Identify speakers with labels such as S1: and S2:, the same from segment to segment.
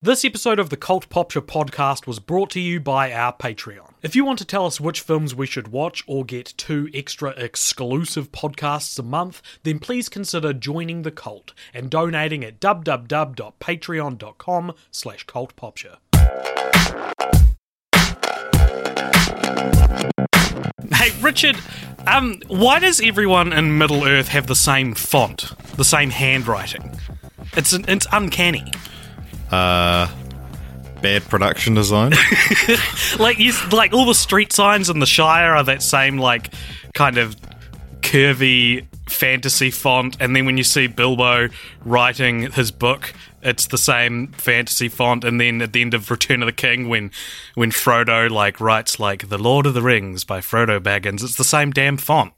S1: This episode of the Cult Popture podcast was brought to you by our Patreon. If you want to tell us which films we should watch or get two extra exclusive podcasts a month, then please consider joining the cult and donating at www.patreon.com slash cultpopture. Hey, Richard, um, why does everyone in Middle Earth have the same font, the same handwriting? It's it's uncanny.
S2: Uh, bad production design.
S1: like you, like all the street signs in the Shire are that same like kind of curvy fantasy font, and then when you see Bilbo writing his book, it's the same fantasy font. And then at the end of Return of the King, when when Frodo like writes like The Lord of the Rings by Frodo Baggins, it's the same damn font.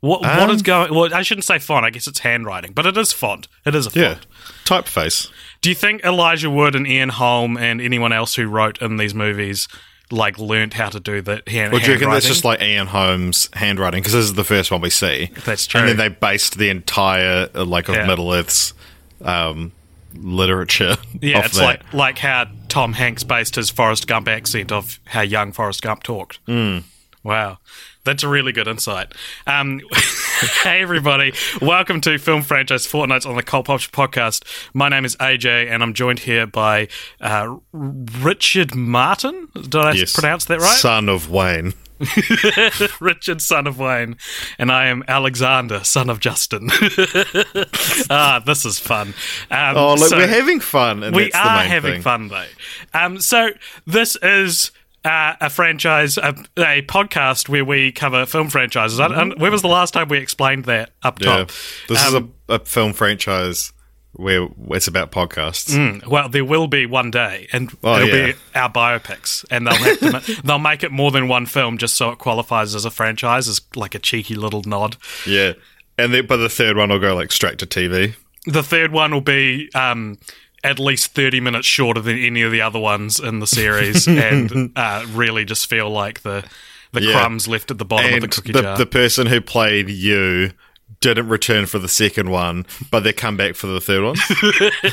S1: What what
S2: Um,
S1: is going? Well, I shouldn't say font. I guess it's handwriting, but it is font. It is a
S2: yeah,
S1: font.
S2: typeface.
S1: Do you think Elijah Wood and Ian Holm and anyone else who wrote in these movies like learned how to do that hand?
S2: Or do you reckon that's just like Ian Holm's handwriting? Because this is the first one we see.
S1: That's true.
S2: And then they based the entire uh, like of
S1: Yeah.
S2: Middle Earth's um, literature.
S1: Yeah, it's
S2: that.
S1: like like how Tom Hanks based his Forrest Gump accent of how young Forrest Gump talked. Mm. Wow. That's a really good insight. Um, hey, everybody. Welcome to Film Franchise Fortnights on the Cult Pop podcast. My name is AJ, and I'm joined here by uh, Richard Martin. Did I
S2: Yes.
S1: pronounce that right?
S2: Son of Wayne.
S1: Richard, son of Wayne, and I am Alexander, son of Justin. ah, this is fun. Um,
S2: Oh, look,
S1: so-
S2: we're having fun. And
S1: we
S2: that's the
S1: are having
S2: thing.
S1: fun though. Um, so this is. Uh, a franchise, a, a podcast where we cover film franchises. I, I, when was the last time we explained that up
S2: Yeah,
S1: top?
S2: this
S1: Um,
S2: is a, a film franchise where it's about podcasts.
S1: Mm, Well, there will be one day, and
S2: Oh,
S1: it'll
S2: yeah.
S1: be our biopics, and they'll have to ma- they'll make it more than one film just so it qualifies as a franchise, as like a cheeky little nod.
S2: Yeah, and then but the third one will go like straight to TV.
S1: The third one will be um, at least 30 minutes shorter than any of the other ones in the series and uh, really just feel like the the
S2: Yeah.
S1: crumbs left at the bottom
S2: and
S1: of the cookie
S2: the,
S1: jar.
S2: the person who played you didn't return for the second one, but they come back for the third one.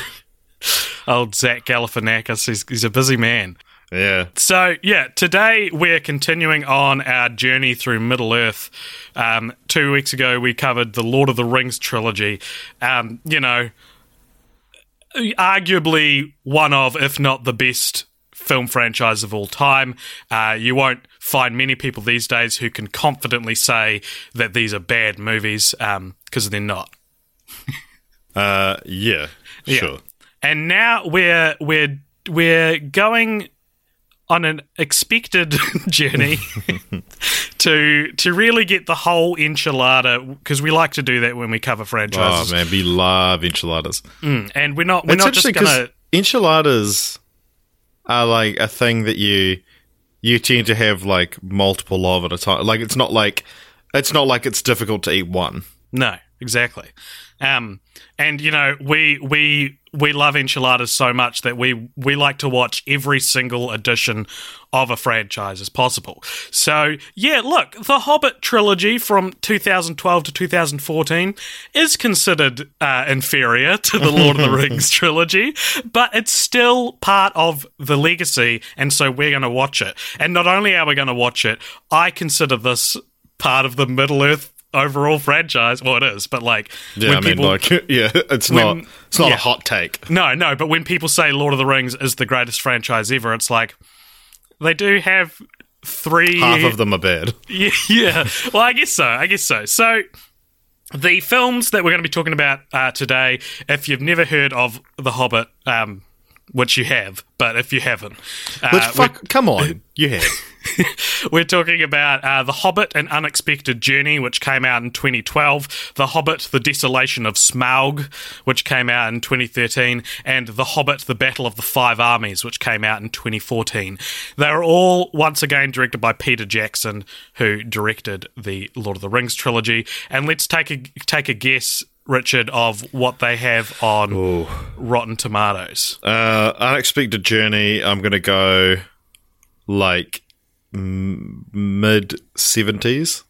S1: Old Zach Galifianakis, he's, he's a busy man.
S2: yeah,
S1: So, yeah, today we're continuing on our journey through Middle Earth. Um, two weeks ago, we covered the Lord of the Rings trilogy. Um, you know, arguably one of, if not the best film franchise of all time. Uh, you won't find many people these days who can confidently say that these are bad movies because they're not.
S2: uh, yeah,
S1: Yeah.
S2: sure.
S1: And now we're we're we're going on an expected journey to to really get the whole enchilada because we like to do that when we cover franchises.
S2: Oh man, we love enchiladas.
S1: and we're not we're
S2: it's
S1: not just gonna
S2: enchiladas are like a thing that you you tend to have like multiple of at a time. Like it's not like it's not like it's difficult to eat one.
S1: No, exactly. Um, and you know, we we we love enchiladas so much that we we like to watch every single edition of a franchise as possible. So yeah, look, the Hobbit trilogy from 2012 to 2014 is considered uh, inferior to the Lord of the Rings trilogy, but it's still part of the legacy, and so we're going to watch it. And not only are we going to watch it, I consider this part of the Middle Earth overall franchise. Well, it is, but like
S2: Yeah,
S1: when
S2: I mean,
S1: people,
S2: like, yeah, it's
S1: when-
S2: not it's not
S1: yeah.
S2: a hot take.
S1: no, no, but when people say Lord of the Rings is the greatest franchise ever, it's like they do have three.
S2: Half of them are bad.
S1: Yeah, yeah. Well, I guess so. I guess so. So. The films that we're going to be talking about uh, today, if you've never heard of The Hobbit, um, which you have, but if you haven't, uh,
S2: Which fuck, come on, you have.
S1: we're talking about uh, The Hobbit An Unexpected Journey, which came out in 2012, The Hobbit The Desolation of Smaug, which came out in 2013, and The Hobbit The Battle of the Five Armies, which came out in 2014. They are all, once again, directed by Peter Jackson, who directed the Lord of the Rings trilogy. And let's take a, take a guess. Richard, of what they have on Rotten Tomatoes.
S2: Uh, unexpected journey. I'm gonna go like m- mid seventies.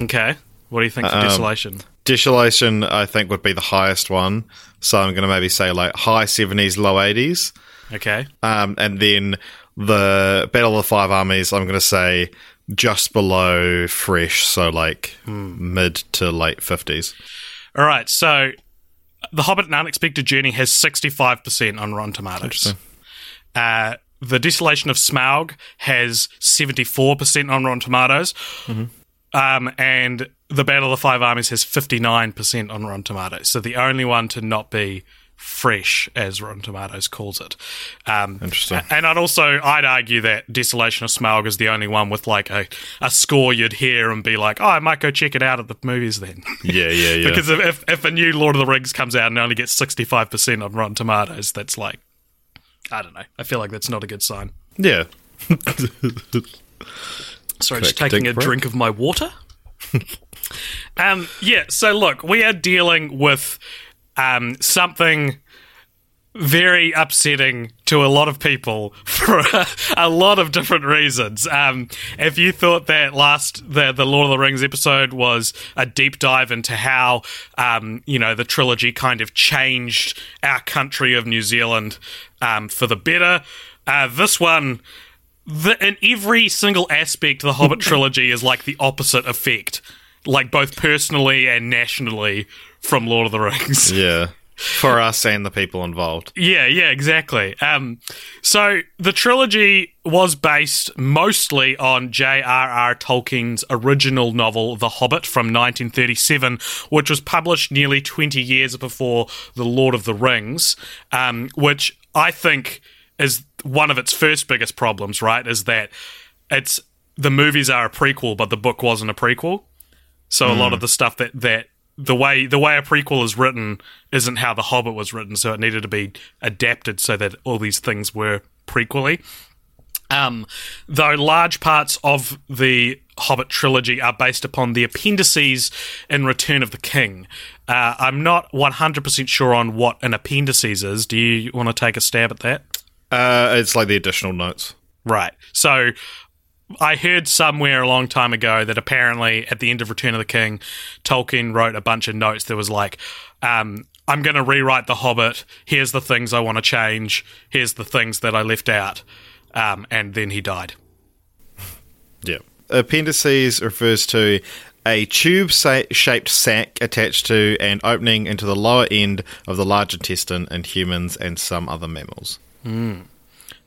S1: Okay. What do you think for
S2: Um,
S1: Desolation?
S2: Desolation, I think, would be the highest one. So I'm gonna maybe say like high seventies, low eighties.
S1: Okay.
S2: Um, and then the Battle of the Five Armies, I'm gonna say just below fresh, so like mid to late fifties.
S1: All right, so The Hobbit An Unexpected Journey has 65% on Rotten Tomatoes. Uh, the Desolation of Smaug has 74% on Rotten Tomatoes. Um, and The Battle of the Five Armies has 59% on Rotten Tomatoes. So the only one to not be fresh, as Rotten Tomatoes calls it. Um,
S2: Interesting.
S1: And I'd also, I'd argue that Desolation of Smaug is the only one with like a, a score you'd hear and be like, oh, I might go check it out at the movies then.
S2: Yeah, yeah, yeah.
S1: Because if, if, if a new Lord of the Rings comes out and only gets 65% on Rotten Tomatoes, that's like, I don't know. I feel like that's not a good sign.
S2: yeah.
S1: Sorry,
S2: Quick
S1: just taking a
S2: break.
S1: drink of my water. um, yeah, so look, we are dealing with um, something very upsetting to a lot of people for a, a lot of different reasons. Um, if you thought that last the the Lord of the Rings episode was a deep dive into how um, you know the trilogy kind of changed our country of New Zealand um, for the better, uh, this one. The, in every single aspect, the Hobbit trilogy is like the opposite effect, like both personally and nationally from Lord of the Rings.
S2: Yeah. For us and the people involved.
S1: Yeah, yeah, exactly. Um, so the trilogy was based mostly on J.R.R. Tolkien's original novel, The Hobbit, from 1937, which was published nearly 20 years before The Lord of the Rings, um, which I think is one of its first biggest problems, right? Is that it's the movies are a prequel, but the book wasn't a prequel. So a lot of the stuff that that the way the way a prequel is written isn't how the Hobbit was written. So it needed to be adapted so that all these things were prequely. Um, though large parts of the Hobbit trilogy are based upon the appendices in Return of the King. Uh, I'm not 100% sure on what an appendices is. Do you want to take a stab at that?
S2: Uh, it's like the additional notes.
S1: Right. So I heard somewhere a long time ago that apparently at the end of Return of the King, Tolkien wrote a bunch of notes that was like, um, I'm going to rewrite The Hobbit. Here's the things I want to change. Here's the things that I left out. Um, and then he died.
S2: Yeah. Appendices refers to a tube sa- shaped sac attached to and opening into the lower end of the large intestine in humans and some other mammals.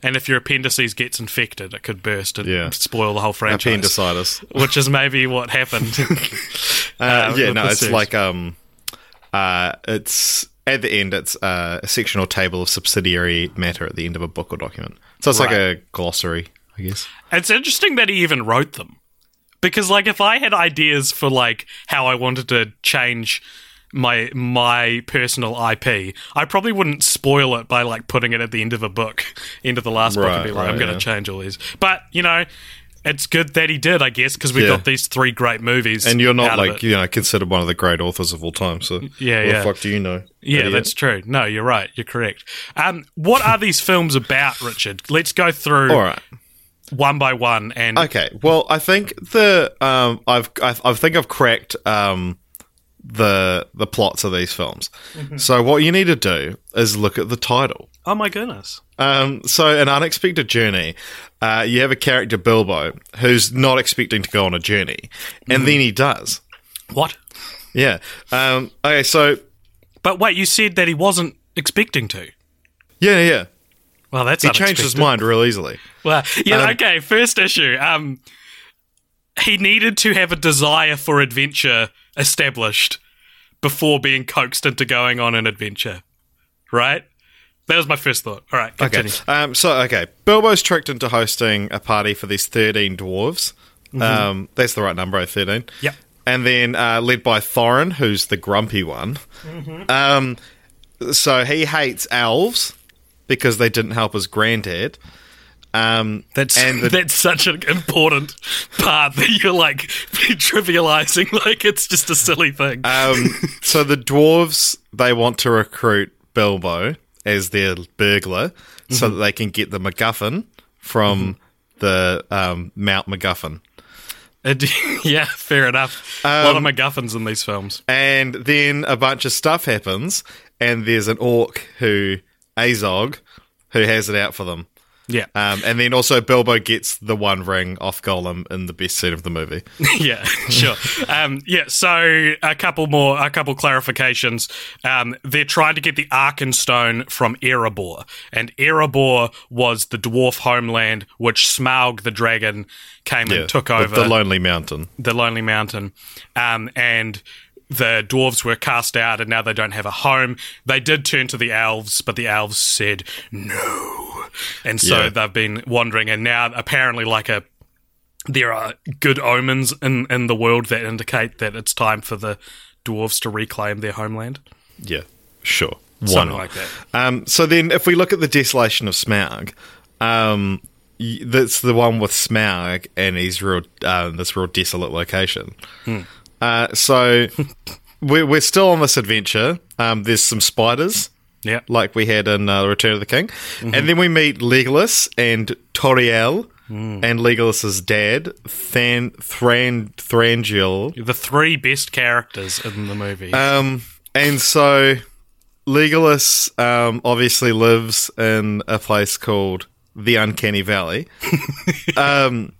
S1: And if your appendices gets infected, it could burst and
S2: Yeah.
S1: spoil the whole franchise.
S2: Appendicitis.
S1: Which is maybe what happened.
S2: Uh, yeah, no, it's
S1: series.
S2: like um, uh, it's at the end. It's uh, a section or table of subsidiary matter at the end of a book or document. So it's like a glossary, I guess.
S1: It's interesting that he even wrote them. Because like if I had ideas for like how I wanted to change my my personal IP, I probably wouldn't spoil it by like putting it at the end of a book, end of the last book and be like, I'm going to
S2: yeah.
S1: change all these. But, you know, it's good that he did, I guess, because we
S2: Yeah.
S1: got these three great movies.
S2: And you're not like you know considered one of the great authors of all time. So
S1: Yeah,
S2: what
S1: yeah.
S2: the fuck do you know?
S1: Yeah,
S2: idiot?
S1: that's true. No, you're right. You're correct. Um, what are these films about, Richard? Let's go through
S2: all right.
S1: one by one and
S2: Okay. Well, I think the um, I've I, I think I've cracked um, the the plots of these films.
S1: Mm-hmm.
S2: So what you need to do is look at the title.
S1: Oh my goodness.
S2: Um, so, an unexpected journey. Uh, you have a character Bilbo who's not expecting to go on a journey, and
S1: Mm.
S2: then he does.
S1: What?
S2: Yeah. Um, okay. So,
S1: But wait, you said that he wasn't expecting to.
S2: yeah, yeah.
S1: Well, that's
S2: He changed his mind real easily.
S1: Well, yeah,
S2: Um,
S1: okay. First issue. Um, he needed to have a desire for adventure established before being coaxed into going on an adventure, right? That was my first thought. All right, continue.
S2: Okay. Um, so, okay. Bilbo's tricked into hosting a party for these 13 dwarves. Um, that's the right number, eh, 13.
S1: Yep.
S2: And then uh, led by Thorin, who's the grumpy one. Um, so he hates elves because they didn't help his granddad. Um,
S1: That's
S2: the,
S1: that's such an important part that you're like trivializing, like it's just a silly thing.
S2: um, so the dwarves they want to recruit Bilbo as their burglar so that they can get the MacGuffin from the um, Mount MacGuffin.
S1: It- yeah, fair enough. a lot of MacGuffins in these films.
S2: And then a bunch of stuff happens, and there's an orc who Azog who has it out for them.
S1: Yeah,
S2: Um, and then also Bilbo gets the one ring off Gollum in the best scene of the movie.
S1: yeah, sure. Um, yeah, so a couple more, a couple clarifications. Um, they're trying to get the Arkenstone from Erebor, and Erebor was the dwarf homeland which Smaug the dragon came and took over.
S2: the Lonely Mountain.
S1: the Lonely Mountain, um, and the dwarves were cast out, and now they don't have a home. They did turn to the elves, but the elves said no, and so
S2: Yeah.
S1: they've been wandering. And now, apparently, like a there are good omens in in the world that indicate that it's time for the dwarves to reclaim their homeland.
S2: Yeah, sure. Why
S1: Something
S2: not?
S1: like that.
S2: Um, so then, if we look at the desolation of Smaug, um, that's the one with Smaug and his real uh, this real desolate location. Uh, so we're we're still on this adventure. Um, there's some spiders,
S1: Yeah,
S2: like we had in uh, Return of the King, and then we meet Legolas and Tauriel. And Legolas's dad, Than Thran Thranduil,
S1: the three best characters in the movie.
S2: um, and so Legolas um, obviously lives in a place called the Uncanny Valley. um,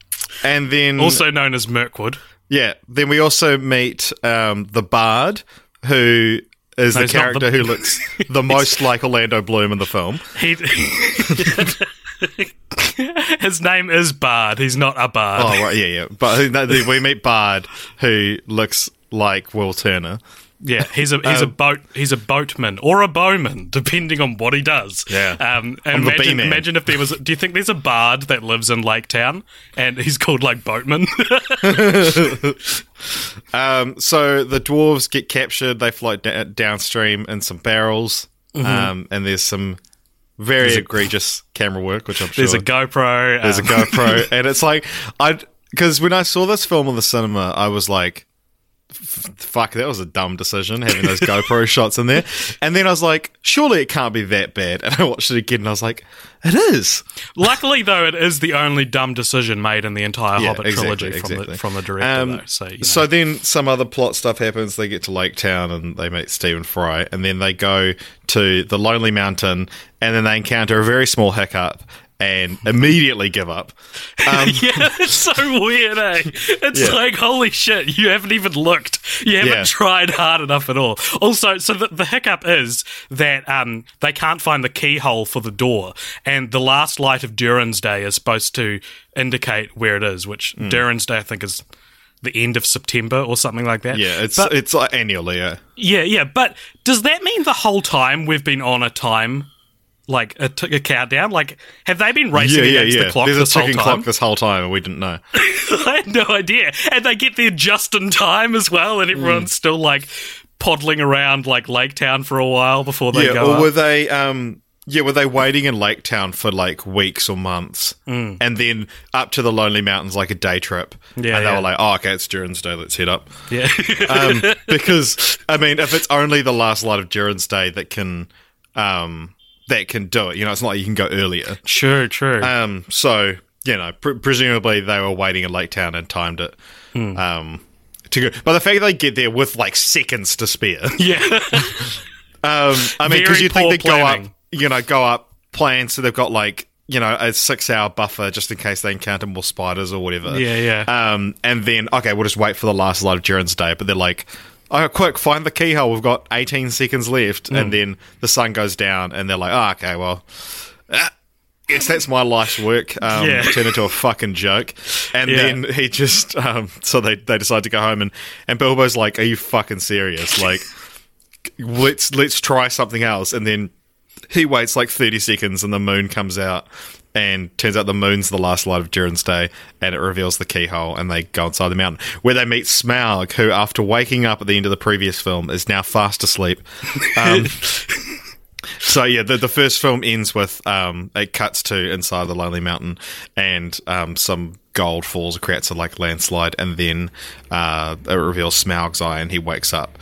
S2: and then
S1: also known as Mirkwood.
S2: yeah, then we also meet um, the Bard, who is
S1: No,
S2: the character
S1: the-
S2: who looks the most like Orlando Bloom in the film.
S1: He, his name is Bard. He's not a bard.
S2: Oh right, yeah, yeah. But no, we meet Bard, who looks like Will Turner.
S1: Yeah, he's a he's a boat he's a boatman or a bowman, depending on what he does.
S2: Yeah.
S1: Um,
S2: I'm
S1: imagine, imagine if there was. Do you think there's a bard that lives in Lake Town and he's called like Boatman?
S2: Um, so the dwarves get captured. They float da- downstream in some barrels, um, and there's some very egregious camera work, which I'm sure
S1: there's a GoPro.
S2: there's a
S1: um,
S2: GoPro, and it's like I because when I saw this film in the cinema, I was like, f- "Fuck, that was a dumb decision having those GoPro shots in there." And then I was like, "Surely it can't be that bad." And I watched it again, and I was like, "It is."
S1: Luckily, though, it is the only dumb decision made in the entire
S2: Yeah,
S1: Hobbit
S2: exactly,
S1: trilogy from
S2: exactly.
S1: the from the director.
S2: Um,
S1: though, so you know.
S2: So then some other plot stuff happens. They get to Lake Town and they meet Stephen Fry, and then they go to the Lonely Mountain, and then they encounter a very small hiccup and immediately give up. Um,
S1: yeah, it's so weird, eh? It's
S2: Yeah.
S1: like, holy shit, you haven't even looked. You haven't
S2: Yeah.
S1: tried hard enough at all. Also, so the, the hiccup is that um, they can't find the keyhole for the door, and the last light of Durin's Day is supposed to indicate where it is, which
S2: Hmm.
S1: Durin's Day, I think, is the end of September or something like that.
S2: yeah, it's
S1: But-
S2: it's like annually. Yeah.
S1: yeah, yeah. But does that mean the whole time we've been on a time, like a, t- a countdown? Like, have they been racing
S2: Yeah, yeah,
S1: against
S2: yeah.
S1: the clock
S2: There's
S1: this
S2: a
S1: whole time?
S2: clock this whole time, and we didn't know.
S1: I had no idea. And they get there just in time as well, and everyone's still like poddling around like Lake Town for a while before they
S2: yeah,
S1: go
S2: or
S1: up.
S2: were they? Um, yeah, were they waiting in Lake Town for like weeks or months,
S1: Mm.
S2: and then up to the Lonely Mountains like a day trip?
S1: Yeah,
S2: and they
S1: yeah.
S2: were like, "Oh, okay, it's Durin's Day. Let's head up."
S1: yeah.
S2: um, because I mean, if it's only the last light of Durin's Day that can, um, that can do it, you know, it's not like you can go earlier.
S1: true, true.
S2: Um, so you know, pre- presumably they were waiting in Lake Town and timed it.
S1: Hmm.
S2: Um, to go, but the fact they get there with like seconds to spare.
S1: yeah.
S2: Um, I mean, because you think they go up, you know, go up plans, so they've got like you know a six-hour buffer just in case they encounter more spiders or whatever.
S1: Yeah, yeah.
S2: Um, and then okay, we'll just wait for the last light of Durin's Day. But they're like, oh, quick, find the keyhole. We've got 18 seconds left,
S1: Hmm.
S2: and then the sun goes down, and they're like, oh, okay, well. ah, Yes, that's my life's work. Um,
S1: Yeah.
S2: Turn into a fucking joke, and
S1: Yeah.
S2: then he just um, so they they decide to go home, and and Bilbo's like, "Are you fucking serious? Like, let's let's try something else." And then he waits like 30 seconds and the moon comes out and turns out the moon's the last light of Durin's day and it reveals the keyhole and they go inside the mountain where they meet Smaug who after waking up at the end of the previous film is now fast asleep. Um, so yeah the, the first film ends with um, it cuts to inside the lonely mountain and um, some gold falls creates a like landslide and then uh, it reveals Smaug's eye and he wakes up.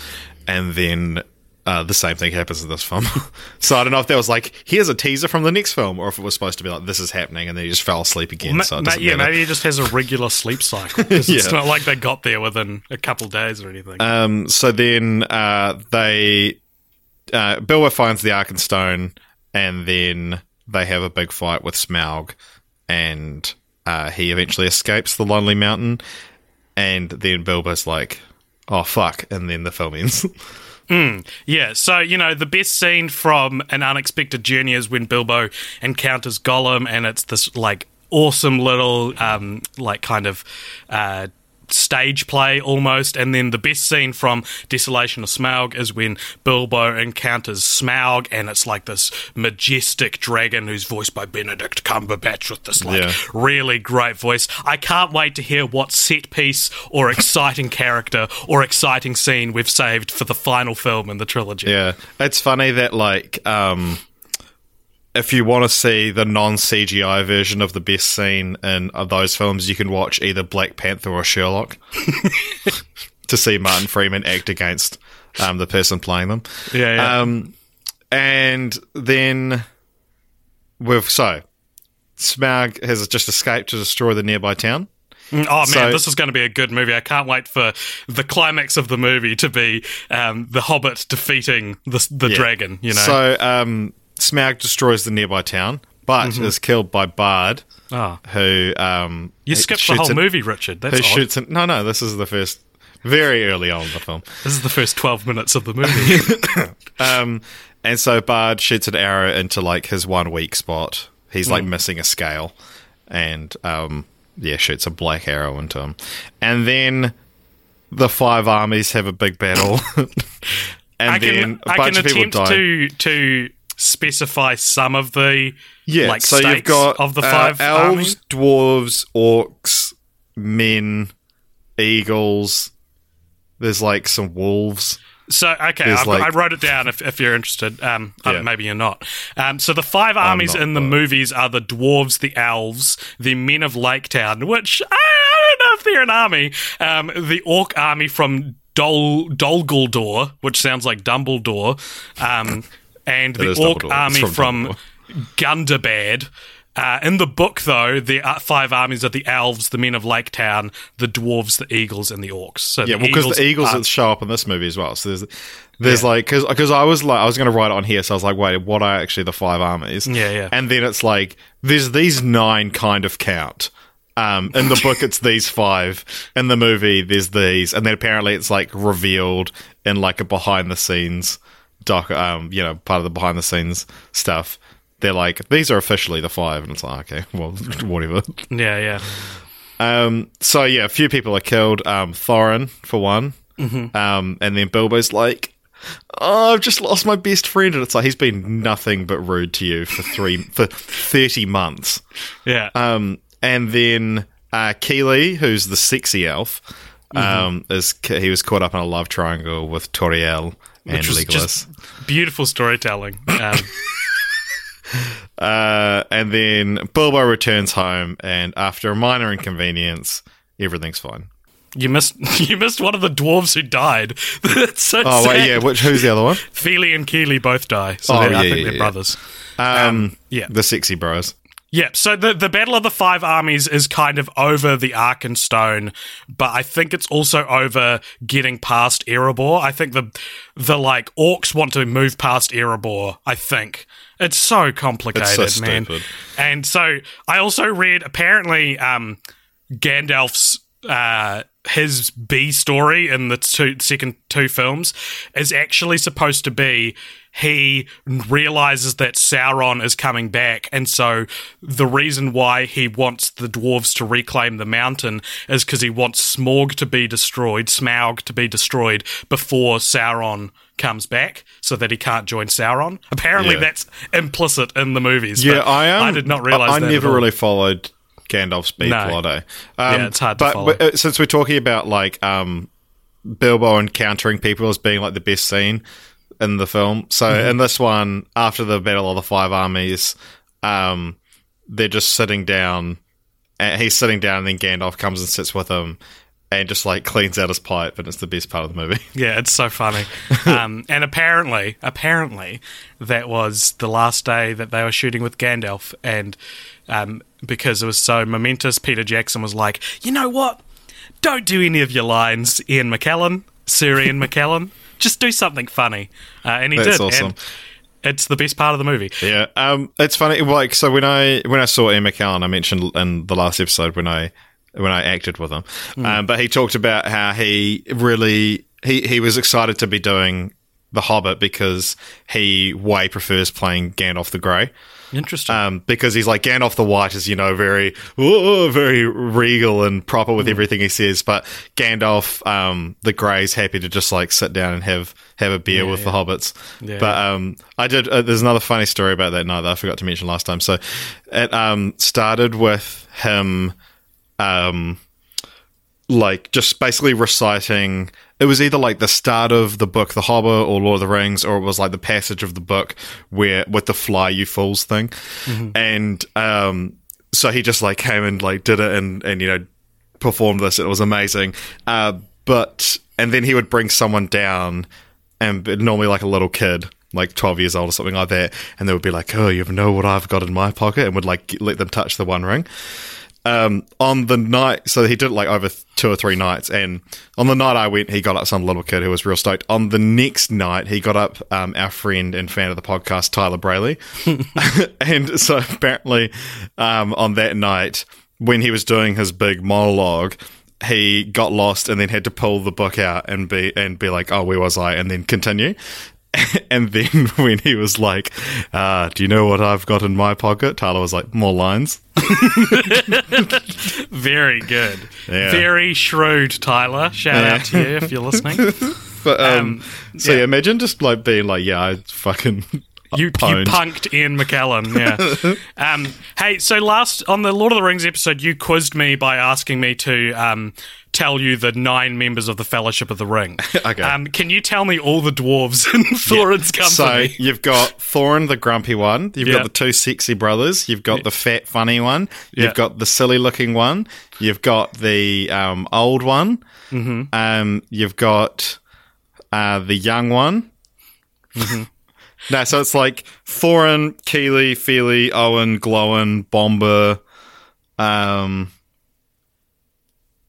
S2: And then uh, the same thing happens in this film. so I don't know if that was like, here's a teaser from the next film, or if it was supposed to be like, this is happening, and then he just fell asleep again.
S1: Ma-
S2: so
S1: ma- yeah,
S2: matter.
S1: maybe he just has a regular sleep cycle. 'cause It's not like they got there within a couple days or anything.
S2: Um, so then uh, they uh, Bilbo finds the Arkenstone, and then they have a big fight with Smaug, and uh, he eventually escapes the Lonely Mountain, and then Bilbo's like, "Oh fuck!" and then the film ends.
S1: Yeah, so you know the best scene from an unexpected journey is when Bilbo encounters Gollum, and it's this like awesome little um, like kind of uh, stage play almost. And then the best scene from Desolation of Smaug is when Bilbo encounters Smaug, and it's like this majestic dragon who's voiced by Benedict Cumberbatch with this like
S2: Yeah.
S1: really great voice. I can't wait to hear what set piece or exciting character or exciting scene we've saved for the final film in the trilogy.
S2: Yeah, it's funny that like um, if you want to see the non CGI version of the best scene in of those films, you can watch either Black Panther or Sherlock to see Martin Freeman act against um, the person playing them.
S1: Yeah, yeah.
S2: Um, and then with so Smaug has just escaped to destroy the nearby town.
S1: Oh man,
S2: So-
S1: this is going to be a good movie. I can't wait for the climax of the movie to be um, the Hobbit defeating the the
S2: Yeah.
S1: dragon. You know,
S2: So um, Smaug destroys the nearby town, but is killed by Bard,
S1: oh,
S2: who um,
S1: you skipped the whole
S2: an-
S1: movie, Richard. That's
S2: who
S1: odd.
S2: shoots an, no no this is the first very early on in the film.
S1: This is the first twelve minutes of the movie.
S2: um and so bard shoots an arrow into like his one weak spot. He's like missing a scale and um yeah shoots a black arrow into him. And then the five armies have a big battle. And
S1: can
S2: then a
S1: I
S2: bunch of people die.
S1: to to specify some of the
S2: yeah
S1: like
S2: so you've got
S1: of the
S2: uh,
S1: five
S2: elves
S1: armies.
S2: dwarves orcs men eagles there's like some wolves
S1: So okay, I've,
S2: like-
S1: I wrote it down. If, if you're interested, um, I
S2: Yeah.
S1: maybe you're not. Um, so the five armies in the movies are the dwarves, the elves, the men of Lake Town, which I, I don't know if they're an army. Um, the orc army from Dol Dol Guldur, which sounds like Dumbledore, um, and the orc army
S2: It's from
S1: from Gundabad. Uh, in the book, though, the uh, five armies are the elves, the men of Lake Town, the dwarves, the eagles, and the orcs. So
S2: Yeah,
S1: the
S2: well, because the Eagles
S1: are-
S2: show up in this movie as well. So there's, there's
S1: Yeah.
S2: like, because I was like, I was going to write it on here, so I was like, wait, what are actually the five armies?
S1: Yeah, yeah.
S2: And then it's like, there's these nine kind of count. Um, in the book, it's these five. In the movie, there's these, and then apparently it's like revealed in like a behind the scenes doc, um, you know, part of the behind the scenes stuff. They're like, these are officially the five, and it's like, okay, well, whatever.
S1: yeah, yeah.
S2: Um, so yeah, a few people are killed. Um, Thorin for one,
S1: Mm-hmm.
S2: um, and then Bilbo's like, "Oh, I've just lost my best friend," and it's like he's been nothing but rude to you for three for thirty months.
S1: Yeah.
S2: Um, and then uh, Kili, who's the sexy elf,
S1: Mm-hmm.
S2: um, is he was caught up in a love triangle with Tauriel and
S1: Which was
S2: Legolas.
S1: just beautiful storytelling. Um,
S2: Uh, and then Bilbo returns home, and after a minor inconvenience, everything's fine.
S1: you missed you missed one of the dwarves who died. That's so
S2: Oh
S1: sad.
S2: wait, yeah. Which who's the other one?
S1: Fili and Kili both die. So
S2: Oh,
S1: they're- I
S2: yeah,
S1: think
S2: yeah,
S1: they're
S2: yeah.
S1: brothers.
S2: Um,
S1: yeah.
S2: the sexy bros.
S1: Yeah, so the the Battle of the Five Armies is kind of over the Arkenstone, but I think it's also over getting past Erebor. I think the the like orcs want to move past Erebor. I think it's so complicated,
S2: It's so
S1: man.
S2: stupid.
S1: And so I also read apparently um, Gandalf's uh, his B story in the two, second two films is actually supposed to be he realizes that Sauron is coming back, and so the reason why he wants the dwarves to reclaim the mountain is because he wants Smaug to be destroyed, Smaug to be destroyed before Sauron comes back, so that he can't join Sauron. Apparently,
S2: Yeah.
S1: that's implicit in the movies.
S2: Yeah,
S1: but
S2: I am.
S1: I did not realize.
S2: I, I never
S1: all.
S2: really followed Gandalf's beat
S1: No.
S2: plot. eh?
S1: Yeah, it's hard to
S2: but,
S1: follow.
S2: but, uh, since we're talking about like um, Bilbo encountering people as being like the best scene in the film, so
S1: Mm-hmm.
S2: in this one, after the Battle of the Five Armies, um, they're just sitting down. And he's sitting down, and then Gandalf comes and sits with him. And just like cleans out his pipe, and it's the best part of the movie.
S1: Yeah, it's so funny. um, and apparently, apparently, that was the last day that they were shooting with Gandalf, and um, because it was so momentous, Peter Jackson was like, "You know what? Don't do any of your lines, Ian McKellen, Sir Ian McKellen. Just do something funny." Uh, and he
S2: That's
S1: did.
S2: awesome.
S1: And it's the best part of the movie.
S2: Yeah, um, it's funny. Like, so when I when I saw Ian McKellen, I mentioned in the last episode when I when I acted with him, um, but he talked about how he really he he was excited to be doing The Hobbit because he way prefers playing Gandalf the Grey.
S1: Interesting.
S2: Um, because he's like Gandalf the White is, you know, very, oh, very regal and proper with everything he says. But Gandalf, um, the is happy to just like sit down and have have a beer with the hobbits.
S1: Yeah,
S2: but um, I did. Uh, there's another funny story about that night that I forgot to mention last time. So it um started with him, um, like just basically reciting. It was either like the start of the book, The Hobbit, or Lord of the Rings, or it was like the passage of the book where with the fly you fools thing, and um, so he just like came and like did it and and you know performed this. It was amazing, uh, but and then he would bring someone down, and normally like a little kid. Like twelve years old or something like that, and they would be like, "Oh, you know what I've got in my pocket," and would like let them touch the One Ring um, on the night, so he did it like over two or three nights, and on the night I went, he got up some little kid who was real stoked. On the next night, he got up um, our friend and fan of the podcast, Tyler Brayley, and so apparently um, on that night when he was doing his big monologue. He got lost and then had to pull the book out and be and be like, "Oh, where was I?" and then continue. And then when he was like, uh, "Do you know what I've got in my pocket?" Tyler was like, "More lines."
S1: Very good.
S2: Yeah.
S1: Very shrewd, Tyler. Shout out to you if you're listening.
S2: But um,
S1: Um,
S2: so
S1: yeah.
S2: yeah, imagine just like being like, yeah, I fucking
S1: You, you punked Ian McKellen, yeah. um, hey, so last on the Lord of the Rings episode, you quizzed me by asking me to um, tell you the nine members of the Fellowship of the Ring.
S2: Okay.
S1: Um, can you tell me all the dwarves in Thorin's
S2: So
S1: company?
S2: So you've got Thorin, the grumpy one. You've
S1: Yeah.
S2: got the two sexy brothers. You've got the fat, funny one. You've
S1: Yeah.
S2: got the silly-looking one. You've got the um, old one. Mm-hmm. Um, you've got uh, the young one.
S1: Mm-hmm.
S2: No, so it's like Thorin, Kili, Fili, Owen, Gloin, Bombur. Um,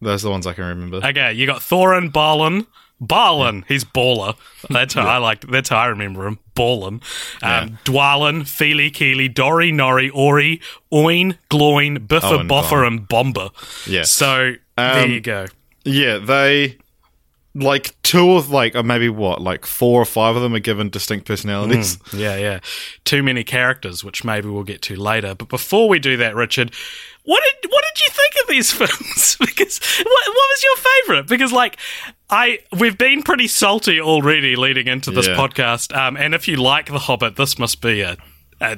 S2: those are the ones I can remember.
S1: Okay, you got Thorin, Balin. Balin, he's baller. That's how I like. That's how I remember him. Balin, um, Dwalin, Fili, Kili, Dori, Nori, Ori, Oin, Gloin, Bifur,
S2: Bofur,
S1: and Bombur.
S2: Yeah.
S1: So there
S2: Um,
S1: you go.
S2: Yeah, they like two of like or maybe what like four or five of them are given distinct personalities.
S1: Yeah, yeah. Too many characters, which maybe we'll get to later. But before we do that, Richard, what did what did you think of these films? because what, what was your favorite? Because like I we've been pretty salty already leading into this
S2: Yeah.
S1: podcast. Um, and if you like The Hobbit, this must be a a,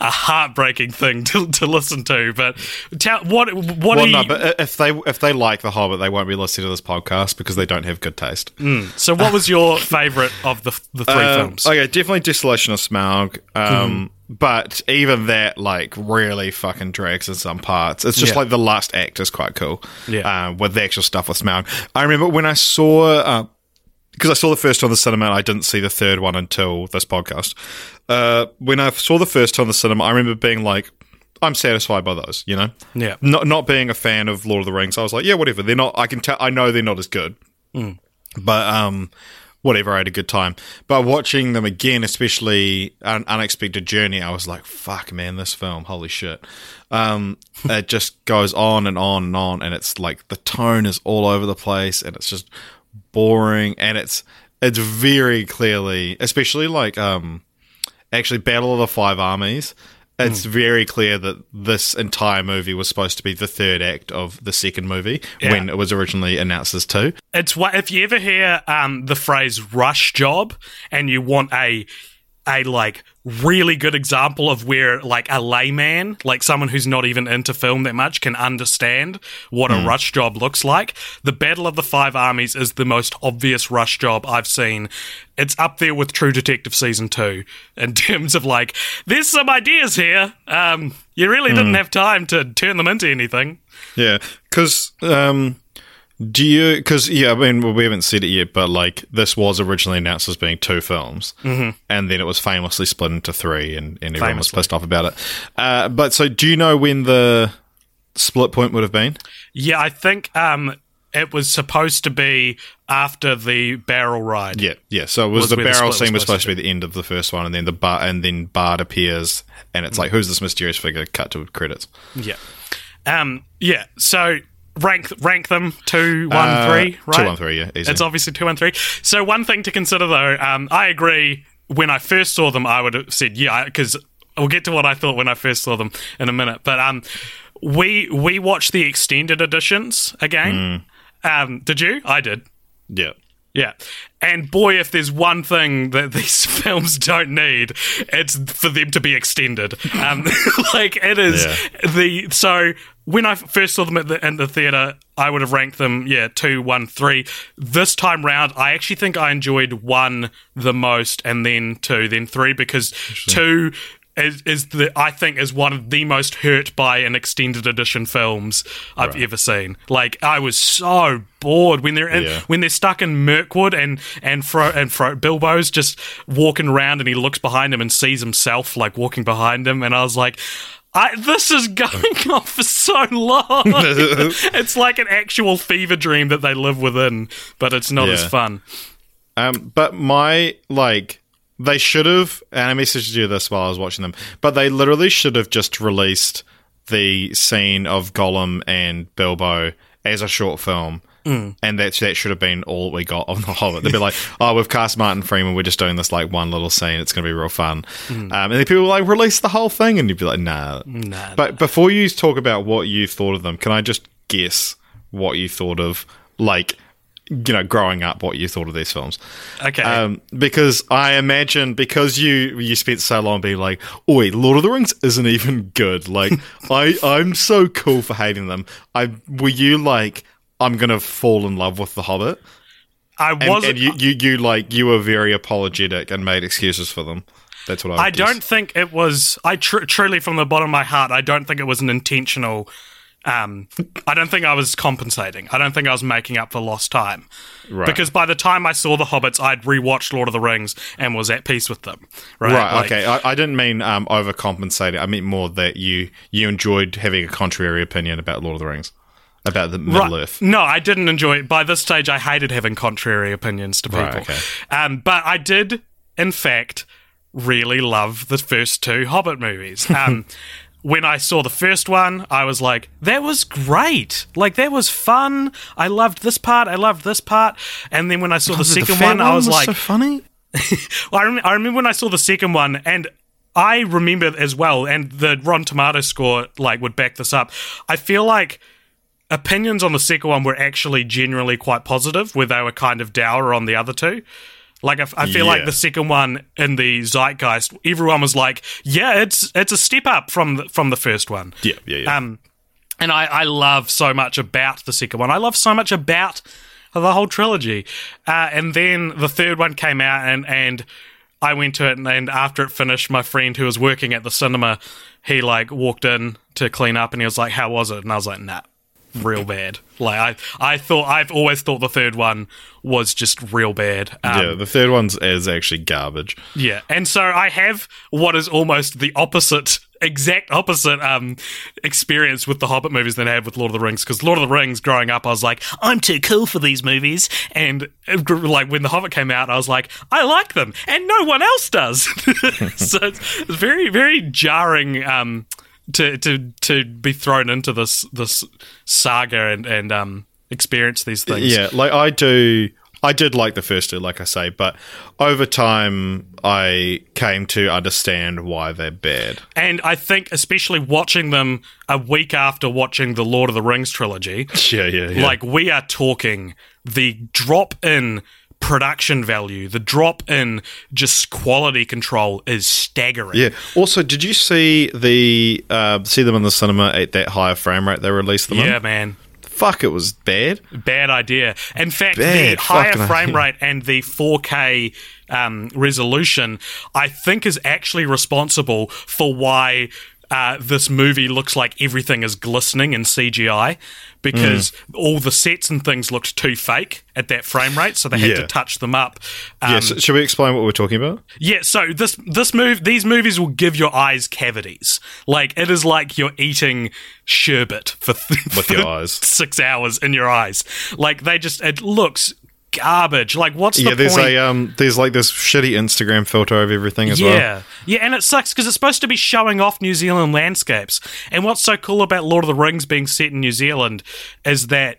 S1: a heartbreaking thing to, to listen to. But tell what what
S2: Well, no,
S1: you,
S2: but if they if they like The Hobbit, they won't be listening to this podcast because they don't have good taste.
S1: so what was your favorite of the the three
S2: Um,
S1: films?
S2: Okay, definitely Desolation of Smaug. Um, But even that, like, really fucking drags in some parts. It's just
S1: Yeah.
S2: like the last act is quite cool.
S1: Yeah.
S2: Uh, with the actual stuff with Smaug. I remember when I saw, because I saw the first one in the cinema, and I didn't see the third one until this podcast. Uh, when I saw the first one in the cinema, I remember being like, I'm satisfied by those, you know?
S1: Yeah.
S2: Not not being a fan of Lord of the Rings, I was like, yeah, whatever. They're not. I can tell. I know they're not as good, but um, whatever. I had a good time. But watching them again, especially an unexpected journey, I was like, fuck, man, this film, holy shit. Um, it just goes on and on and on, and it's like the tone is all over the place, and it's just boring, and it's it's very clearly, especially like um, actually Battle of the Five Armies. It's very clear that this entire movie was supposed to be the third act of the second movie
S1: Yeah.
S2: when it was originally announced as two.
S1: It's what if you ever hear um, the phrase "rush job" and you want a a like really good example of where like a layman, like someone who's not even into film that much, can understand what a rush job looks like. The Battle of the Five Armies is the most obvious rush job I've seen. It's up there with True Detective season two in terms of like, there's some ideas here. Um, you really didn't have time to turn them into anything.
S2: Yeah, because um, do you? Because yeah, I mean, well, we haven't said it yet, but like this was originally announced as being two films, mm-hmm. and then it was famously split into three, and, and everyone was pissed off about it. Uh, but so, do you know when the split point would have been?
S1: Yeah, I think um, it was supposed to be after the barrel ride.
S2: Yeah, yeah. So it was,
S1: Was
S2: the
S1: the
S2: barrel
S1: was
S2: scene was
S1: supposed
S2: supposed to be the end of the first one, and then the bar, and then Bard appears, and it's like, who's this mysterious figure? Cut to credits.
S1: Yeah. Um, yeah. So rank rank them two, one,
S2: Uh,
S1: three, right?
S2: Two, one, three. Yeah, easy.
S1: It's obviously two, one, three. So one thing to consider though, um, I agree. When I first saw them, I would have said yeah, because we'll get to what I thought when I first saw them in a minute. But um, we we watched the extended editions again. Um, did you? I did.
S2: yeah.
S1: Yeah. And boy, if there's one thing that these films don't need, it's for them to be extended. Um, like it is the so when I first saw them at the in the theater, I would have ranked them yeah two, one, three. This time round, I actually think I enjoyed one the most, and then two, then three because two. Is, is the I think is one of the most hurt by an extended edition films I've ever seen. Like I was so bored when they're in,
S2: Yeah.
S1: when they're stuck in Mirkwood and and Fro and Fro Bilbo's just walking around and he looks behind him and sees himself like walking behind him and I was like I, this is going on for so long. it's like an actual fever dream that they live within, but it's not as fun.
S2: Um, but my like they should have, and I messaged you this while I was watching them, but they literally should have just released the scene of Gollum and Bilbo as a short film.
S1: Mm.
S2: And that's that should have been all we got of the Hobbit. They'd be like, "Oh, we've cast Martin Freeman. We're just doing this like one little scene. It's going to be real fun."
S1: Mm.
S2: Um, and then people were like, "Release the whole thing," and you'd be like, "Nah."
S1: Nah.
S2: But before you talk about what you thought of them, can I just guess what you thought of, like, you know, growing up, what you thought of these films?
S1: Okay.
S2: Um, because I imagine because you you spent so long being like, "Oi, Lord of the Rings isn't even good." Like, I I'm so cool for hating them. I were you like, I'm gonna fall in love with the Hobbit,
S1: I wasn't
S2: and you, you you like you were very apologetic and made excuses for them. That's what I.
S1: I
S2: guess.
S1: don't think it was. I tr- truly, from the bottom of my heart, I don't think it was an intentional. Um, I don't think I was compensating. I don't think I was making up for lost time.
S2: Right.
S1: Because by the time I saw the Hobbits, I'd rewatched Lord of the Rings and was at peace with them. Right.
S2: Right.
S1: Like,
S2: okay. I, I didn't mean um, overcompensating. I meant more that you you enjoyed having a contrary opinion about Lord of the Rings, about the Middle
S1: Right.
S2: Earth.
S1: No, I didn't enjoy it. By this stage, I hated having contrary opinions to people.
S2: Right, okay.
S1: um, but I did, in fact, really love the first two Hobbit movies. Um, when I saw the first one, I was like, that was great. Like, that was fun. I loved this part. I loved this part. And then when I saw the second one, I was like,
S2: so funny.
S1: well, I, rem- I remember when I saw the second one, and I remember as well, and the Rotten Tomato score like would back this up. I feel like opinions on the second one were actually generally quite positive, where they were kind of dour on the other two. Like I feel like the second one in the zeitgeist, everyone was like, "Yeah, it's it's a step up from the, from the first one."
S2: Yeah, yeah, yeah.
S1: Um, and I, I love so much about the second one. I love so much about the whole trilogy. Uh, and then the third one came out, and, and I went to it, and, and after it finished, my friend who was working at the cinema, he like walked in to clean up, and he was like, "How was it?" And I was like, "Nah." Real bad. Like I, I thought. I've always thought the third one was just real bad. Um,
S2: yeah, the third one's is actually garbage.
S1: yeah, and so I have what is almost the opposite, exact opposite um, experience with the Hobbit movies than I had with Lord of the Rings. Because Lord of the Rings, growing up, I was like, I'm too cool for these movies, and uh, like when the Hobbit came out, I was like, I like them, and no one else does. so it's it's very, very jarring. Um, to, to to be thrown into this this saga and and um experience these things.
S2: Yeah, like I do. I did like the first two, like I say, but over time, I came to understand why they're bad.
S1: And I think, especially watching them a week after watching the Lord of the Rings trilogy,
S2: Yeah, yeah, yeah.
S1: like we are talking the drop in production value, the drop in just quality control is staggering.
S2: yeah. Also, did you see the uh, see them in the cinema at that higher frame rate they released them
S1: Yeah,
S2: in?
S1: man.
S2: Fuck, it was bad.
S1: Bad idea. In fact,
S2: Bad
S1: the higher
S2: fucking
S1: frame
S2: idea.
S1: rate and the 4K um, resolution, I think, is actually responsible for why uh, this movie looks like everything is glistening in CGI because
S2: Mm.
S1: all the sets and things looked too fake at that frame rate, so they had
S2: Yeah.
S1: to touch them up. Um,
S2: yeah. So, should we explain what we're talking about?
S1: yeah, so this this move these movies will give your eyes cavities. Like it is like you're eating sherbet for
S2: With
S1: for
S2: your eyes.
S1: six hours in your eyes. Like they just it looks garbage. Like what's the
S2: yeah, there's
S1: point?
S2: a um, there's like this shitty Instagram filter of everything as well.
S1: yeah, yeah, and it sucks because it's supposed to be showing off New Zealand landscapes. And what's so cool about Lord of the Rings being set in New Zealand is that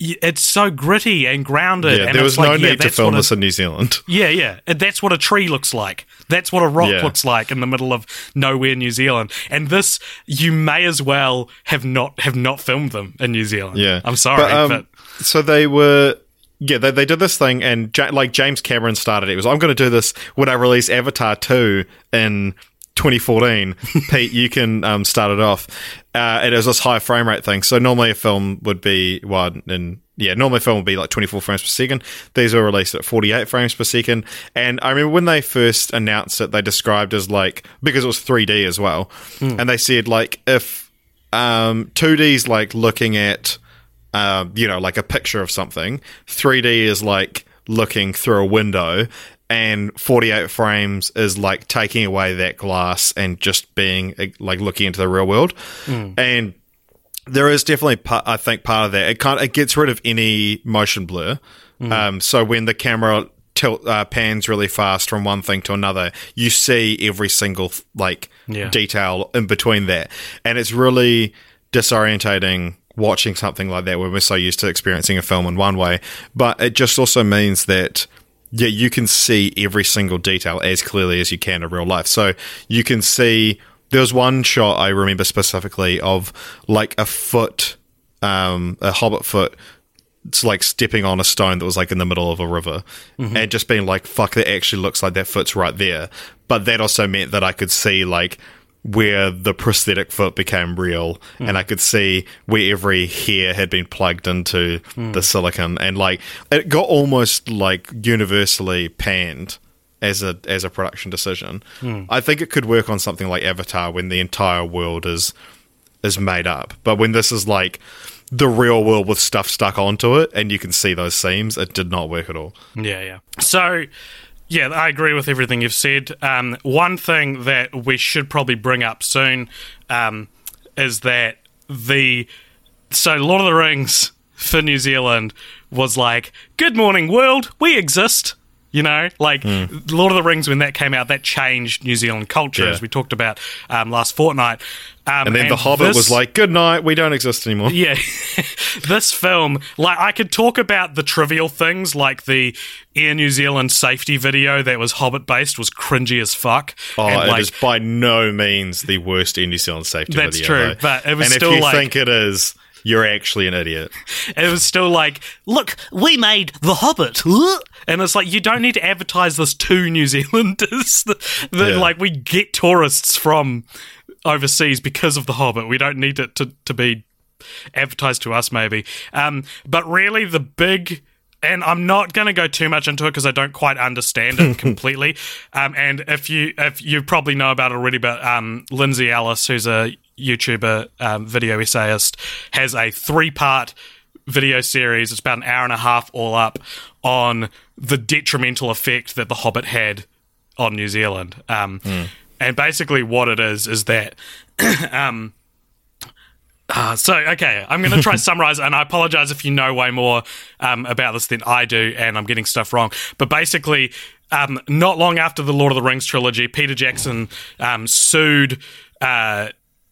S1: it's so gritty and grounded.
S2: Yeah,
S1: and
S2: there was no
S1: like, yeah,
S2: need to film
S1: a-
S2: this in New Zealand.
S1: Yeah, yeah. That's what a tree looks like. That's what a rock
S2: Yeah.
S1: looks like in the middle of nowhere, New Zealand. And this, you may as well have not have not filmed them in New Zealand.
S2: Yeah,
S1: I'm sorry, but,
S2: um, so they were. Yeah, they, they did this thing, and ja- like James Cameron started it. He was, I'm going to do this when I release Avatar 2 in 2014. Pete, you can um, start it off. Uh, and it was this high frame rate thing. So normally a film would be, well, and yeah, normally a film would be like 24 frames per second. These were released at 48 frames per second. And I remember when they first announced it, they described as like, because it was 3D as well. And they said, like, if um, 2D's like looking at um, you know, like a picture of something. 3D is like looking through a window, and 48 frames is like taking away that glass and just being eh, like looking into the real world. And there is definitely, pa- I think, part of that. It kind of, It gets rid of any motion blur. Um, so when the camera tilt uh, pans really fast from one thing to another, you see every single like
S1: Yeah.
S2: detail in between that, and it's really disorientating watching something like that when we're so used to experiencing a film in one way. But it just also means that yeah, you can see every single detail as clearly as you can in real life. So you can see there was one shot I remember specifically of like a foot, um, a hobbit foot. It's like stepping on a stone that was like in the middle of a river and just being like, fuck, that actually looks like that foot's right there. But that also meant that I could see like where the prosthetic foot became real hmm. and I could see where every hair had been plugged into hmm. the silicon and like it got almost like universally panned as a as a production decision. Hmm. I think it could work on something like Avatar when the entire world is is made up. But when this is like the real world with stuff stuck onto it and you can see those seams, it did not work at all.
S1: Yeah, yeah. So, yeah, I agree with everything you've said. Um, one thing that we should probably bring up soon um, is that the so Lord of the Rings for New Zealand was like, "Good morning, world, we exist." You know, like Lord of the Rings when that came out, that changed New Zealand culture,
S2: Yeah.
S1: as we talked about um, last fortnight. Um,
S2: And then the Hobbit
S1: this-
S2: was like, "Good night, we don't exist anymore."
S1: yeah, this film, like, I could talk about the trivial things, like the Air New Zealand safety video that was Hobbit based was cringy as fuck.
S2: Oh,
S1: and,
S2: it
S1: like,
S2: is by no means the worst in New Zealand safety
S1: That's
S2: video.
S1: true,
S2: though.
S1: but it was
S2: and
S1: still
S2: if you
S1: like-
S2: think it is, you're actually an idiot.
S1: it was still like, look, we made The Hobbit. And it's like, you don't need to advertise this to New Zealanders. that,
S2: Yeah.
S1: Like, we get tourists from overseas because of The Hobbit. We don't need it to, to be advertised to us, maybe. Um, but really, the big. And I'm not going to go too much into it because I don't quite understand it completely. Um, and if you if you probably know about it already, but um, Lindsay Ellis, who's a YouTuber, um, video essayist, has a three part video series. It's about an hour and a half all up on the detrimental effect that The Hobbit had on New Zealand. Um, And basically, what it is is that. um, uh, so, okay, I'm going to try to summarize, and I apologize if you know way more um, about this than I do, and I'm getting stuff wrong. But basically, um, not long after the Lord of the Rings trilogy, Peter Jackson um, sued uh,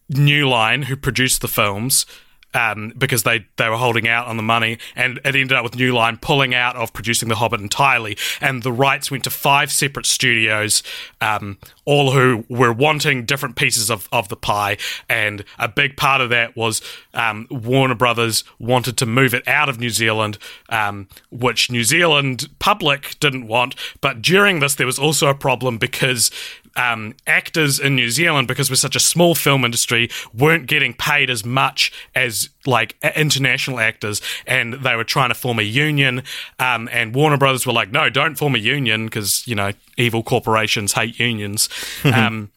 S1: New Line, who produced the films, um, because they, they were holding out on the money, and it ended up with New Line pulling out of producing The Hobbit entirely, and the rights went to five separate studios, um, all who were wanting different pieces of, of the pie, and a big part of that was um, Warner Brothers wanted to move it out of New Zealand, um, which New Zealand public didn't want, but during this there was also a problem because um, actors in New Zealand, because we're such a small film industry, weren't getting paid as much as like international actors, and they were trying to form a union. Um, and Warner Brothers were like, "No, don't form a union because you know evil corporations hate unions." um,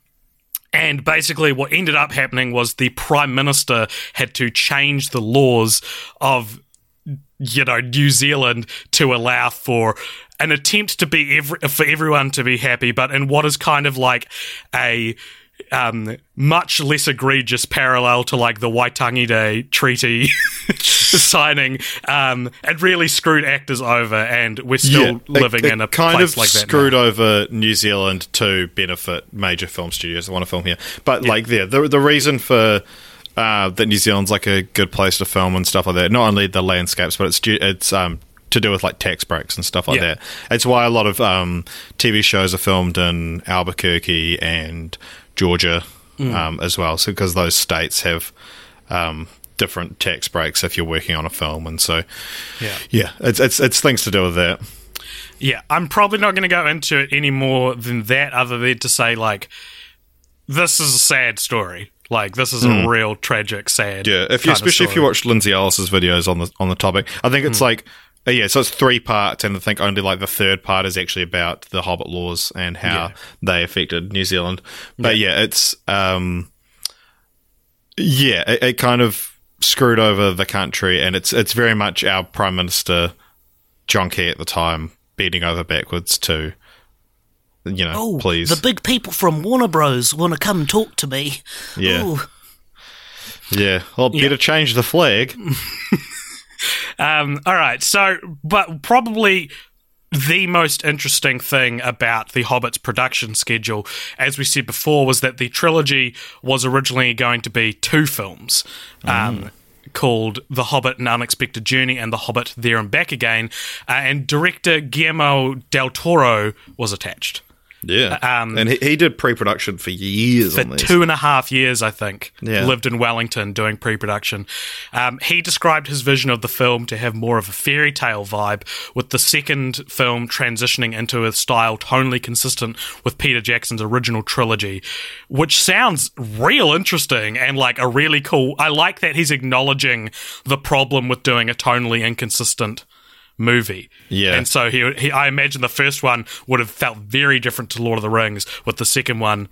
S1: and basically, what ended up happening was the prime minister had to change the laws of you know New Zealand to allow for an attempt to be every, for everyone to be happy, but in what is kind of like a um, much less egregious parallel to like the Waitangi Day Treaty signing. Um, it really screwed actors over, and we're still
S2: Yeah,
S1: living
S2: it,
S1: in a
S2: kind
S1: place
S2: of
S1: like that.
S2: screwed
S1: now.
S2: over New Zealand to benefit major film studios that want to film here. But like, yeah, the the reason for uh, that New Zealand's like a good place to film and stuff like that. Not only the landscapes, but it's it's um to do with like tax breaks and stuff like
S1: Yeah.
S2: that. It's why a lot of um, TV shows are filmed in Albuquerque and Georgia
S1: Mm.
S2: um, as well. So because those states have um, different tax breaks if you're working on a film, and so
S1: Yeah.
S2: yeah, it's it's it's things to do with that.
S1: Yeah, I'm probably not going to go into it any more than that, other than to say, like, this is a sad story. Like, this is a real tragic, sad.
S2: Yeah, if you, especially if you watch Lindsay Ellis's videos on the on the topic, I think it's like uh, yeah, so it's three parts, and I think only like the third part is actually about the Hobbit laws and how
S1: Yeah.
S2: they affected New Zealand. But yeah, it's um, yeah, it, it kind of screwed over the country, and it's it's very much our prime minister John Key at the time bending over backwards to you know
S3: Oh,
S2: please
S3: the big people from Warner Bros. want to come talk to me.
S2: Yeah.
S3: Ooh.
S2: yeah, well better change the flag.
S1: Um, all right, so, but probably the most interesting thing about The Hobbit's production schedule, as we said before, was that the trilogy was originally going to be two films. Um, Called The Hobbit An Unexpected Journey and The Hobbit There and Back Again. Uh, and director Guillermo del Toro was attached.
S2: Yeah,
S1: Um,
S2: and he, he did pre-production for years
S1: for two and a half years, I think.
S2: Yeah.
S1: Lived in Wellington doing pre production. Um, he described his vision of the film to have more of a fairy tale vibe, with the second film transitioning into a style tonally consistent with Peter Jackson's original trilogy, which sounds real interesting and like a really cool. I like that he's acknowledging the problem with doing a tonally inconsistent movie.
S2: Yeah.
S1: And so he, he I imagine the first one would have felt very different to Lord of the Rings, with the second one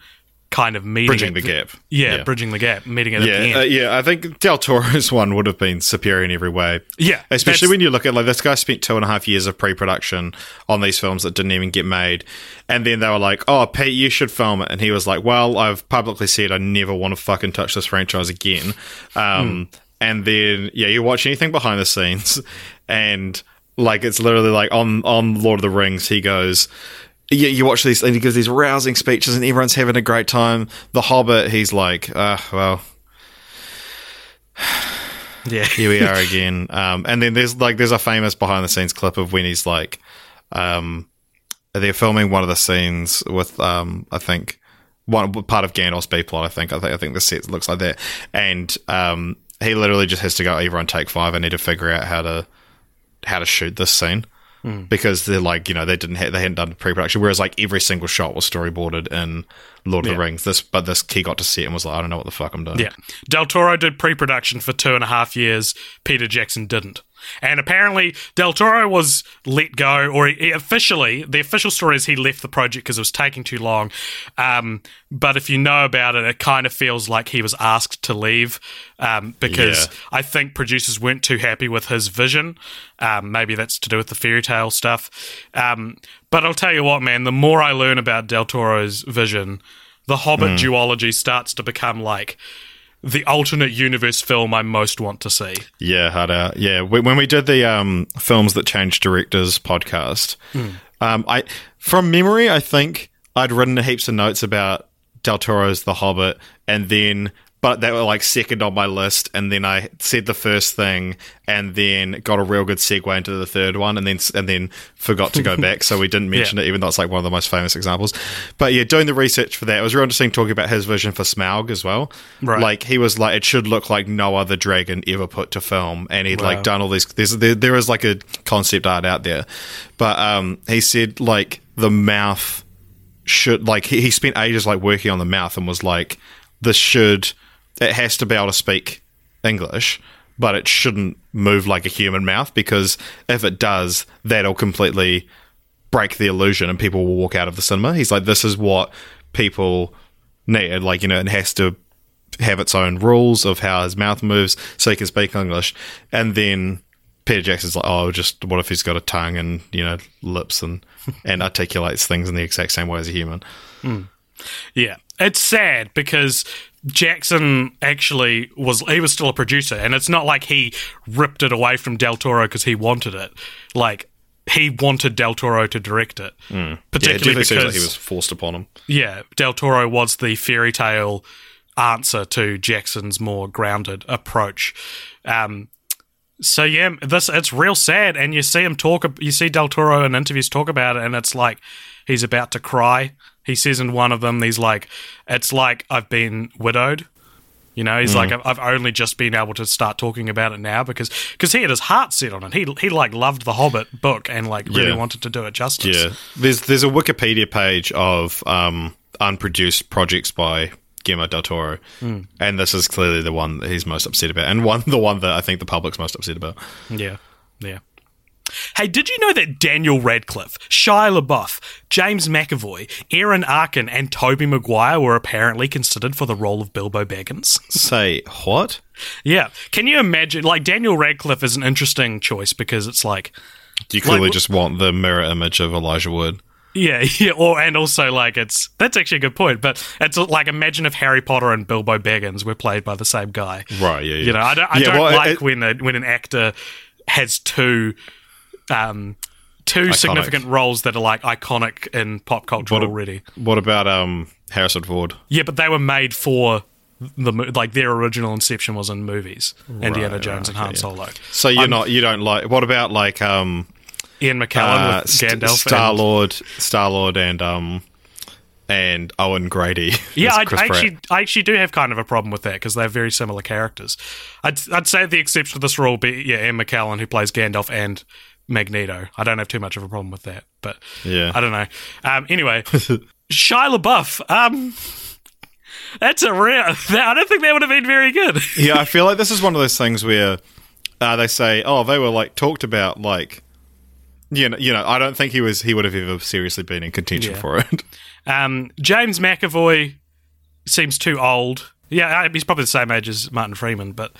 S1: kind of meeting
S2: bridging
S1: at
S2: the gap.
S1: Yeah,
S2: Yeah.
S1: bridging the gap, meeting it at the
S2: Yeah,
S1: end.
S2: uh, yeah. I think Del Toro's one would have been superior in every way.
S1: Yeah,
S2: especially when you look at like this guy spent two and a half years of pre-production on these films that didn't even get made, and then they were like, "Oh, Pete, you should film it," and he was like, "Well, I've publicly said I never want to fucking touch this franchise again." Um, And then yeah, you watch anything behind the scenes, and like it's literally like on on Lord of the Rings, he goes. Yeah, you watch these, and he gives these rousing speeches, and everyone's having a great time. The Hobbit, he's like, uh, well,
S1: yeah,
S2: here we are again. Um, and then there's like there's a famous behind the scenes clip of when he's like, um, they're filming one of the scenes with um, I think one part of Gandalf's B plot. I think I think I think the set looks like that, and um, he literally just has to go everyone take five. I need to figure out how to how to shoot this scene. Hmm. Because they're like, you know, they didn't ha- they hadn't done pre-production. Whereas like every single shot was storyboarded in Lord of
S1: Yeah.
S2: the Rings. This, but this he got to see it and was like, I don't know what the fuck I'm doing.
S1: yeah. Del Toro did pre-production for two and a half years. Peter Jackson didn't. And apparently, Del Toro was let go, or he, officially, the official story is he left the project because it was taking too long. Um, but if you know about it, it kind of feels like he was asked to leave um, because
S2: Yeah.
S1: I think producers weren't too happy with his vision. Um, maybe that's to do with the fairy tale stuff. Um, but I'll tell you what, man, the more I learn about Del Toro's vision, the Hobbit duology starts to become like the alternate universe film I most want to see.
S2: Yeah, hard out. Yeah, we, when we did the um, films that changed directors podcast, um, I from memory, I think I'd written heaps of notes about Del Toro's The Hobbit, and then but they were like second on my list. And then I said the first thing, and then got a real good segue into the third one, and then and then forgot to go back, so we didn't mention it, even though it's like one of the most famous examples. But yeah, doing the research for that, it was real interesting talking about his vision for Smaug as well.
S1: Right.
S2: Like he was like, it should look like no other dragon ever put to film, and he'd
S1: Wow.
S2: like done all these. There's there, there is like a concept art out there, but um, he said like the mouth should like he, he spent ages like working on the mouth and was like this should it has to be able to speak english but it shouldn't move like a human mouth because if it does that'll completely break the illusion and people will walk out of the cinema. He's like this is what people need like you know it has to have its own rules of how his mouth moves so he can speak english. And then Peter Jackson's like, oh, just what if he's got a tongue and you know lips and and articulates things in the exact same way as a human? Hmm.
S1: Yeah, it's sad because Jackson actually was he was still a producer, and it's not like he ripped it away from Del Toro because he wanted it. Like he wanted Del Toro to direct it,
S2: Hmm. Yeah, it
S1: particularly because
S2: like he was forced upon him.
S1: yeah, Del Toro was the fairy tale answer to Jackson's more grounded approach. Um, so yeah, this it's real sad, and you see him talk. You see Del Toro in interviews talk about it, and it's like he's about to cry. He says in one of them, he's like, "It's like I've been widowed." You know, he's like, I've, "I've only just been able to start talking about it now because because he had his heart set on it. He he like loved the Hobbit book and like really
S2: Yeah.
S1: wanted to do it justice.
S2: Yeah, there's there's a Wikipedia page of um, unproduced projects by Guillermo del Toro, and this is clearly the one that he's most upset about, and one the one that I think the public's most upset about.
S1: Yeah, yeah. Hey, did you know that Daniel Radcliffe, Shia LaBeouf, James McAvoy, Aaron Arkin, and Tobey Maguire were apparently considered for the role of Bilbo Baggins?
S2: Say what?
S1: yeah. Can you imagine? Like, Daniel Radcliffe is an interesting choice because it's like,
S2: You clearly
S1: Like,
S2: just want the mirror image of Elijah Wood.
S1: yeah, yeah, or, and also, like, it's, that's actually a good point, but it's like, imagine if Harry Potter and Bilbo Baggins were played by the same guy.
S2: Right, yeah, yeah.
S1: You know, I don't, I
S2: Yeah,
S1: don't
S2: well,
S1: like
S2: it-
S1: when a, when an actor has two um two significant roles that are like iconic in pop culture
S2: What a-
S1: already.
S2: What about um, Harrison Ford?
S1: Yeah, but they were made for the like their original inception was in movies. Indiana
S2: right,
S1: Jones and
S2: okay,
S1: Han
S2: yeah.
S1: Solo.
S2: So you're
S1: I'm-
S2: not you don't like what about like um
S1: Ian McKellen
S2: uh,
S1: with Gandalf.
S2: Star Lord Star Lord and um and Owen Grady.
S1: Yeah, I, I actually, I actually do have kind of a problem with that because they're very similar characters. I'd, I'd say the exception to this rule be yeah, Ian McKellen who plays Gandalf and Magneto. I don't have too much of a problem with that, but
S2: Yeah.
S1: I don't know. Um, anyway, Shia LaBeouf. Um, that's a rare. That, I don't think that would have been very good.
S2: yeah, I feel like this is one of those things where uh, they say, "Oh, they were like talked about." Like, you know, you know, I don't think he was. He would have ever seriously been in contention
S1: Yeah.
S2: for it.
S1: Um, James McAvoy seems too old. Yeah, he's probably the same age as Martin Freeman, but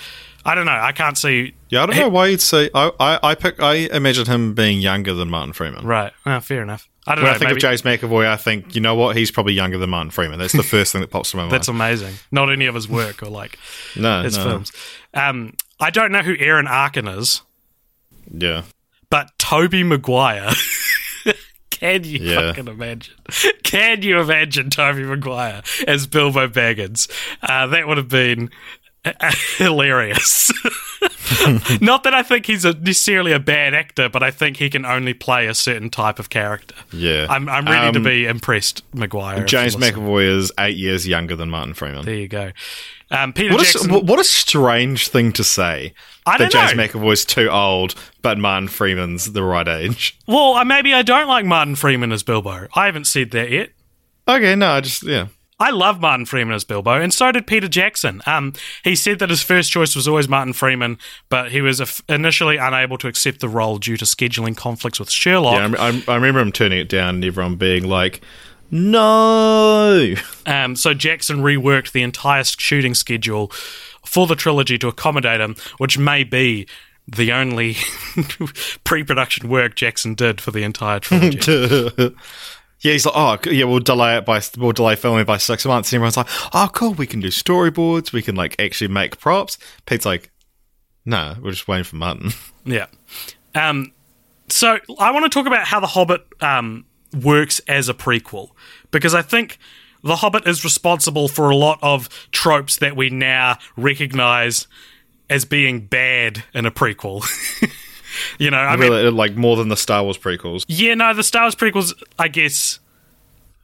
S1: I don't know. I can't see.
S2: Yeah, I don't know why you'd say. I, I, I pick. I imagine him being younger than Martin Freeman.
S1: Right. Oh, fair enough. I don't
S2: When
S1: know.
S2: I think
S1: maybe-
S2: of James McAvoy, I think you know what? He's probably younger than Martin Freeman. That's the first thing that pops to my mind.
S1: That's amazing. Not any of his work or like
S2: no,
S1: his
S2: no.
S1: films. Um, I don't know who Aaron Arkin is,
S2: Yeah,
S1: but Tobey Maguire. Can you
S2: Yeah.
S1: fucking imagine? Can you imagine Tobey Maguire as Bilbo Baggins? Uh, that would have been hilarious. Not that I think he's a, necessarily a bad actor, but I think he can only play a certain type of character.
S2: yeah.
S1: I'm, I'm ready to
S2: Um,
S1: be impressed, Maguire.
S2: James. McAvoy is eight years younger than Martin Freeman.
S1: There you go. Um, Peter
S2: What a,
S1: Jackson.
S2: what what a strange thing to say.
S1: I
S2: that James
S1: know.
S2: McAvoy's too old, but Martin Freeman's the right age.
S1: Well, maybe I don't like Martin Freeman as Bilbo. I haven't said that yet.
S2: Okay, no, I just yeah.
S1: I love Martin Freeman as Bilbo, and so did Peter Jackson. Um, he said that his first choice was always Martin Freeman, but he was initially unable to accept the role due to scheduling conflicts with Sherlock.
S2: Yeah, I, I, I remember him turning it down and everyone being like, "No."
S1: Um, so Jackson reworked the entire shooting schedule for the trilogy to accommodate him, which may be the only pre-production work Jackson did for the entire trilogy.
S2: Yeah, he's like, "Oh, yeah, we'll delay it by we'll delay filming by six months." And everyone's like, "Oh, cool, we can do storyboards, we can like actually make props." Pete's like, "No, we're just waiting for Martin."
S1: Yeah. Um, so I want to talk about how The Hobbit um, works as a prequel because I think The Hobbit is responsible for a lot of tropes that we now recognize as being bad in a prequel. you know, I mean,
S2: like more than the Star Wars prequels.
S1: yeah, no, the Star Wars prequels, I guess.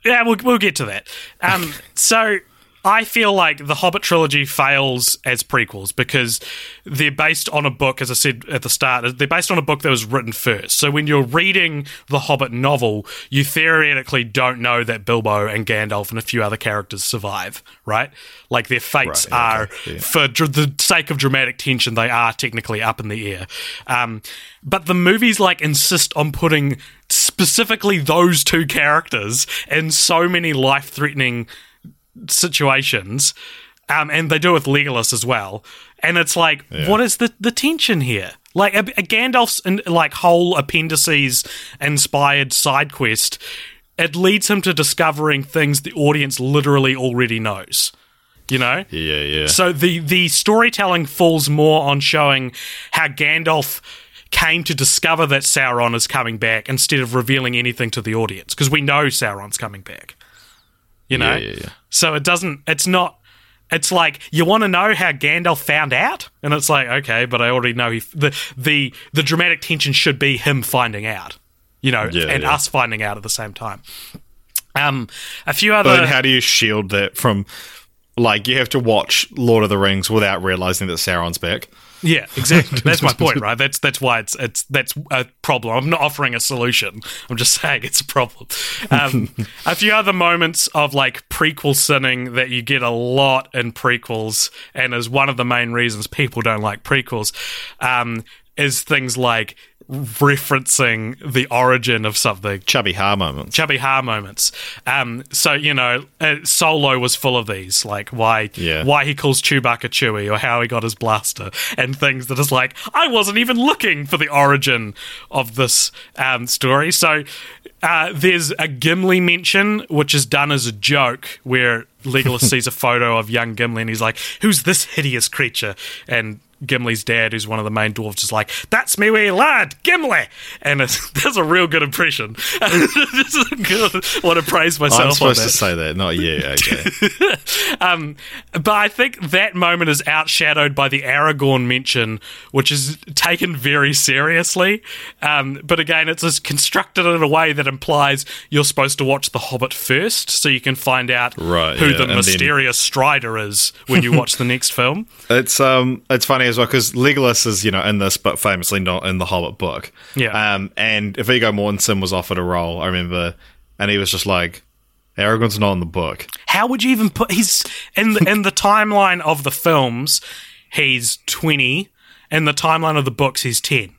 S1: Yeah, we'll, we'll get to that. Um, so I feel like the Hobbit trilogy fails as prequels because they're based on a book, as I said at the start, they're based on a book that was written first. So when you're reading the Hobbit novel, you theoretically don't know that Bilbo and Gandalf and a few other characters survive, right? Like their fates
S2: Right,
S1: are,
S2: okay, yeah.
S1: for dr- the sake of dramatic tension, they are technically up in the air. Um, but the movies like insist on putting specifically those two characters in so many life-threatening situations, um, and they do it with Legolas as well. And it's like, what is the the tension here? Like a, a Gandalf's in, like whole appendices inspired side quest, it leads him to discovering things the audience literally already knows. You know,
S2: Yeah, yeah.
S1: so the the storytelling falls more on showing how Gandalf came to discover that Sauron is coming back instead of revealing anything to the audience because we know Sauron's coming back. You know,
S2: Yeah, yeah,
S1: so it doesn't. It's not. It's like you want to know how Gandalf found out, and it's like okay, but I already know he. The the the dramatic tension should be him finding out. You know, and us finding out at the same time. Um, a few other.
S2: But then how do you shield that from? Like you have to watch Lord of the Rings without realizing that Sauron's back.
S1: Yeah, exactly. That's my point, right? That's that's why it's it's that's a problem. I'm not offering a solution. I'm just saying it's a problem. Um, a few other moments of like prequel sinning that you get a lot in prequels, and is one of the main reasons people don't like prequels, um, is things like referencing the origin of something
S2: Chubby Ha moments.
S1: chubby ha moments. Um, so you know, uh, Solo was full of these, like why
S2: Yeah.
S1: why he calls Chewbacca Chewie or how he got his blaster, and things that is like I wasn't even looking for the origin of this um, story. So uh, there's a Gimli mention, which is done as a joke, where Legolas sees a photo of young Gimli and he's like, "Who's this hideous creature?" and Gimli's dad, who's one of the main dwarves, is like, "That's me wee lad, Gimli," and it's, that's a real good impression. Good. want to praise myself
S2: I'm supposed to say that, not you. Okay.
S1: Um, but I think that moment is outshadowed by the Aragorn mention, which is taken very seriously. Um, but again, it's just constructed in a way that implies you're supposed to watch The Hobbit first, so you can find out
S2: Right,
S1: who
S2: yeah,
S1: the
S2: and then-
S1: mysterious Strider is when you watch the next film.
S2: It's um, it's funny as well because Legolas is you know in this, but famously not in the Hobbit book.
S1: Yeah.
S2: Um, and Viggo Mortensen was offered a role, I remember, and he was just like, "Aragorn's not in the book."
S1: How would you even put he's in the in the timeline of the films? He's twenty. In the timeline of the books, he's ten.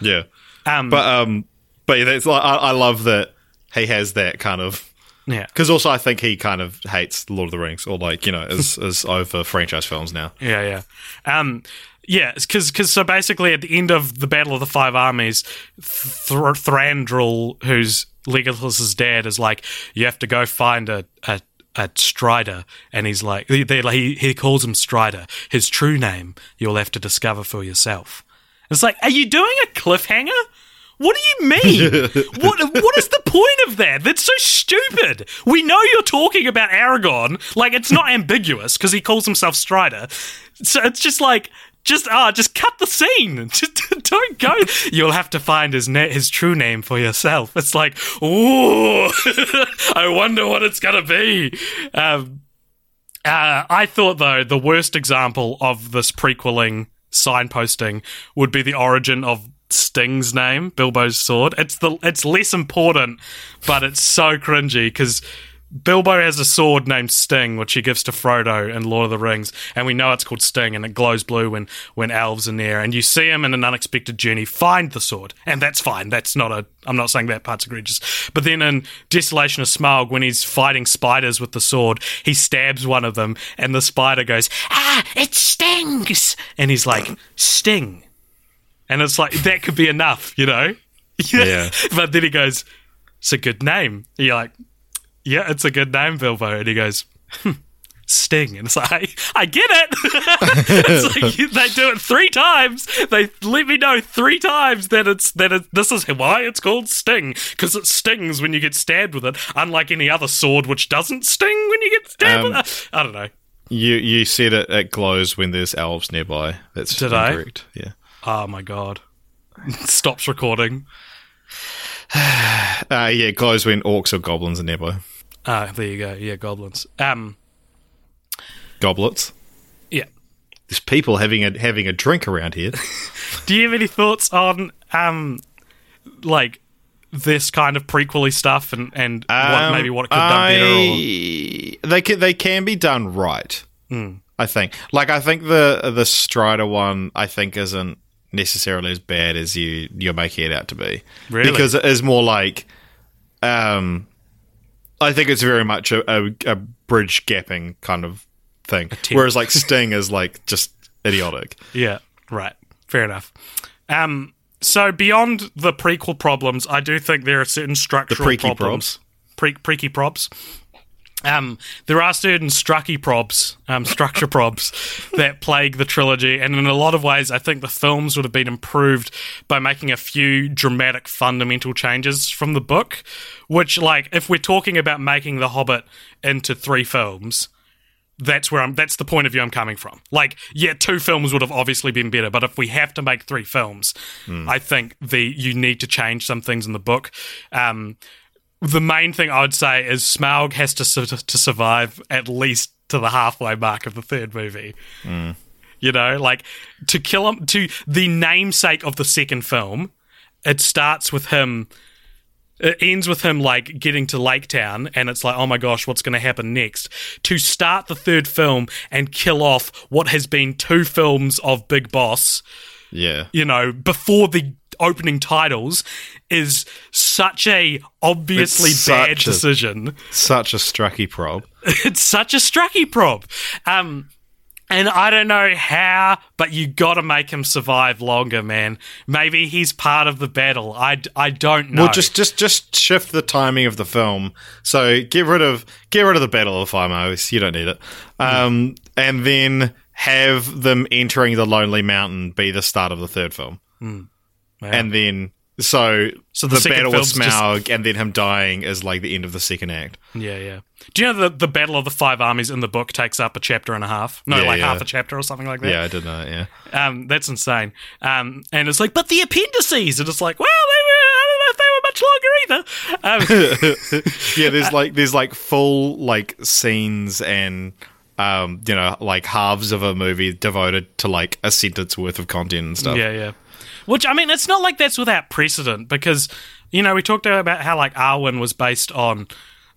S2: Yeah.
S1: Um,
S2: But um, but yeah, that's like I, I love that he has that kind of
S1: yeah,
S2: because also I think he kind of hates Lord of the Rings or like you know is is over franchise films now.
S1: Yeah, yeah. Um, yeah, because because so basically at the end of the Battle of the Five Armies, Thr- Thranduil, who's Legolas's dad, is like, you have to go find a a, Strider, and he's like, they, they, he he calls him Strider. His true name you'll have to discover for yourself. It's like, are you doing a cliffhanger? What do you mean? what what is the point of that? That's so stupid. We know you're talking about Aragorn. Like it's not ambiguous because he calls himself Strider. So it's just like just ah, just cut the scene. Just don't go. You'll have to find his na- his true name for yourself. It's like, ooh, I wonder what it's gonna be. Um, uh, I thought though the worst example of this prequeling signposting would be the origin of Sting's name, Bilbo's sword. It's the it's less important, but it's so cringy because Bilbo has a sword named Sting, which he gives to Frodo in Lord of the Rings, and we know it's called Sting, and it glows blue when when elves are near, and you see him in an unexpected journey find the sword, and that's fine. That's not a. I'm not saying that part's egregious, but then in Desolation of Smaug, when he's fighting spiders with the sword, he stabs one of them, and the spider goes, "Ah, it stings," and he's like, "Sting," and it's like that could be enough, you know.
S2: Yeah.
S1: but then he goes, "It's a good name." And you're like, "Yeah, it's a good name, Bilbo," and he goes, hmm, Sting, and it's like I, I get it. it's like they do it three times. They let me know three times that it's that it, this is why it's called Sting because it stings when you get stabbed with it, unlike any other sword which doesn't sting when you get stabbed.
S2: Um,
S1: with it. I don't know.
S2: You you said it, it glows when there's elves nearby. That's
S1: Did I?
S2: Yeah.
S1: Oh my god. Stops recording.
S2: Uh, yeah, it glows when orcs or goblins are nearby.
S1: Ah, there you go. Yeah, goblins. Um,
S2: Goblets.
S1: yeah.
S2: There's people having a having a drink around here.
S1: Do you have any thoughts on um, like this kind of prequely stuff and and what
S2: Um,
S1: maybe what it could have done better? Or,
S2: They can they can be done right. I think. Like I think the the Strider one I think isn't necessarily as bad as you you're making it out to be.
S1: Really?
S2: Because it is more like um I think it's very much a, a, a bridge gapping kind of thing. Whereas like Sting is like just idiotic.
S1: Yeah, right. Fair enough. Um, so beyond the prequel problems, I do think there are certain structural problems.
S2: prequel
S1: problems. Pre- prequel probs. Um, there are certain strucky probs, um, structure probs that plague the trilogy, and in a lot of ways, I think the films would have been improved by making a few dramatic, fundamental changes from the book. Which, like, if we're talking about making The Hobbit into three films, that's where I'm that's the point of view I'm coming from. Like, yeah, two films would have obviously been better, but if we have to make three films, I think the you need to change some things in the book. Um, the main thing I would say is Smaug has to su- to survive at least to the halfway mark of the third movie. Mm. You know, like to kill him to the namesake of the second film. It starts with him it ends with him like getting to Lake Town, and it's like, oh my gosh, what's going to happen next? To start the third film and kill off what has been two films of Big Boss,
S2: Yeah.
S1: you know, before the opening titles, is such a obviously
S2: It's
S1: bad
S2: such a-
S1: decision.
S2: Such a strucky prob.
S1: it's such a strucky prop. Um, and I don't know how, but you got to make him survive longer, man. Maybe he's part of the battle. I, I don't know.
S2: Well, just just just shift the timing of the film. So get rid of get rid of the Battle of Mouse. You don't need it. Um, and then have them entering the Lonely Mountain be the start of the third film, and then so
S1: So the
S2: the, battle with
S1: film's just-
S2: Smaug and then him dying is like the end of the second act.
S1: Yeah, yeah. Do you know the the Battle of the Five Armies in the book takes up a chapter and a half? No,
S2: Yeah,
S1: like
S2: yeah.
S1: half a chapter or something like that.
S2: Yeah, I did know. That, yeah,
S1: Um, that's insane. Um, and it's like, but the appendices, and it's like, well, they were, I don't know if they were much longer either. Um,
S2: yeah. There's like there's like full like scenes and. Um, you know, like halves of a movie devoted to like a sentence worth of content and stuff.
S1: Yeah, yeah. Which I mean, it's not like that's without precedent because you know we talked about how like Arwen was based on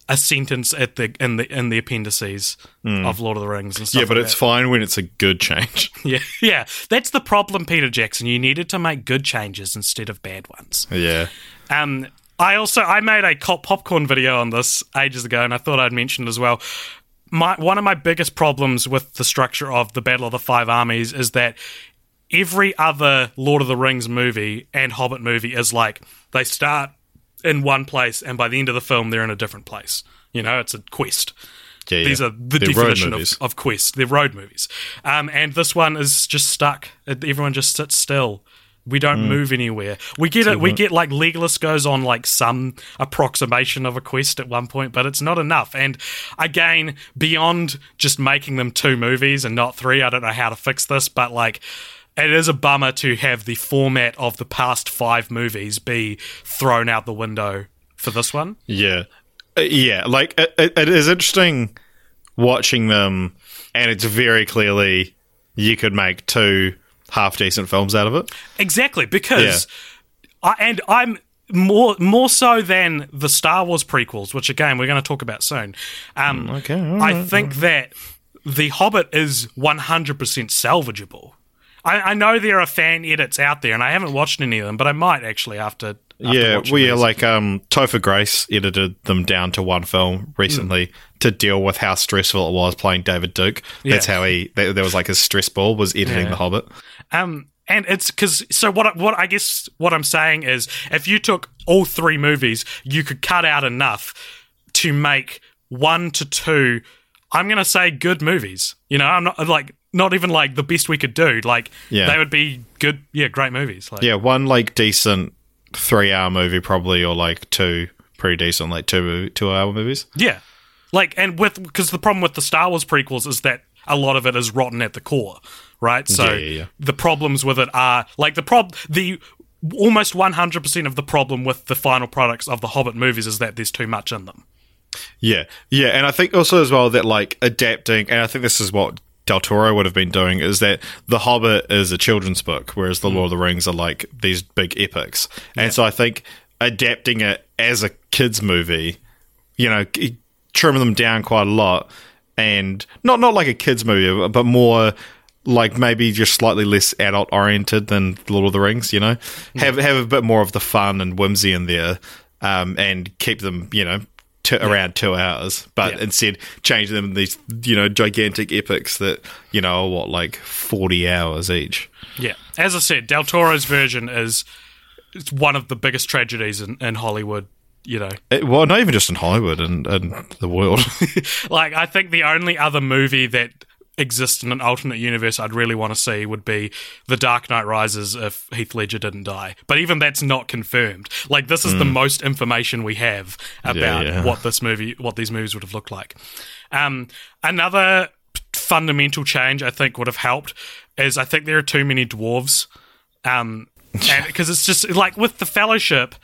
S1: a sentence at the in the in the appendices of Lord of the Rings and stuff.
S2: Yeah, but
S1: like
S2: it's
S1: that.
S2: fine when it's a good change.
S1: yeah, yeah. That's the problem, Peter Jackson. You needed to make good changes instead of bad ones.
S2: yeah.
S1: Um, I also I made a cop popcorn video on this ages ago, and I thought I'd mention it as well. My one of my biggest problems with the structure of the Battle of the Five Armies is that every other Lord of the Rings movie and Hobbit movie is like they start in one place, and by the end of the film, they're in a different place. You know, it's a quest.
S2: Yeah, yeah.
S1: These are the
S2: They're
S1: definition of, of quest. They're road movies. Um, and this one is just stuck. Everyone just sits still. We don't
S2: Mm.
S1: move anywhere. We get it. We get like Legolas goes on like some approximation of a quest at one point, but it's not enough. And again, beyond just making them two movies and not three, I don't know how to fix this, but like. It is a bummer to have the format of the past five movies be thrown out the window for this one.
S2: Yeah. Uh, yeah, like it, it, it is interesting watching them, and it's very clearly you could make two half decent films out of it.
S1: Exactly, because I, and I'm more more so than the Star Wars prequels, which again we're going to talk about soon. Um,
S2: okay, all
S1: I think that the Hobbit is 100% salvageable. I, I know there are fan edits out there, and I haven't watched any of them, but I might actually after. after
S2: yeah, well, yeah,
S1: these.
S2: like um, Topher Grace edited them down to one film recently to deal with how stressful it was playing David Duke. That's
S1: Yeah.
S2: how he. That, that was like his stress ball was editing
S1: Yeah.
S2: The Hobbit.
S1: Um, and it's because so what? What I guess what I'm saying is, if you took all three movies, you could cut out enough to make one to two I'm gonna say good movies. You know, I'm not like not even like the best we could do. Like
S2: Yeah.
S1: they would be good. Yeah, great movies. Like,
S2: Yeah, one like decent three hour movie probably, or like two pretty decent like two two hour movies.
S1: Yeah. Like, and with, because the problem with the Star Wars prequels is that a lot of it is rotten at the core, right? So
S2: Yeah, yeah,
S1: the problems with it are, like, the prob, the almost 100% of the problem with the final products of the Hobbit movies is that there's too much in them.
S2: Yeah, yeah, and I think also as well that like adapting, and I think this is what Del Toro would have been doing is that The Hobbit is a children's book, whereas The Lord of the Rings are like these big epics, and so I think adapting it as a kids movie, you know, trimming them down quite a lot, and not not like a kids movie, but more like maybe just slightly less adult oriented than Lord of the Rings. You know, have have a bit more of the fun and whimsy in there, um, and keep them, you know. To around two hours, but
S1: Yeah.
S2: instead change them in these, you know, gigantic epics that, you know, are what, like 40 hours each.
S1: Yeah. As I said, Del Toro's version is it's one of the biggest tragedies in, in Hollywood, you know.
S2: It, well, not even just in Hollywood and, and the world.
S1: Like, I think the only other movie that exists in an alternate universe I'd really want to see would be The Dark Knight Rises if Heath Ledger didn't die. But even that's not confirmed. Like, this is the most information we have about
S2: yeah.
S1: what this movie, what these movies would have looked like. Um, another fundamental change I think would have helped is I think there are too many dwarves. Um, because it's just like with the Fellowship,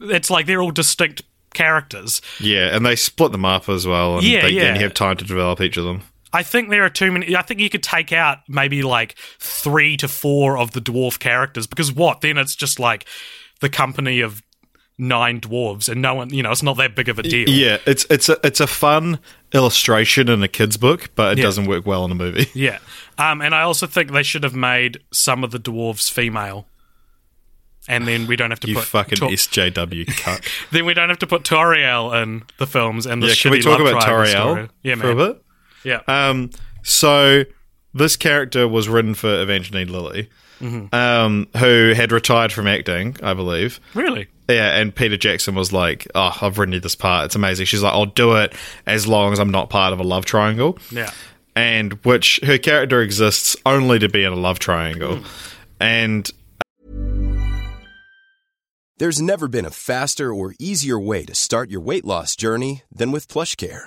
S1: it's like they're all distinct characters.
S2: yeah, and they split them up as well, and
S1: Yeah,
S2: they,
S1: yeah.
S2: you have time to develop each of them.
S1: I think there are too many. I think you could take out maybe like three to four of the dwarf characters because what? Then it's just like the company of nine dwarves and no one, you know, it's not that big of a deal.
S2: Yeah, it's it's a it's a fun illustration in a kid's book, but it
S1: Yeah.
S2: doesn't work well in a movie.
S1: Yeah. Um, and I also think they should have made some of the dwarves female. And then we don't have to
S2: You
S1: put
S2: fucking
S1: Tor-
S2: SJW cuck.
S1: then we don't have to put Tauriel in the films and the
S2: yeah, can we talk about
S1: Tauriel. Yeah,
S2: for a bit?
S1: Yeah.
S2: Um, so this character was written for Evangeline Lilly,
S1: Mm-hmm.
S2: um, who had retired from acting, I believe.
S1: really?
S2: Yeah, and Peter Jackson was like, "Oh, I've written you this part. It's amazing." She's like, "I'll do it as long as I'm not part of a love triangle."
S1: Yeah.
S2: and which her character exists only to be in a love triangle, and
S4: There's never been a faster or easier way to start your weight loss journey than with PlushCare.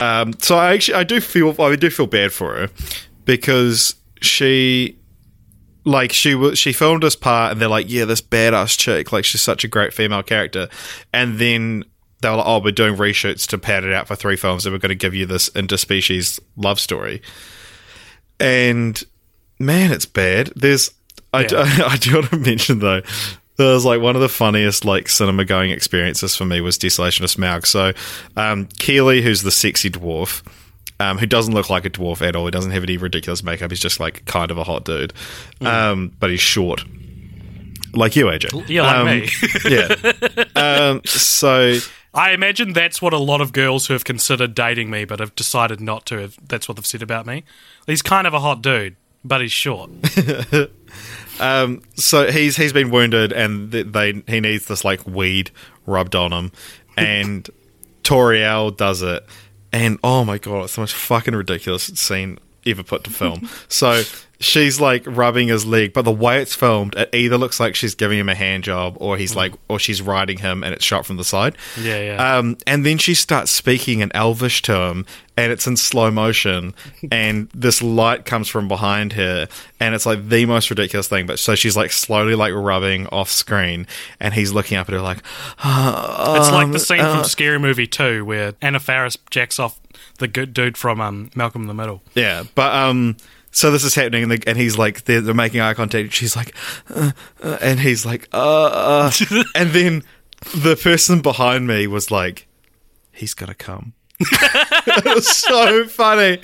S2: Um, so I actually I do feel I do feel bad for her because she. Like she was, she filmed this part, and they're like, "Yeah, this badass chick, like she's such a great female character." And then they were like, "Oh, we're doing reshoots to pad it out for three films, and we're going to give you this interspecies love story." And man, it's bad. There's I, do, I do want to mention though. There was like one of the funniest like cinema going experiences for me was Desolation of Smaug. So, um, Kili, who's the sexy dwarf, um, who doesn't look like a dwarf at all. He doesn't have any ridiculous makeup. He's just like kind of a hot dude, um, but he's short, like you, AJ.
S1: Yeah, like
S2: Um,
S1: me.
S2: yeah. Um, so
S1: I imagine that's what a lot of girls who have considered dating me but have decided not to. Have, that's what they've said about me. He's kind of a hot dude, but he's short.
S2: so he's he's been wounded and th- they he needs this like weed rubbed on him. And Tauriel does it. And oh my god it's the most fucking ridiculous scene ever put to film. So she's like rubbing his leg but the way it's filmed it either looks like she's giving him a hand job or he's like or she's riding him and it's shot from the side.
S1: Yeah, yeah.
S2: um, and then she starts speaking in Elvish to him, and it's in slow motion. and this light comes from behind her, and it's like the most ridiculous thing. But so she's like slowly like rubbing off screen, and he's looking up at her like,
S1: It's like
S2: um,
S1: the scene
S2: uh,
S1: from Scary Movie 2 where Anna Faris jacks off the good dude from um, Malcolm in the Middle.
S2: yeah. But um, so this is happening, and, the, and he's like, they're, they're making eye contact. And she's like, uh, uh, and he's like, uh, uh. and then the person behind me was like, he's gonna come. it was so funny,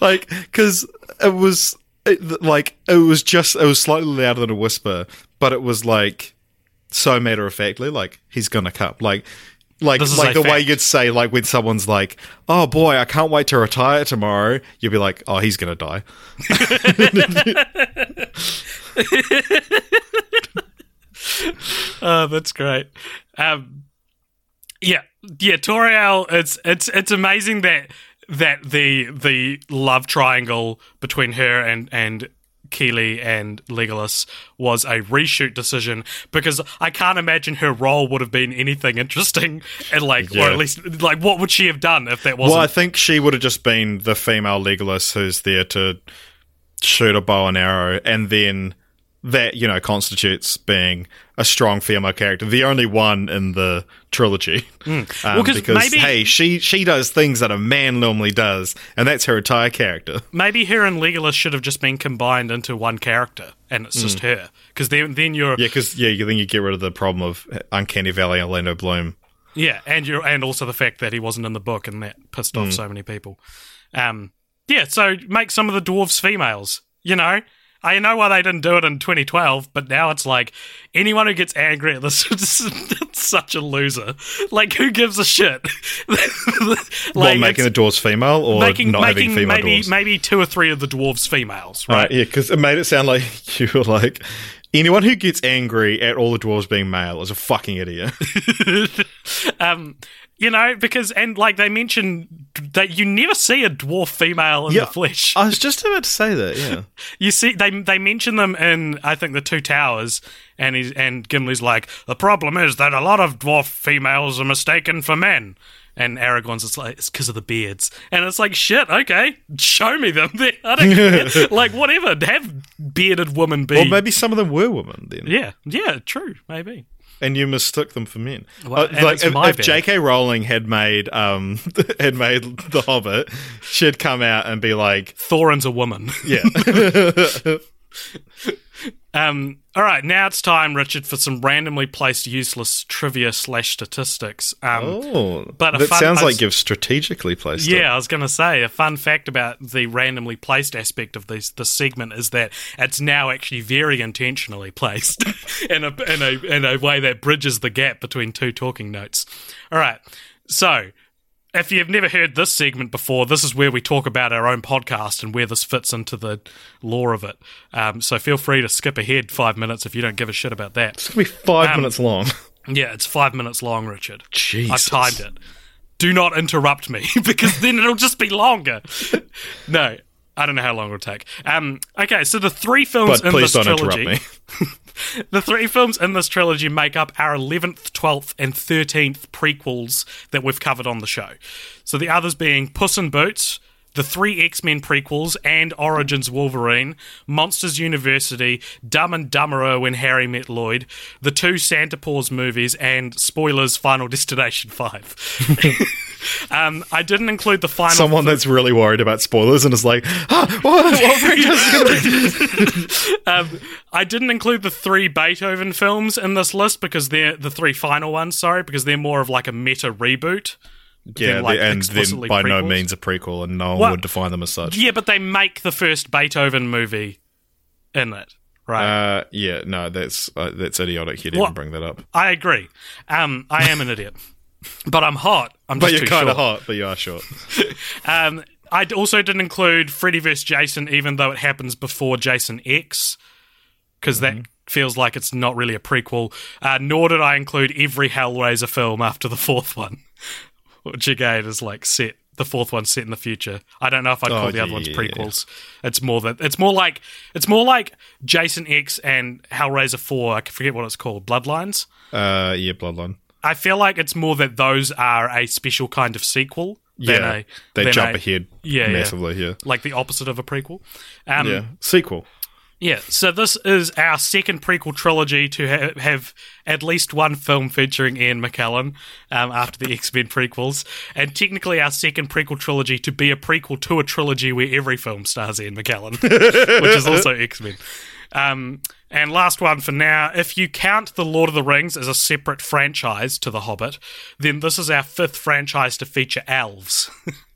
S2: like because it was it, like it was just it was slightly louder than a whisper, but it was like so matter of factly, like he's gonna come, like. Like, like
S1: a
S2: the way you'd say, like when someone's like, "Oh boy, I can't wait to retire tomorrow," you'd be like, "Oh, he's gonna die."
S1: Oh, that's great. Um, yeah, yeah, Tauriel. It's it's it's amazing that that the the love triangle between her and and Kili and Legolas was a reshoot decision because I can't imagine her role would have been anything interesting and like or at least like what would she have done if that wasn't
S2: Well, I think she would have just been the female Legolas who's there to shoot a bow and arrow, and then that you know constitutes being a strong female character, the only one in the trilogy. Um,
S1: Hmm. Well, 'cause
S2: because
S1: maybe-
S2: hey, she she does things that a man normally does, and that's her entire character.
S1: maybe her and Legolas should have just been combined into one character and it's just her because then then you're
S2: Yeah, because yeah, then you get rid of the problem of Uncanny Valley and Orlando Bloom.
S1: Yeah, and you and also the fact that he wasn't in the book and that pissed off so many people. Um, yeah, so make some of the dwarves females. You know, I know why they didn't do it in 2012, but now it's like anyone who gets angry at this is such a loser. Like, who gives a shit? like,
S2: What, making the dwarves female or
S1: making
S2: not having
S1: making
S2: female
S1: maybe
S2: dwarves?
S1: maybe two or three of the dwarves females,
S2: Right,
S1: right?
S2: yeah, because it made it sound like you were like anyone who gets angry at all the dwarves being male is a fucking idiot.
S1: um, you know, because and like they mention that you never see a dwarf female in the flesh.
S2: I was just about to say that. Yeah,
S1: You see, they they mention them in I think the Two Towers, and he's and Gimli's like the problem is that a lot of dwarf females are mistaken for men, and Aragorn's it's like it's because of the beards, and it's like shit. Okay, show me them. I don't care. like whatever. Have bearded women be.
S2: or maybe some of them were women then,
S1: yeah, yeah, true, maybe.
S2: and you mistook them for men.
S1: Well,
S2: Uh, like if, if. J.K. Rowling had made um had made The Hobbit, she'd come out and be like,
S1: Thorin's a woman.
S2: yeah,
S1: Um, all right, now it's time, Richard, for some randomly placed useless trivia slash statistics. Um,
S2: oh,
S1: But
S2: that sounds like you've strategically placed it.
S1: Yeah, I was going to say a fun fact about the randomly placed aspect of this this segment is that it's now actually very intentionally placed in a in a in a way that bridges the gap between two talking notes. All right, so. If you've never heard this segment before, this is where we talk about our own podcast and where this fits into the lore of it. Um, so feel free to skip ahead five minutes if you don't give a shit about that.
S2: It's gonna be five
S1: Um,
S2: minutes long.
S1: Yeah, it's five minutes long, Richard.
S2: Jesus.
S1: I've timed it. Do not interrupt me because then it'll just be longer. no, I don't know how long it'll take. Um, okay, so the three films
S2: But
S1: in
S2: please
S1: this
S2: don't
S1: trilogy,
S2: interrupt me.
S1: the three films in this trilogy make up our eleventh, twelfth, and thirteenth prequels that we've covered on the show. So the others being Puss in Boots. The three X Men prequels and Origins Wolverine, Monsters University, Dumb and Dumberer When Harry Met Lloyd, the two Santa Paws movies, and spoilers Final Destination 5. um, I didn't include the final
S2: Someone that's really worried about spoilers and is like, ah, what, what franchise is gonna be?
S1: um, I didn't include the three Beethoven films in this list because they're the three final ones. Sorry, because they're more of like a meta reboot.
S2: Yeah,
S1: than, like,
S2: they- and then by no means a prequel, and no one
S1: Well,
S2: would define them as such.
S1: Yeah, but they make the first Beethoven movie in it, right?
S2: Uh, yeah, no, that's uh, that's idiotic. You didn't
S1: What?
S2: bring that up.
S1: I agree. Um, I am an idiot, but I'm hot. I'm
S2: But you're kind of hot, but you are short.
S1: Um, I also didn't include Freddy vs. Jason, even though it happens before Jason X, because that feels like it's not really a prequel. Uh, nor did I include every Hellraiser film after the fourth one, which again is like set. The fourth one's set in the future. I don't know if I'd call
S2: Oh,
S1: the
S2: yeah,
S1: other ones
S2: yeah, yeah.
S1: prequels. It's more that it's more like it's more like Jason X and Hellraiser Four. I forget what it's called. Bloodlines.
S2: Uh, yeah, Bloodline.
S1: I feel like it's more that those are a special kind of sequel. Than
S2: Yeah,
S1: a,
S2: they jump
S1: a-
S2: ahead
S1: Yeah, yeah
S2: massively here.
S1: like the opposite of a prequel. Um,
S2: Yeah, sequel.
S1: Yeah. So this is our second prequel trilogy to ha- have at least one film featuring Ian McKellen um, after the X Men prequels, and technically our second prequel trilogy to be a prequel to a trilogy where every film stars Ian McKellen, which is also X Men. Um, and last one for now. If you count The Lord of the Rings as a separate franchise to The Hobbit, then this is our fifth franchise to feature elves.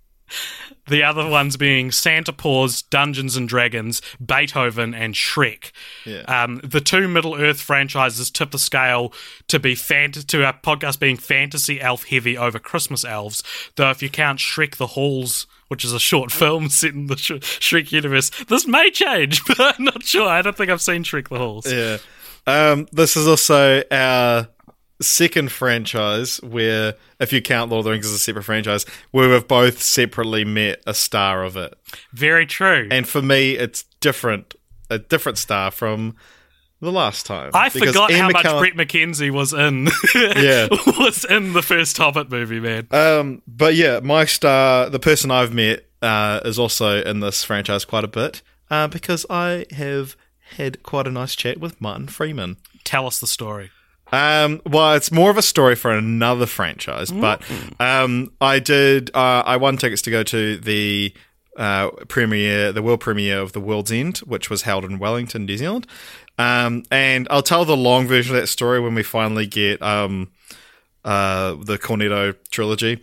S1: The other ones being Santa Paws, Dungeons and Dragons, Beethoven, and Shrek.
S2: Yeah.
S1: Um, the two Middle Earth franchises tip the scale to be fant- to our podcast being fantasy elf heavy over Christmas elves. Though if you count Shrek the Halls, which is a short film set in the Sh- Shrek universe, this may change, but I'm not sure. I don't think I've seen Shrek the Halls.
S2: Yeah. Um, this is also our second franchise where, if you count Lord of the Rings as a separate franchise, where we've both separately met a star of it.
S1: Very true.
S2: And for me, it's different, a different star from the last time.
S1: I forgot
S2: Ian
S1: how much Bret McKenzie was in.
S2: Yeah.
S1: was in the first Hobbit movie, man.
S2: Um, but yeah, my star, the person I've met, uh, is also in this franchise quite a bit uh, because I have had quite a nice chat with Martin Freeman.
S1: Tell us the story.
S2: Um, well, it's more of a story for another franchise, but um, I did. Uh, I won tickets to go to the uh, premiere, the world premiere of The World's End, which was held in Wellington, New Zealand. Um, and I'll tell the long version of that story when we finally get um, uh, the Cornetto trilogy.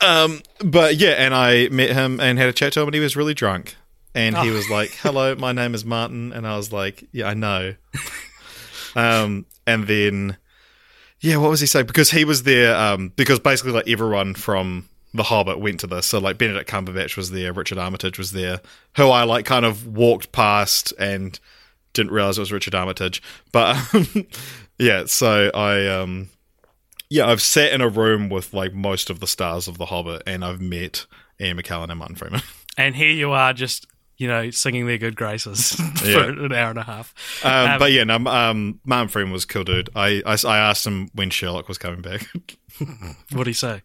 S2: Um, but yeah, and I met him and had a chat to him, and he was really drunk. And he was like, "Hello, my name is Martin," and I was like, "Yeah, I know." um, and then, yeah, what was he saying? Because he was there. Um, because basically, like everyone from The Hobbit went to this. So like Benedict Cumberbatch was there, Richard Armitage was there, who I like kind of walked past and didn't realize it was Richard Armitage. But um, yeah, so I um, yeah, I've sat in a room with like most of the stars of The Hobbit, and I've met Ian McKellen and Martin Freeman.
S1: And here you are, just you know, singing their good graces for
S2: Yeah.
S1: an hour and a half.
S2: Um,
S1: Um,
S2: but yeah, no, um, Martin Freeman was a cool dude. I, I, I asked him when Sherlock was coming back.
S1: What do you say?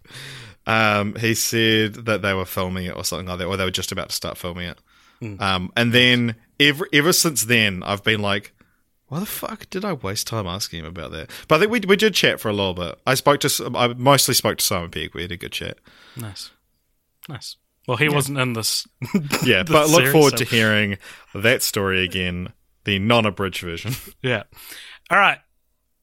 S2: Um, he said that they were filming it or something like that, or they were just about to start filming it. Um, and then ever ever since then, I've been like, why the fuck did I waste time asking him about that? But I think we we did chat for a little bit. I spoke to I mostly spoke to Simon Pegg. We had a good chat.
S1: Nice, nice. Well, he wasn't in this.
S2: Yeah,
S1: the
S2: but look
S1: series,
S2: forward
S1: so-
S2: to hearing that story again, the non-abridged version.
S1: Yeah. All right.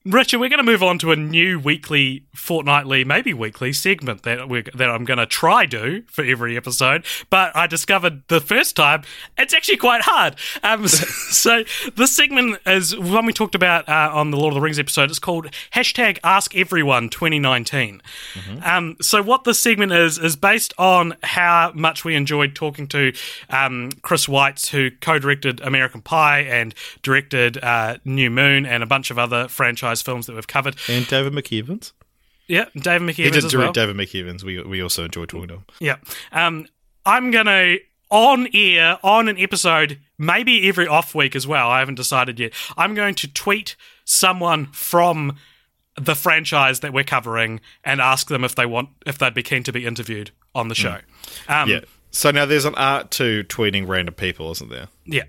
S1: Richard, we're going to move on to a new weekly, fortnightly, maybe weekly segment that we that I'm going to try do for every episode. But I discovered the first time it's actually quite hard. Um, so this segment is one we talked about uh, on the Lord of the Rings episode. It's called hashtag Ask Everyone 2019. Um, so what this segment is is based on how much we enjoyed talking to um, Chris Weitz, who co-directed American Pie and directed uh, New Moon and a bunch of other franchise films that we've covered.
S2: and David McEvans.
S1: Yeah, David McKeevans
S2: He did direct
S1: well.
S2: David McEvans. We we also enjoy talking to him.
S1: Yeah. Um, I'm going to, on air, on an episode, maybe every off week as well, I haven't decided yet, I'm going to tweet someone from the franchise that we're covering and ask them if they want, if they'd be keen to be interviewed on the show. Um,
S2: Yeah. So now there's an art to tweeting random people, isn't there?
S1: Yeah.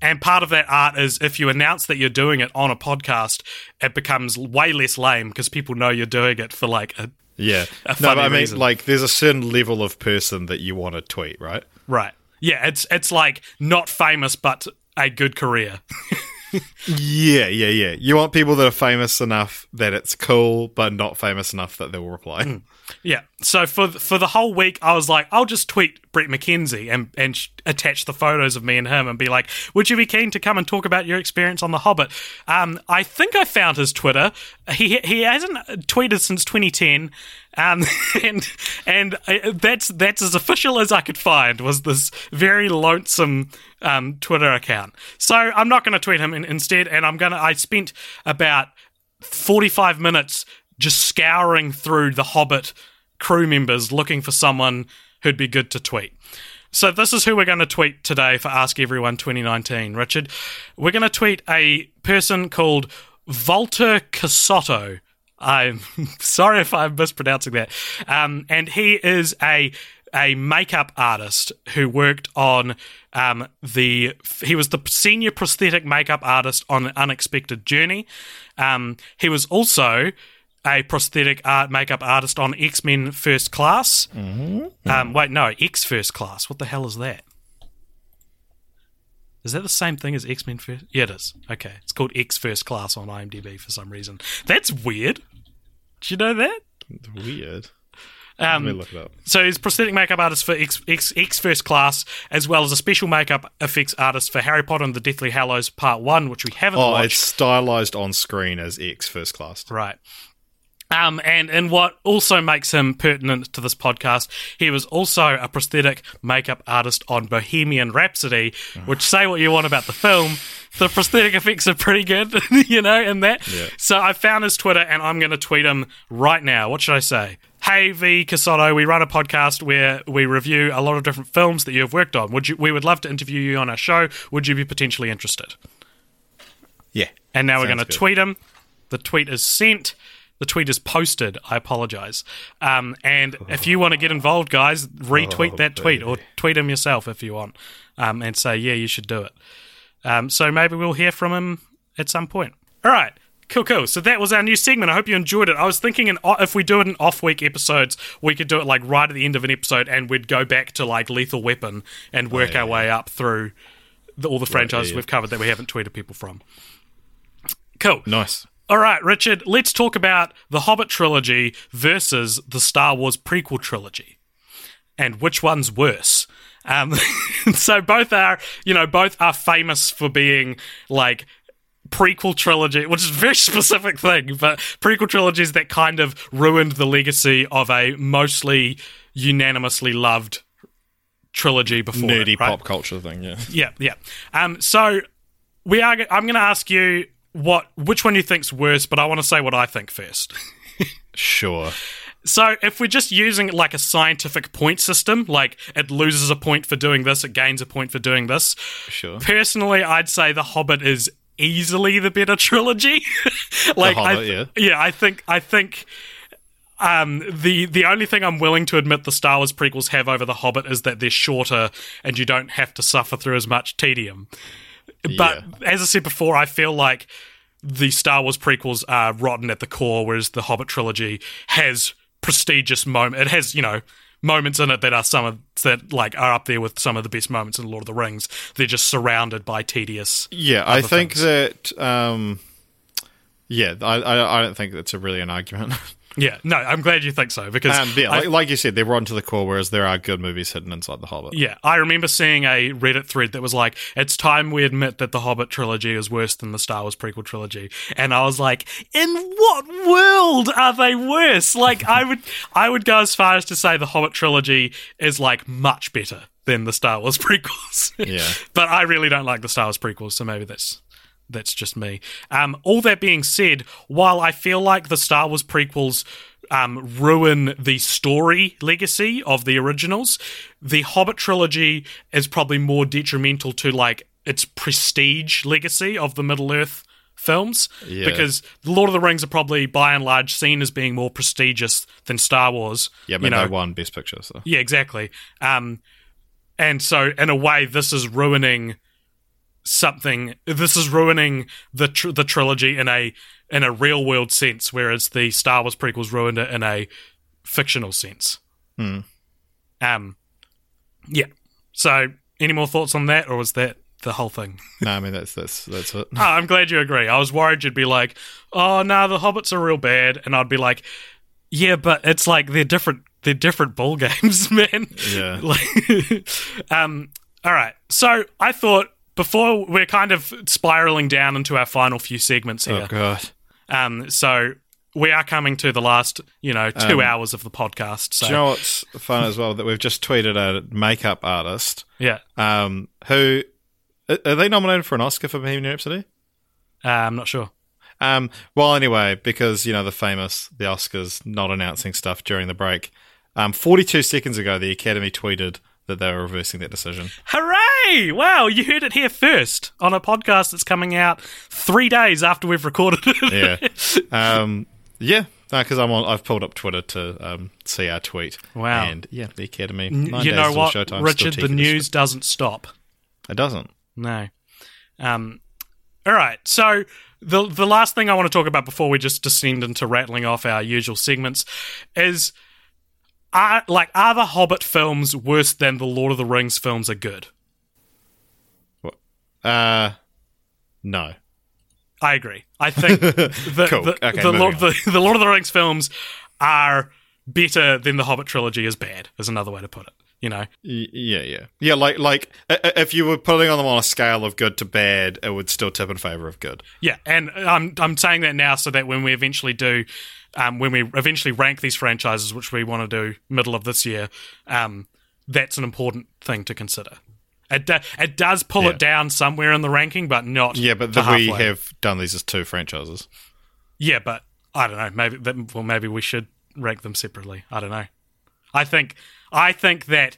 S1: And part of that art is if you announce that you're doing it on a podcast, it becomes way less lame because people know you're doing it for like a.
S2: Yeah.
S1: A
S2: no, but I mean,
S1: reason.
S2: like, there's a certain level of person that you want to tweet, right?
S1: Right. Yeah, it's it's like not famous but a good career.
S2: Yeah, yeah, yeah. You want people that are famous enough that it's cool, but not famous enough that they will reply.
S1: Yeah. So for for the whole week, I was like, I'll just tweet Bret McKenzie and and sh- attach the photos of me and him and be like, Would you be keen to come and talk about your experience on The Hobbit? Um, I think I found his Twitter. He he hasn't tweeted since 2010. Um, and and I, that's that's as official as I could find was this very lonesome um, Twitter account. So I'm not going to tweet him in, instead, and I'm gonna. I spent about 45 minutes just scouring through the Hobbit crew members looking for someone who'd be good to tweet. So this is who we're going to tweet today for Ask Everyone 2019. Richard, we're going to tweet a person called Walter Casotto. I'm sorry if I'm mispronouncing that. Um, and he is a a makeup artist who worked on um, the. He was the senior prosthetic makeup artist on an unexpected journey. Um, he was also a prosthetic art makeup artist on X Men First Class. Um, wait, no, X First Class. What the hell is that? Is that the same thing as X Men First? Yeah, it is. Okay, it's called X First Class on IMDb for some reason. That's weird. Did you know that?
S2: Weird.
S1: Um,
S2: Let me look it up.
S1: So he's prosthetic makeup artist for X, X, X First Class, as well as a special makeup effects artist for Harry Potter and the Deathly Hallows Part One, which we haven't
S2: Oh,
S1: watched.
S2: it's stylized on screen as X First Class.
S1: Right. Um, and and what also makes him pertinent to this podcast, he was also a prosthetic makeup artist on Bohemian Rhapsody, which say what you want about the film, the prosthetic effects are pretty good, you know, in that. So I found his Twitter and I'm going to tweet him right now. What should I say? Hey V Casotto, we run a podcast where we review a lot of different films that you have worked on. Would you? We would love to interview you on our show. Would you be potentially interested?
S2: Yeah.
S1: And now we're going to tweet him. The tweet is sent. The tweet is posted. I apologize. Um, and if you want to get involved, guys, retweet
S2: Oh,
S1: that tweet or tweet him yourself if you want, um, and say, yeah, you should do it. Um, so maybe we'll hear from him at some point. All right. Cool, cool. So that was our new segment. I hope you enjoyed it. I was thinking, in, if we do it in off-week episodes, we could do it like right at the end of an episode, and we'd go back to like Lethal Weapon and work our way up through the, all the franchises
S2: yeah.
S1: we've covered that we haven't tweeted people from. Cool.
S2: Nice.
S1: All right, Richard, let's talk about the Hobbit trilogy versus the Star Wars prequel trilogy. And which one's worse? Um, so both are, you know, both are famous for being like prequel trilogy, which is a very specific thing, but prequel trilogies that kind of ruined the legacy of a mostly unanimously loved trilogy before.
S2: Nerdy
S1: it, right?
S2: pop culture thing, yeah.
S1: Yeah, yeah. Um, so we are. I'm going to ask you what which one you think's worse, but I want to say what I think first.
S2: Sure.
S1: So if we're just using like a scientific point system, like it loses a point for doing this, it gains a point for doing this.
S2: Sure.
S1: Personally, I'd say The Hobbit is easily the better trilogy. like,
S2: Hobbit,
S1: I
S2: yeah.
S1: yeah, I think I think um, the the only thing I'm willing to admit the Star Wars prequels have over The Hobbit is that they're shorter and you don't have to suffer through as much tedium. But as I said before, I feel like the Star Wars prequels are rotten at the core, whereas the Hobbit trilogy has prestigious moment. It has you know moments in it that are some of that like are up there with some of the best moments in Lord of the Rings. They're just surrounded by tedious.
S2: Yeah, I think
S1: things.
S2: that. Um, yeah, I, I I don't think that's a really an argument.
S1: Yeah, no, I'm glad you think so because
S2: um, yeah,
S1: I-
S2: like, like you said, they're rotten to the core, whereas there are good movies hidden inside the Hobbit.
S1: Yeah, I remember seeing a Reddit thread that was like, "It's time we admit that the Hobbit trilogy is worse than the Star Wars prequel trilogy," and I was like, "In what world are they worse?" Like, I would, I would go as far as to say the Hobbit trilogy is like much better than the Star Wars prequels.
S2: Yeah.
S1: but I really don't like the Star Wars prequels, so maybe that's that's just me. Um, all that being said, while I feel like the Star Wars prequels um, ruin the story legacy of the originals, the Hobbit trilogy is probably more detrimental to like its prestige legacy of the Middle Earth films
S2: Yeah.
S1: because the Lord of the Rings are probably by and large seen as being more prestigious than Star Wars.
S2: Yeah, but
S1: you know,
S2: they won Best Picture, so.
S1: yeah, exactly. Um, and so, in a way, this is ruining something. This is ruining the tr- the trilogy in a in a real world sense, whereas the Star Wars prequels ruined it in a fictional sense. Um, yeah. So, any more thoughts on that, or was that the whole thing?
S2: No, I mean that's that's that's it.
S1: Oh, I'm glad you agree. I was worried you'd be like, "Oh no, the Hobbits are real bad," and I'd be like, "Yeah, but it's like they're different. They're different ball games, man."
S2: Yeah.
S1: Like, um. All right. So I thought before we're kind of spiraling down into our final few segments here.
S2: Oh god.
S1: Um. So we are coming to the last, you know, two hours of the podcast. So
S2: Do you know what's fun as well? That we've just tweeted a makeup artist
S1: yeah,
S2: um, who are are they nominated for an Oscar for Bohemian Rhapsody?
S1: uh, I'm not sure.
S2: Um, well, anyway, because you know the famous the Oscars not announcing stuff during the break. Um, 42 seconds ago, the Academy tweeted that they were reversing that decision.
S1: Hooray! Wow, you heard it here first on a podcast that's coming out three days after we've recorded it.
S2: Yeah, um, yeah. Because I'm on, I've pulled up Twitter to um, see our tweet.
S1: Wow.
S2: And yeah, the Academy. Nine
S1: you know what,
S2: Showtime,
S1: Richard? The news doesn't stop.
S2: It doesn't.
S1: No. Um. All right. So the the last thing I want to talk about before we just descend into rattling off our usual segments is are like are the Hobbit films worse than the Lord of the Rings films are good?
S2: Uh, no.
S1: I agree. I think the,
S2: Cool.
S1: the,
S2: Okay,
S1: the, Lord, the, the Lord of the Rings films are better than the Hobbit trilogy is bad. Is another way to put it. You know,
S2: yeah, yeah, yeah. Like, like if you were putting them on a scale of good to bad, it would still tip in favor of good.
S1: Yeah, and I'm I'm saying that now so that when we eventually do, um, when we eventually rank these franchises, which we want to do middle of this year, um, that's an important thing to consider. It do, it does pull
S2: Yeah.
S1: it down somewhere in the ranking, but not.
S2: Yeah, but the, we have done these as two franchises.
S1: Yeah, but I don't know. Maybe that, well, maybe we should rank them separately. I don't know. I think I think that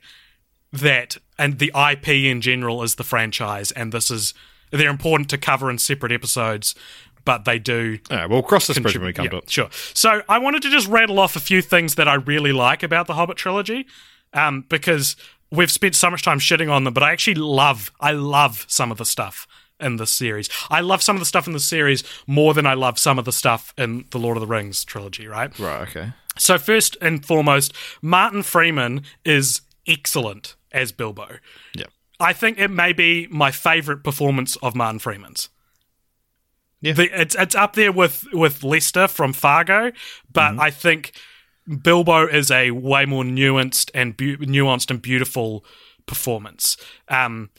S1: that and the IP in general is the franchise, and this is they're important to cover in separate episodes, but they do
S2: right, we'll cross this bridge when we come
S1: yeah,
S2: to it.
S1: Sure. So I wanted to just rattle off a few things that I really like about the Hobbit trilogy, um, because we've spent so much time shitting on them, but I actually love, I love some of the stuff in this series. I love some of the stuff in the series more than I love some of the stuff in the Lord of the Rings trilogy, right?
S2: Right. Okay.
S1: So first and foremost, Martin Freeman is excellent as Bilbo.
S2: Yeah.
S1: I think it may be my favorite performance of Martin Freeman's.
S2: Yeah.
S1: The, it's it's up there with with Lester from Fargo, but
S2: Mm-hmm.
S1: I think Bilbo is a way more nuanced and nuanced and beautiful performance. Um,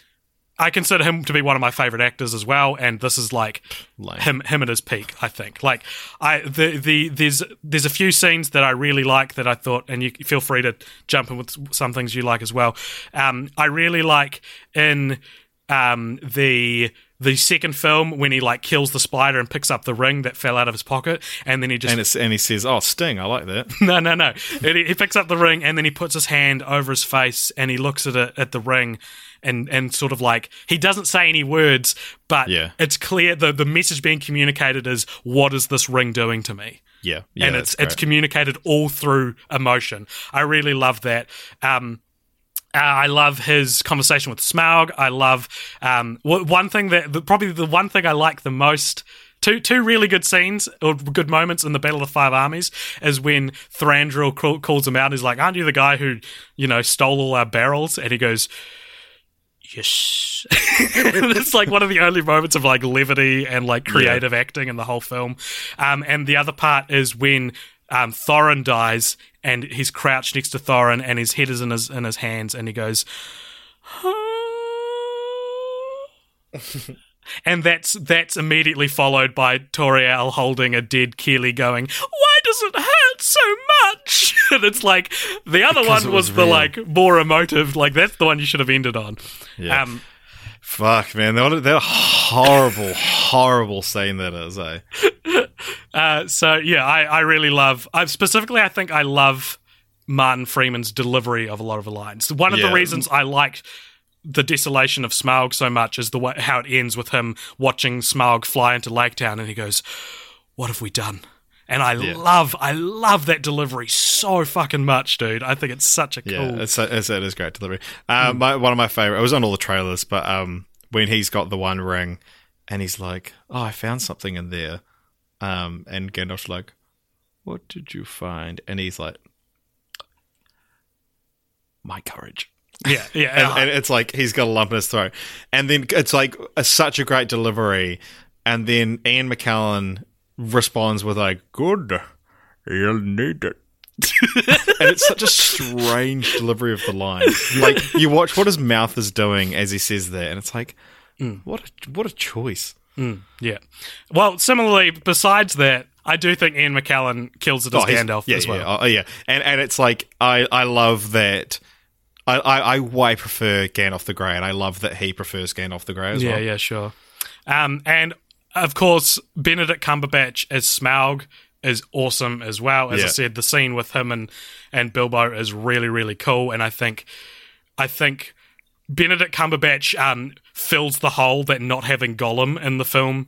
S1: I consider him to be one of my favorite actors as well, and this is like
S2: Lame.
S1: him him at his peak. I think like I the the there's there's a few scenes that I really like that I thought, and you feel free to jump in with some things you like as well. Um, I really like in um the the second film when he like kills the spider and picks up the ring that fell out of his pocket, and then he just
S2: And it's and he says, "Oh, Sting, I like that."
S1: no, no, no. He he picks up the ring and then he puts his hand over his face and he looks at it at the ring and and sort of like he doesn't say any words, but
S2: Yeah.
S1: it's clear the the message being communicated is what is this ring doing to me?
S2: Yeah, yeah,
S1: and it's it's communicated all through emotion. I really love that. Um, uh, I love his conversation with Smaug. I love um, w- one thing that the, probably the one thing I like the most. Two two really good scenes or good moments in the Battle of the Five Armies is when Thranduil calls him out. And He's like, "Aren't you the guy who you know stole all our barrels?" And he goes, "Yes." It's like one of the only moments of like levity and like creative acting in the whole film. Um, and the other part is when um, Thorin dies and he's crouched next to Thorin and his head is in his in his hands and he goes. And that's that's immediately followed by Tauriel holding a dead Kili going, it hurt so much? and it's like the other
S2: Because
S1: one was,
S2: was
S1: the like more emotive, like that's the one you should have ended on.
S2: Yeah.
S1: Um
S2: Fuck, man, that that horrible, horrible scene that is. Eh?
S1: Uh, so yeah, I, I really love. I specifically, I think I love Martin Freeman's delivery of a lot of the lines. One of the reasons I liked the desolation of Smaug so much is the way how it ends with him watching Smaug fly into Lake Town, and he goes, "What have we done?" And I love, I love that delivery so fucking much, dude. I think it's such a cool.
S2: Yeah, it's, it's it is great delivery. Uh, my, one of my favorite. It was on all the trailers, but um, when he's got the one ring, and he's like, "Oh, I found something in there," um, and Gandalf's like, "What did you find?" And he's like, "My courage."
S1: yeah, yeah.
S2: and, and it's like he's got a lump in his throat, and then it's like a, such a great delivery, and then Ian McKellen responds with like, "Good, you'll need it." and it's such a strange delivery of the line. Like you watch what his mouth is doing as he says that, and it's like, what a what a choice.
S1: yeah. Well, similarly, besides that, I do think Ian McKellen kills it as
S2: Oh,
S1: Gandalf
S2: yeah,
S1: as well.
S2: Yeah, oh, yeah, and and it's like I I love that. I, I, I why prefer Gandalf the Grey, and I love that he prefers Gandalf the Grey as
S1: yeah,
S2: well.
S1: yeah, sure. Um, and of course, Benedict Cumberbatch as Smaug is awesome as well. As I said, the scene with him and and Bilbo is really really cool, and I think I think Benedict Cumberbatch um, fills the hole that not having Gollum in the film.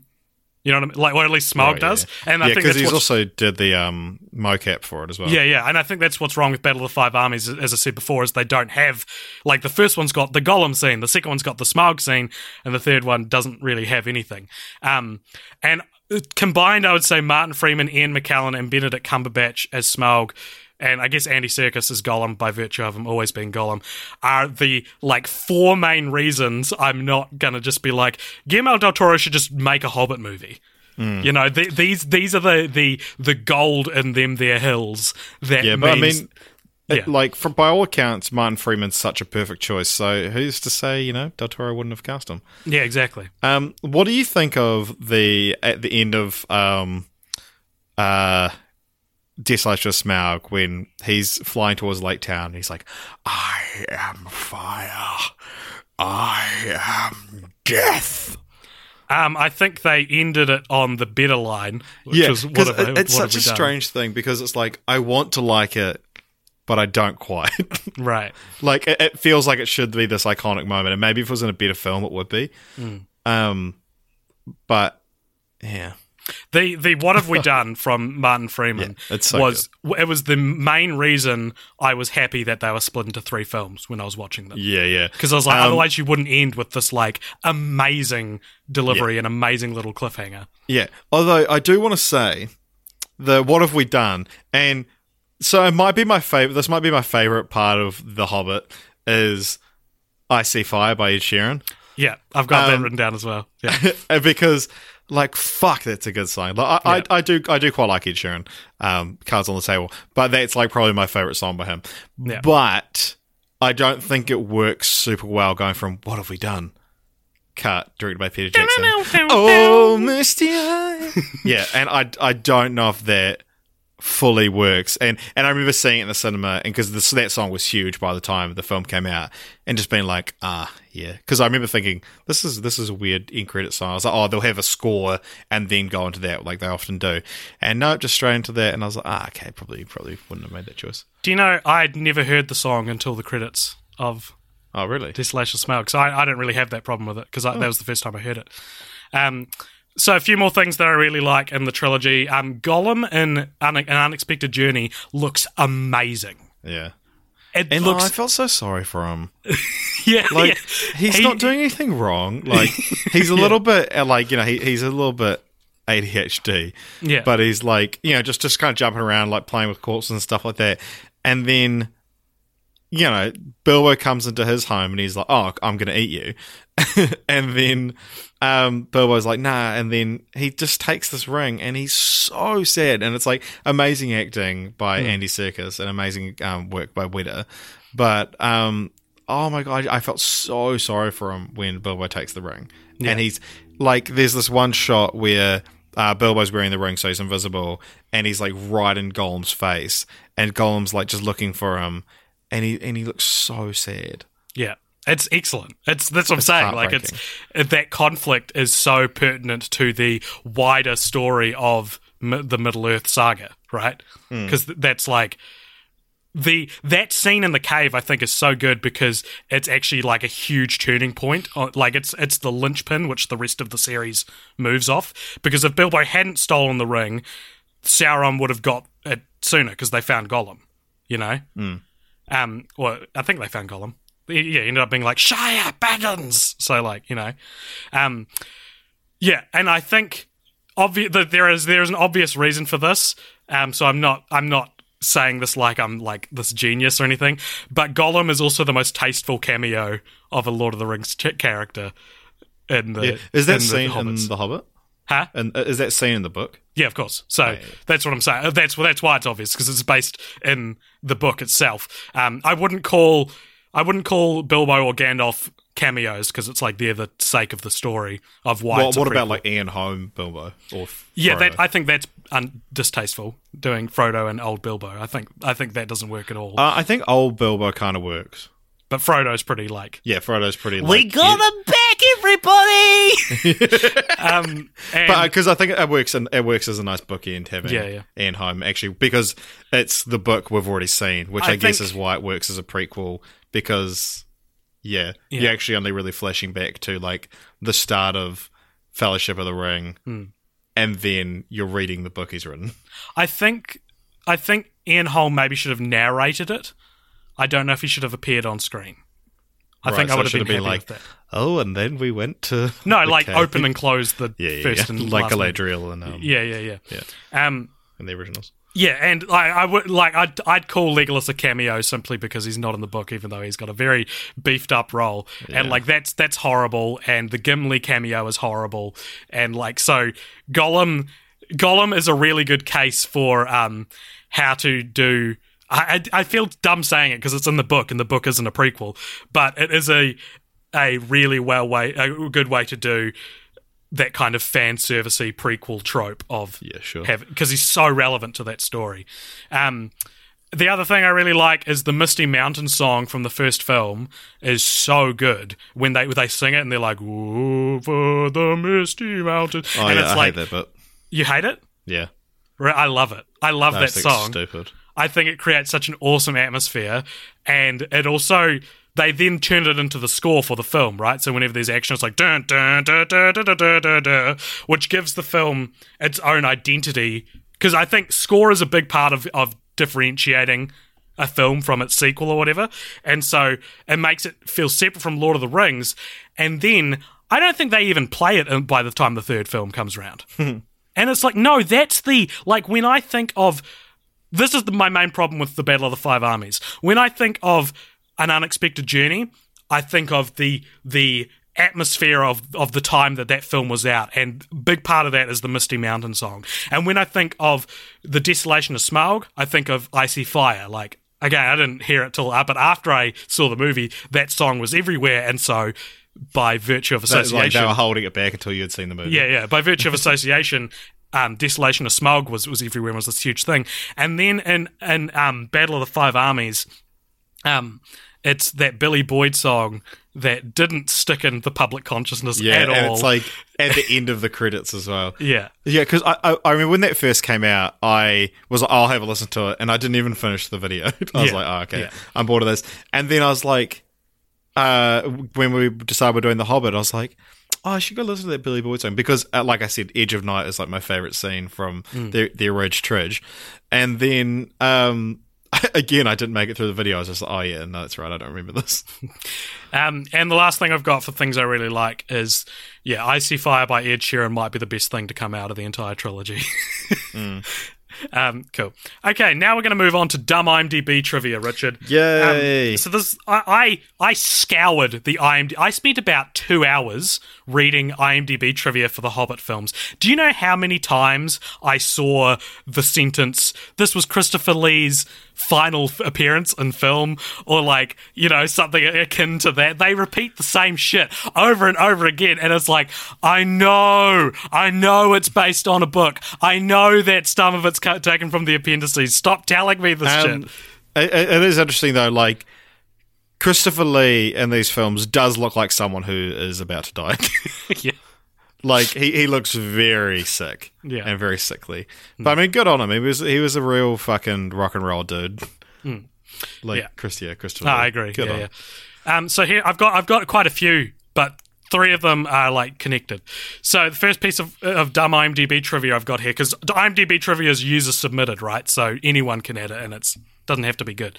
S1: You know what I mean? Like, or at least Smaug
S2: Right,
S1: does.
S2: yeah.
S1: And I
S2: yeah,
S1: think
S2: because he's also did the um, mocap for it as well.
S1: yeah, yeah, and I think that's what's wrong with Battle of the Five Armies, as I said before, is they don't have like the first one's got the Gollum scene, the second one's got the Smaug scene, and the third one doesn't really have anything. Um, and uh, combined, I would say Martin Freeman, Ian McKellen, and Benedict Cumberbatch as Smaug. And I guess Andy Serkis as Gollum, by virtue of him always being Gollum, are the like four main reasons I'm not gonna just be like Guillermo del Toro should just make a Hobbit movie. You know, th- these these are the, the the gold in them their hills. That
S2: Yeah, but I mean, it-
S1: Yeah.
S2: like from by all accounts, Martin Freeman's such a perfect choice. So who's to say you know Del Toro wouldn't have cast him?
S1: yeah, exactly.
S2: Um, what do you think of the at the end of um, uh, Of Smaug when he's flying towards Lake Town? And he's like, "I am fire, I am death."
S1: Um, I think they ended it on the better line, which
S2: yeah,
S1: was what have,
S2: it's
S1: what
S2: such a
S1: done?
S2: strange thing because it's like I want to like it, but I don't quite.
S1: right.
S2: like it, it feels like it should be this iconic moment, and maybe if it was in a better film, it would be.
S1: Hmm.
S2: Um, but yeah,
S1: The the what have we done from Martin Freeman
S2: Yeah, so
S1: was it was the main reason I was happy that they were split into three films when I was watching them.
S2: yeah, yeah.
S1: Because I was like,
S2: Um,
S1: otherwise you wouldn't end with this like amazing delivery and amazing little cliffhanger.
S2: Yeah. Although I do want to say the what have we done? And so it might be my favorite this might be my favorite part of The Hobbit is I See Fire by Ed Sheeran.
S1: Yeah, I've got that
S2: Um,
S1: written down as well. Yeah,
S2: because like fuck that's a good song. Like, I,
S1: Yeah.
S2: I I do I do quite like Ed Sheeran. Um Cards on the Table. But that's like probably my favorite song by him.
S1: Yeah.
S2: But I don't think it works super well going from what have we done? Cut directed by Peter Jackson. Oh, Misty Eye. yeah, and I I don't know if that fully works. And and I remember seeing it in the cinema, and because that song was huge by the time the film came out, and just being like, ah, yeah. Because I remember thinking this is this is a weird in credit song. I was like, oh, they'll have a score and then go into that like they often do. And no, just straight into that, and I was like, ah, okay, probably probably wouldn't have made that choice.
S1: Do you know I'd never heard the song until the credits of
S2: Oh, really?
S1: Desolation Smell because I, I didn't really have that problem with it because
S2: Oh.
S1: that was the first time I heard it. Um, so a few more things that I really like in the trilogy. Um, Gollum in Un- An Unexpected Journey looks amazing.
S2: Yeah.
S1: It
S2: And
S1: looks
S2: I felt so sorry for him.
S1: yeah,
S2: like
S1: yeah.
S2: he's
S1: He-
S2: not doing anything wrong. Like he's a little bit uh, like you know he, he's a little bit ADHD.
S1: Yeah.
S2: but he's like you know just just kind of jumping around like playing with corpses and stuff like that. And then you know Bilbo comes into his home and he's like, "Oh, I'm going to eat you," and then. Um, Bilbo's like, nah, and then he just takes this ring, and he's so sad, and it's like amazing acting by Andy Serkis and amazing um, work by Weta, but um, oh my god, I felt so sorry for him when Bilbo takes the ring, and he's like, there's this one shot where uh, Bilbo's wearing the ring, so he's invisible, and he's like right in Gollum's face, and Gollum's like just looking for him, and he and he looks so sad.
S1: Yeah. It's excellent. It's that's what I'm saying. Like it's that conflict is so pertinent to the wider story of M- the Middle Earth saga, right?
S2: Hmm.
S1: Because that's like the that scene in the cave. I think is so good because it's actually like a huge turning point. Uh, Like it's it's the linchpin which the rest of the series moves off. Because if Bilbo hadn't stolen the ring, Sauron would have got it sooner because they found Gollum. You know. Um, well, I think they found Gollum. Yeah, he ended up being like Shire Baggins. So, like, you know, um, yeah, and I think obvious that there is there is an obvious reason for this. Um, so I'm not I'm not saying this like I'm like this genius or anything, but Gollum is also the most tasteful cameo of a Lord of the Rings ch- character. In the
S2: Yeah. Is that
S1: in
S2: scene in The Hobbit?
S1: huh?
S2: And uh, is that scene in the book?
S1: Yeah, of course. So that's what I'm saying. That's that's why it's obvious because it's based in the book itself. Um, I wouldn't call I wouldn't call Bilbo or Gandalf cameos because it's like they're the sake of the story of why.
S2: What,
S1: it's a
S2: what about like Ian Holm Bilbo or
S1: Yeah, that I think that's un- distasteful doing Frodo and old Bilbo. I think I think that doesn't work at all.
S2: Uh, I think old Bilbo kind of works.
S1: but Frodo's pretty like
S2: Yeah, Frodo's pretty. Like,
S3: We got them back, everybody!
S1: um and
S2: But because I think it works and it works as a nice bookend having
S1: Yeah, yeah.
S2: Ian Holm actually because it's the book we've already seen, which I,
S1: I
S2: guess is why it works as a prequel because yeah,
S1: Yeah.
S2: you're actually only really flashing back to like the start of Fellowship of the Ring,
S1: Hmm.
S2: and then you're reading the book he's written.
S1: I think I think Ian Holm maybe should have narrated it. I don't know if he should have appeared on screen. I
S2: Right,
S1: think
S2: so
S1: I would have been
S2: been like, oh, and then we went to
S1: No, like
S2: cave."
S1: open and close the
S2: yeah, yeah,
S1: first
S2: yeah.
S1: and
S2: like. Galadriel and um,
S1: Yeah, yeah, yeah.
S2: Yeah.
S1: Um,
S2: in the originals.
S1: Yeah, and I, I would like I'd, I'd call Legolas a cameo simply because he's not in the book, even though he's got a very beefed up role, and like that's that's horrible. And the Gimli cameo is horrible, and like so Gollum Gollum is a really good case for um how to do. I I, I feel dumb saying it because it's in the book, and the book isn't a prequel, but it is a a really well way a good way to do that kind of fan servicey prequel trope of
S2: Yeah, sure.
S1: because he's so relevant to that story. Um, the other thing I really like is the Misty Mountain song from the first film is so good when they when they sing it and they're like over the misty mountain
S2: Oh
S1: and
S2: yeah,
S1: it's
S2: I
S1: like
S2: hate that, but
S1: you hate it.
S2: yeah,
S1: I love it. I love
S2: I
S1: that
S2: it's
S1: song.
S2: stupid.
S1: I think it creates such an awesome atmosphere, and it also they then turned it into the score for the film, right? So whenever there's action, it's like dun dun dun dun dun dun dun, dun, which gives the film its own identity. Because I think score is a big part of of differentiating a film from its sequel or whatever, and so it makes it feel separate from Lord of the Rings. And then I don't think they even play it uh, by the time the third film comes around. Hmm. And it's like, no, that's the like when I think of this is the, my main problem with the Battle of the Five Armies. When I think of an unexpected journey, I think of the the atmosphere of of the time that that film was out, and big part of that is the Misty Mountain song. And when I think of the Desolation of Smaug, I think of I See Fire. Like again, I didn't hear it till uh, but after I saw the movie, that song was everywhere, and so by virtue of
S2: So, like
S1: association,
S2: they were holding it back until you had seen the movie.
S1: yeah, yeah. By virtue of association, um, Desolation of Smaug was, was everywhere and was this huge thing. And then in, in um, Battle of the Five Armies, um, it's that Billy Boyd song that didn't stick in the public consciousness
S2: yeah,
S1: at
S2: and
S1: all.
S2: it's like at the end of the credits as well.
S1: yeah.
S2: Yeah, because I, I I remember when that first came out, I was like, I'll have a listen to it, and I didn't even finish the video. I was
S1: Yeah,
S2: like, oh, okay,
S1: yeah.
S2: I'm bored of this. And then I was like, uh, when we decided we're doing The Hobbit, I was like, oh, I should go listen to that Billy Boyd song because, uh, like I said, Edge of Night is like my favorite scene from
S1: Hmm.
S2: the the Ridge Tridge. And then, um, again, I didn't make it through the video. I was just like, oh yeah, no, that's right, I don't remember this.
S1: Um, and the last thing I've got for things I really like is, yeah, I See Fire by Ed Sheeran might be the best thing to come out of the entire trilogy. Um, cool. Okay, now we're going to move on to dumb IMDb trivia, Richard.
S2: Yay.
S1: Um, so this, I, I, I scoured the IMDb. I spent about two hours reading IMDb trivia for the Hobbit films. Do you know how many times I saw the sentence, "This was Christopher Lee's final f- appearance in film," or like you know something akin to that? They repeat the same shit over and over again, and it's like, I know, I know it's based on a book. I know that some of it's cut, taken from the appendices. Stop telling me this
S2: Um,
S1: shit.
S2: it, it is interesting though, like Christopher Lee in these films does look like someone who is about to die.
S1: yeah.
S2: Like he, he looks very sick,
S1: Yeah.
S2: and very sickly. But I mean, good on him. He was he was a real fucking rock and roll dude. Like
S1: Yeah.
S2: Chris, yeah, Christopher.
S1: No, I agree.
S2: Good
S1: yeah,
S2: on
S1: yeah. Um, so here I've got I've got quite a few, but three of them are like connected. So the first piece of, of dumb IMDb trivia I've got here because IMDb trivia is user submitted, right? So anyone can add it, and it's doesn't have to be good.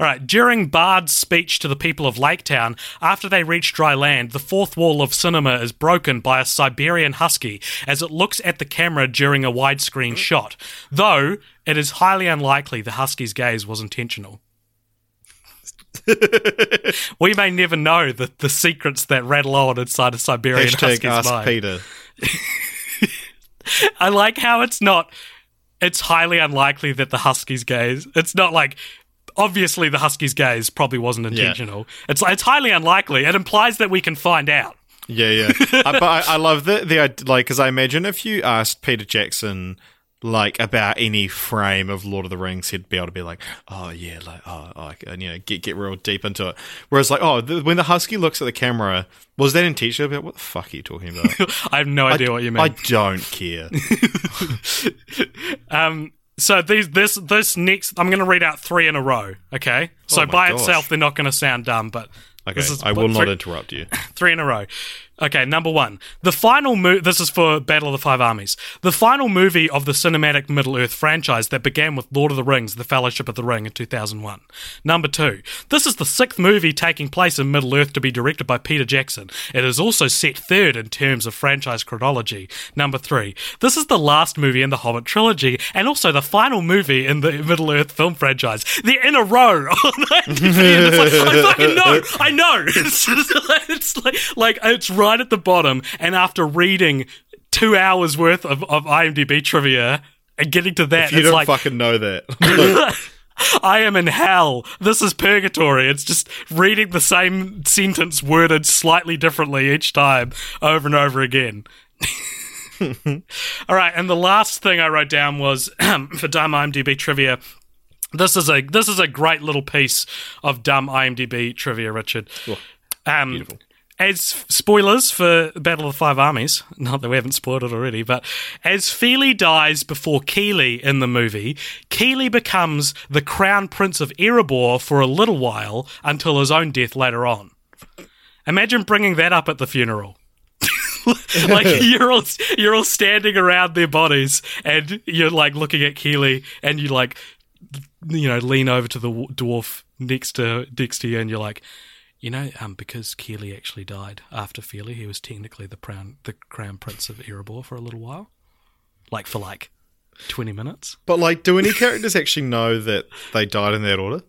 S1: All right. During Bard's speech to the people of Lake Town, after they reach dry land, the fourth wall of cinema is broken by a Siberian husky as it looks at the camera during a widescreen mm. shot. Though it is highly unlikely the husky's gaze was intentional. we may never know the, the secrets that rattle on inside a Siberian
S2: Hashtag
S1: husky's
S2: ask
S1: mind.
S2: Peter.
S1: I like how it's not. It's highly unlikely that the Huskies gaze. It's not like obviously the Huskies gaze probably wasn't intentional. It's it's highly unlikely. It implies that we can find out.
S2: Yeah, yeah. I, but I, I love the the like because I imagine if you asked Peter Jackson like about any frame of Lord of the Rings, he'd be able to be like, oh yeah, like oh, oh and you know get get real deep into it. Whereas like oh, the, when the husky looks at the camera, was that intentional? About what the fuck are you talking about?
S1: I have no idea
S2: I,
S1: what you mean.
S2: I don't care.
S1: Um, so these this this next, I'm going to read out three in a row. Okay, so
S2: Oh
S1: by
S2: gosh.
S1: itself they're not going to sound dumb, but
S2: Okay,
S1: is
S2: I will
S1: three,
S2: not interrupt you.
S1: three in a row. Okay, number one. The final movie. This is for Battle of the Five Armies. The final movie of the cinematic Middle Earth franchise that began with Lord of the Rings, The Fellowship of the Ring in 2001. Number two. This is the sixth movie taking place in Middle Earth to be directed by Peter Jackson. It is also set third in terms of franchise chronology. Number three. This is the last movie in the Hobbit trilogy and also the final movie in the Middle Earth film franchise. They're in a row. it's like, I fucking know. I know. It's, just, it's like, like it's right at the bottom. And after reading two hours worth of, of IMDb trivia and getting to that,
S2: You
S1: it's
S2: don't
S1: like
S2: fucking know that.
S1: I am in hell. This is purgatory. It's just reading the same sentence worded slightly differently each time over and over again. All right, and the last thing I wrote down was for dumb IMDb trivia. This is a this is a great little piece of dumb IMDb trivia, Richard. Um,
S2: beautiful.
S1: As spoilers for Battle of the Five Armies, not that we haven't spoiled it already, but as Fili dies before Kili in the movie, Kili becomes the crown prince of Erebor for a little while until his own death later on. Imagine bringing that up at the funeral. like you're all you're all standing around their bodies and you're like looking at Kili and you like you know lean over to the dwarf next to next to you and you're like you know um because Kili actually died after Fili he was technically the crown the crown prince of Erebor for a little while like for like 20 minutes
S2: but like, do any characters actually know that they died in that order?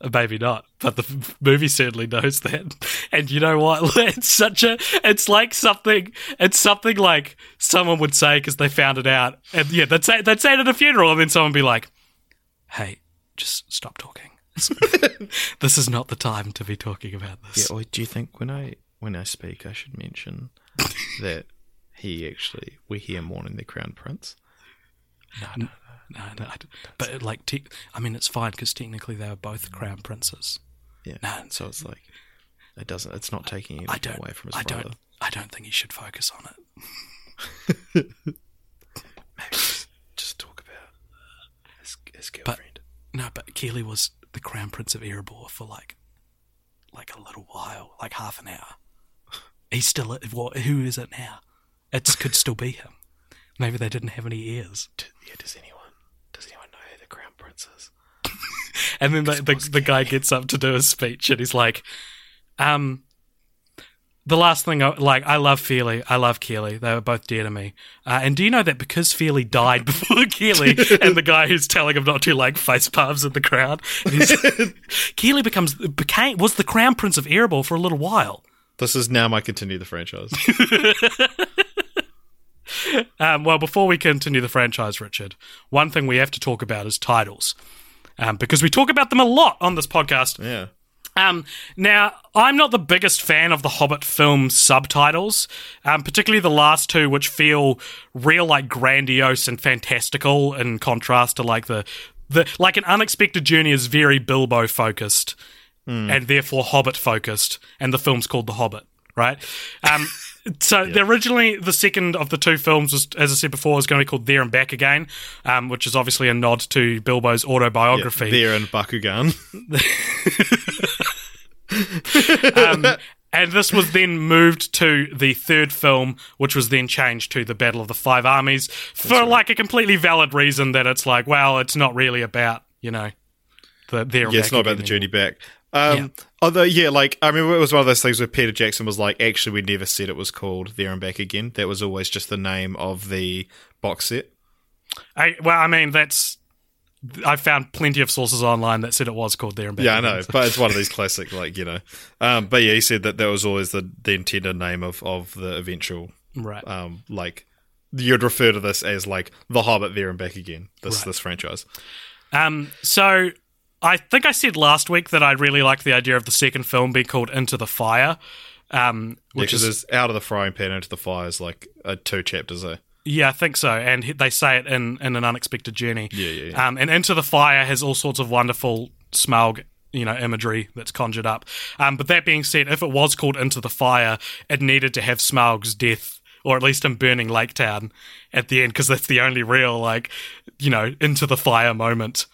S1: Uh, Maybe not, but the movie certainly knows that. And you know what? It's such a. It's like something. It's something like someone would say because they found it out. And yeah, they'd say they'd say it at a funeral, and then someone would be like, "Hey, just stop talking. this is not the time to be talking about this."
S2: Yeah. Or do you think when I when I speak, I should mention that he actually we hear mourning the crown prince?
S1: No, no, no. I d- but like, te- I mean, it's fine because technically they were both crown princes.
S2: Yeah.
S1: No,
S2: so it's like it doesn't. It's not taking anything away from his
S1: I
S2: brother.
S1: don't. I don't think he should focus on it.
S2: Maybe just, just talk about his, his
S1: But
S2: girlfriend.
S1: no, but Kili was the crown prince of Erebor for like, like a little while, like half an hour. He's still. What? Who is it now? It could still be him. Maybe they didn't have any ears.
S2: D- yeah. Does anyone does anyone know who the crown prince is?
S1: And then the, the, the guy gets up to do his speech, and he's like, um. The last thing, I, like, I love Fili. I love Kili. They were both dear to me. Uh, and do you know that because Fili died before Kili, and the guy who's telling him not to like face palms in the crowd, Kili becomes became was the crown prince of Erebor for a little while.
S2: This is now my continue the franchise.
S1: Um, well, before we continue the franchise, Richard, one thing we have to talk about is titles, um, because we talk about them a lot on this podcast.
S2: yeah.
S1: Um, now, I'm not the biggest fan of the Hobbit film subtitles, um, particularly the last two, which feel real like grandiose and fantastical in contrast to like the the like an unexpected journey is very Bilbo focused and therefore Hobbit focused, and the film's called The Hobbit, right? Um, so the originally the second of the two films was, as I said before, was going to be called There and Back Again, um, which is obviously a nod to Bilbo's autobiography.
S2: There and Bakugan.
S1: um, and this was then moved to the third film, which was then changed to the Battle of the Five Armies for like a completely valid reason that it's like, well, it's not really about you know the there. and
S2: yeah, it's not about the journey back. Um,
S1: Yeah.
S2: Although, yeah, like I remember it was one of those things where Peter Jackson was like, "Actually, we never said it was called There and Back Again. That was always just the name of the box set."
S1: I, well, I mean that's. I found plenty of sources online that said it was called There and Back.
S2: Yeah, I know,
S1: so-
S2: but it's one of these classic, like you know. Um, but yeah, he said that that was always the the intended name of of the eventual,
S1: right.
S2: um, like you'd refer to this as like the Hobbit There and Back Again. This
S1: Right.
S2: this franchise.
S1: Um, so I think I said last week that I really liked the idea of the second film being called Into the Fire, um, which is
S2: is out of the frying pan into the fire is like uh, two chapters there.
S1: Yeah, I think so. And they say it in, in an unexpected journey.
S2: Yeah, yeah, yeah.
S1: Um, and Into the Fire has all sorts of wonderful Smaug, you know, imagery that's conjured up. Um, but that being said, if it was called Into the Fire, it needed to have Smaug's death, or at least him burning Lake Town at the end, because that's the only real, like, you know, Into the Fire moment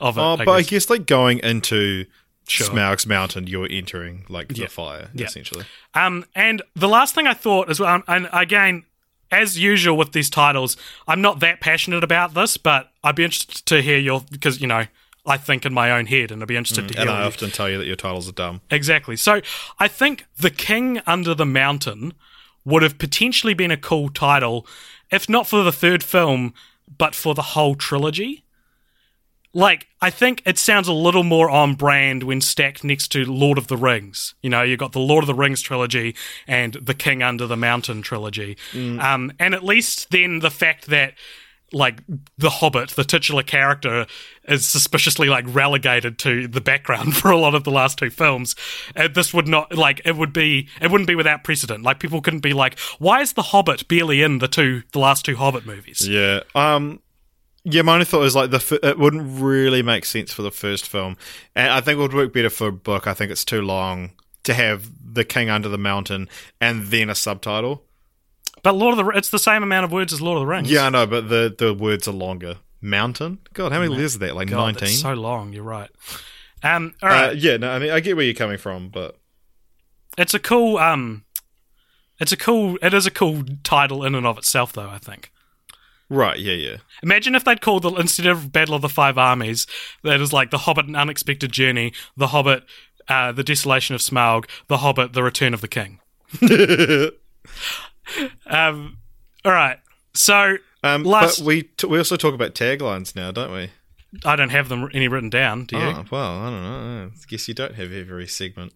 S1: of it.
S2: Oh,
S1: I
S2: but I
S1: guess.
S2: guess like going into
S1: Sure.
S2: Smaug's mountain, you're entering like the
S1: Yeah.
S2: fire
S1: Yeah.
S2: essentially.
S1: Um, and the last thing I thought as well, and again, as usual with these titles, I'm not that passionate about this, but I'd be interested to hear your because you know I think in my own head, and I'd be interested to hear.
S2: And I
S1: you-
S2: often tell you that your titles are dumb.
S1: Exactly. So I think The King Under the Mountain would have potentially been a cool title, if not for the third film, but for the whole trilogy. Like, I think it sounds a little more on brand when stacked next to Lord of the Rings. You know, you've got the Lord of the Rings trilogy and the King Under the Mountain trilogy. Um, and at least then the fact that like the Hobbit, the titular character, is suspiciously like relegated to the background for a lot of the last two films. Uh, this would not like it would be it wouldn't be without precedent. Like people couldn't be like, why is the Hobbit barely in the two the last two Hobbit movies?
S2: Yeah. Um. Yeah, my only thought is like the f- it wouldn't really make sense for the first film, and I think it would work better for a book. I think it's too long to have the King Under the Mountain and then a subtitle.
S1: But Lord of the it's the same amount of words as Lord of the Rings.
S2: Yeah, I know, but the the words are longer. Mountain. God, how many letters is that? Like nineteen.
S1: so long. You're right. Um, all right.
S2: Uh, yeah, no, I mean I get where you're coming from, but
S1: it's a cool um, it's a cool it is a cool title in and of itself, though. I think.
S2: Right, yeah, yeah.
S1: Imagine if they'd called the instead of Battle of the Five Armies, that is like the Hobbit: and Unexpected Journey, the Hobbit, uh, the Desolation of Smaug, the Hobbit: The Return of the King. um, all right. So
S2: Um,
S1: Last-
S2: but we t- we also talk about taglines now, don't we?
S1: I don't have them any written down. Do you?
S2: Oh, well, I don't know. I guess you don't have every segment.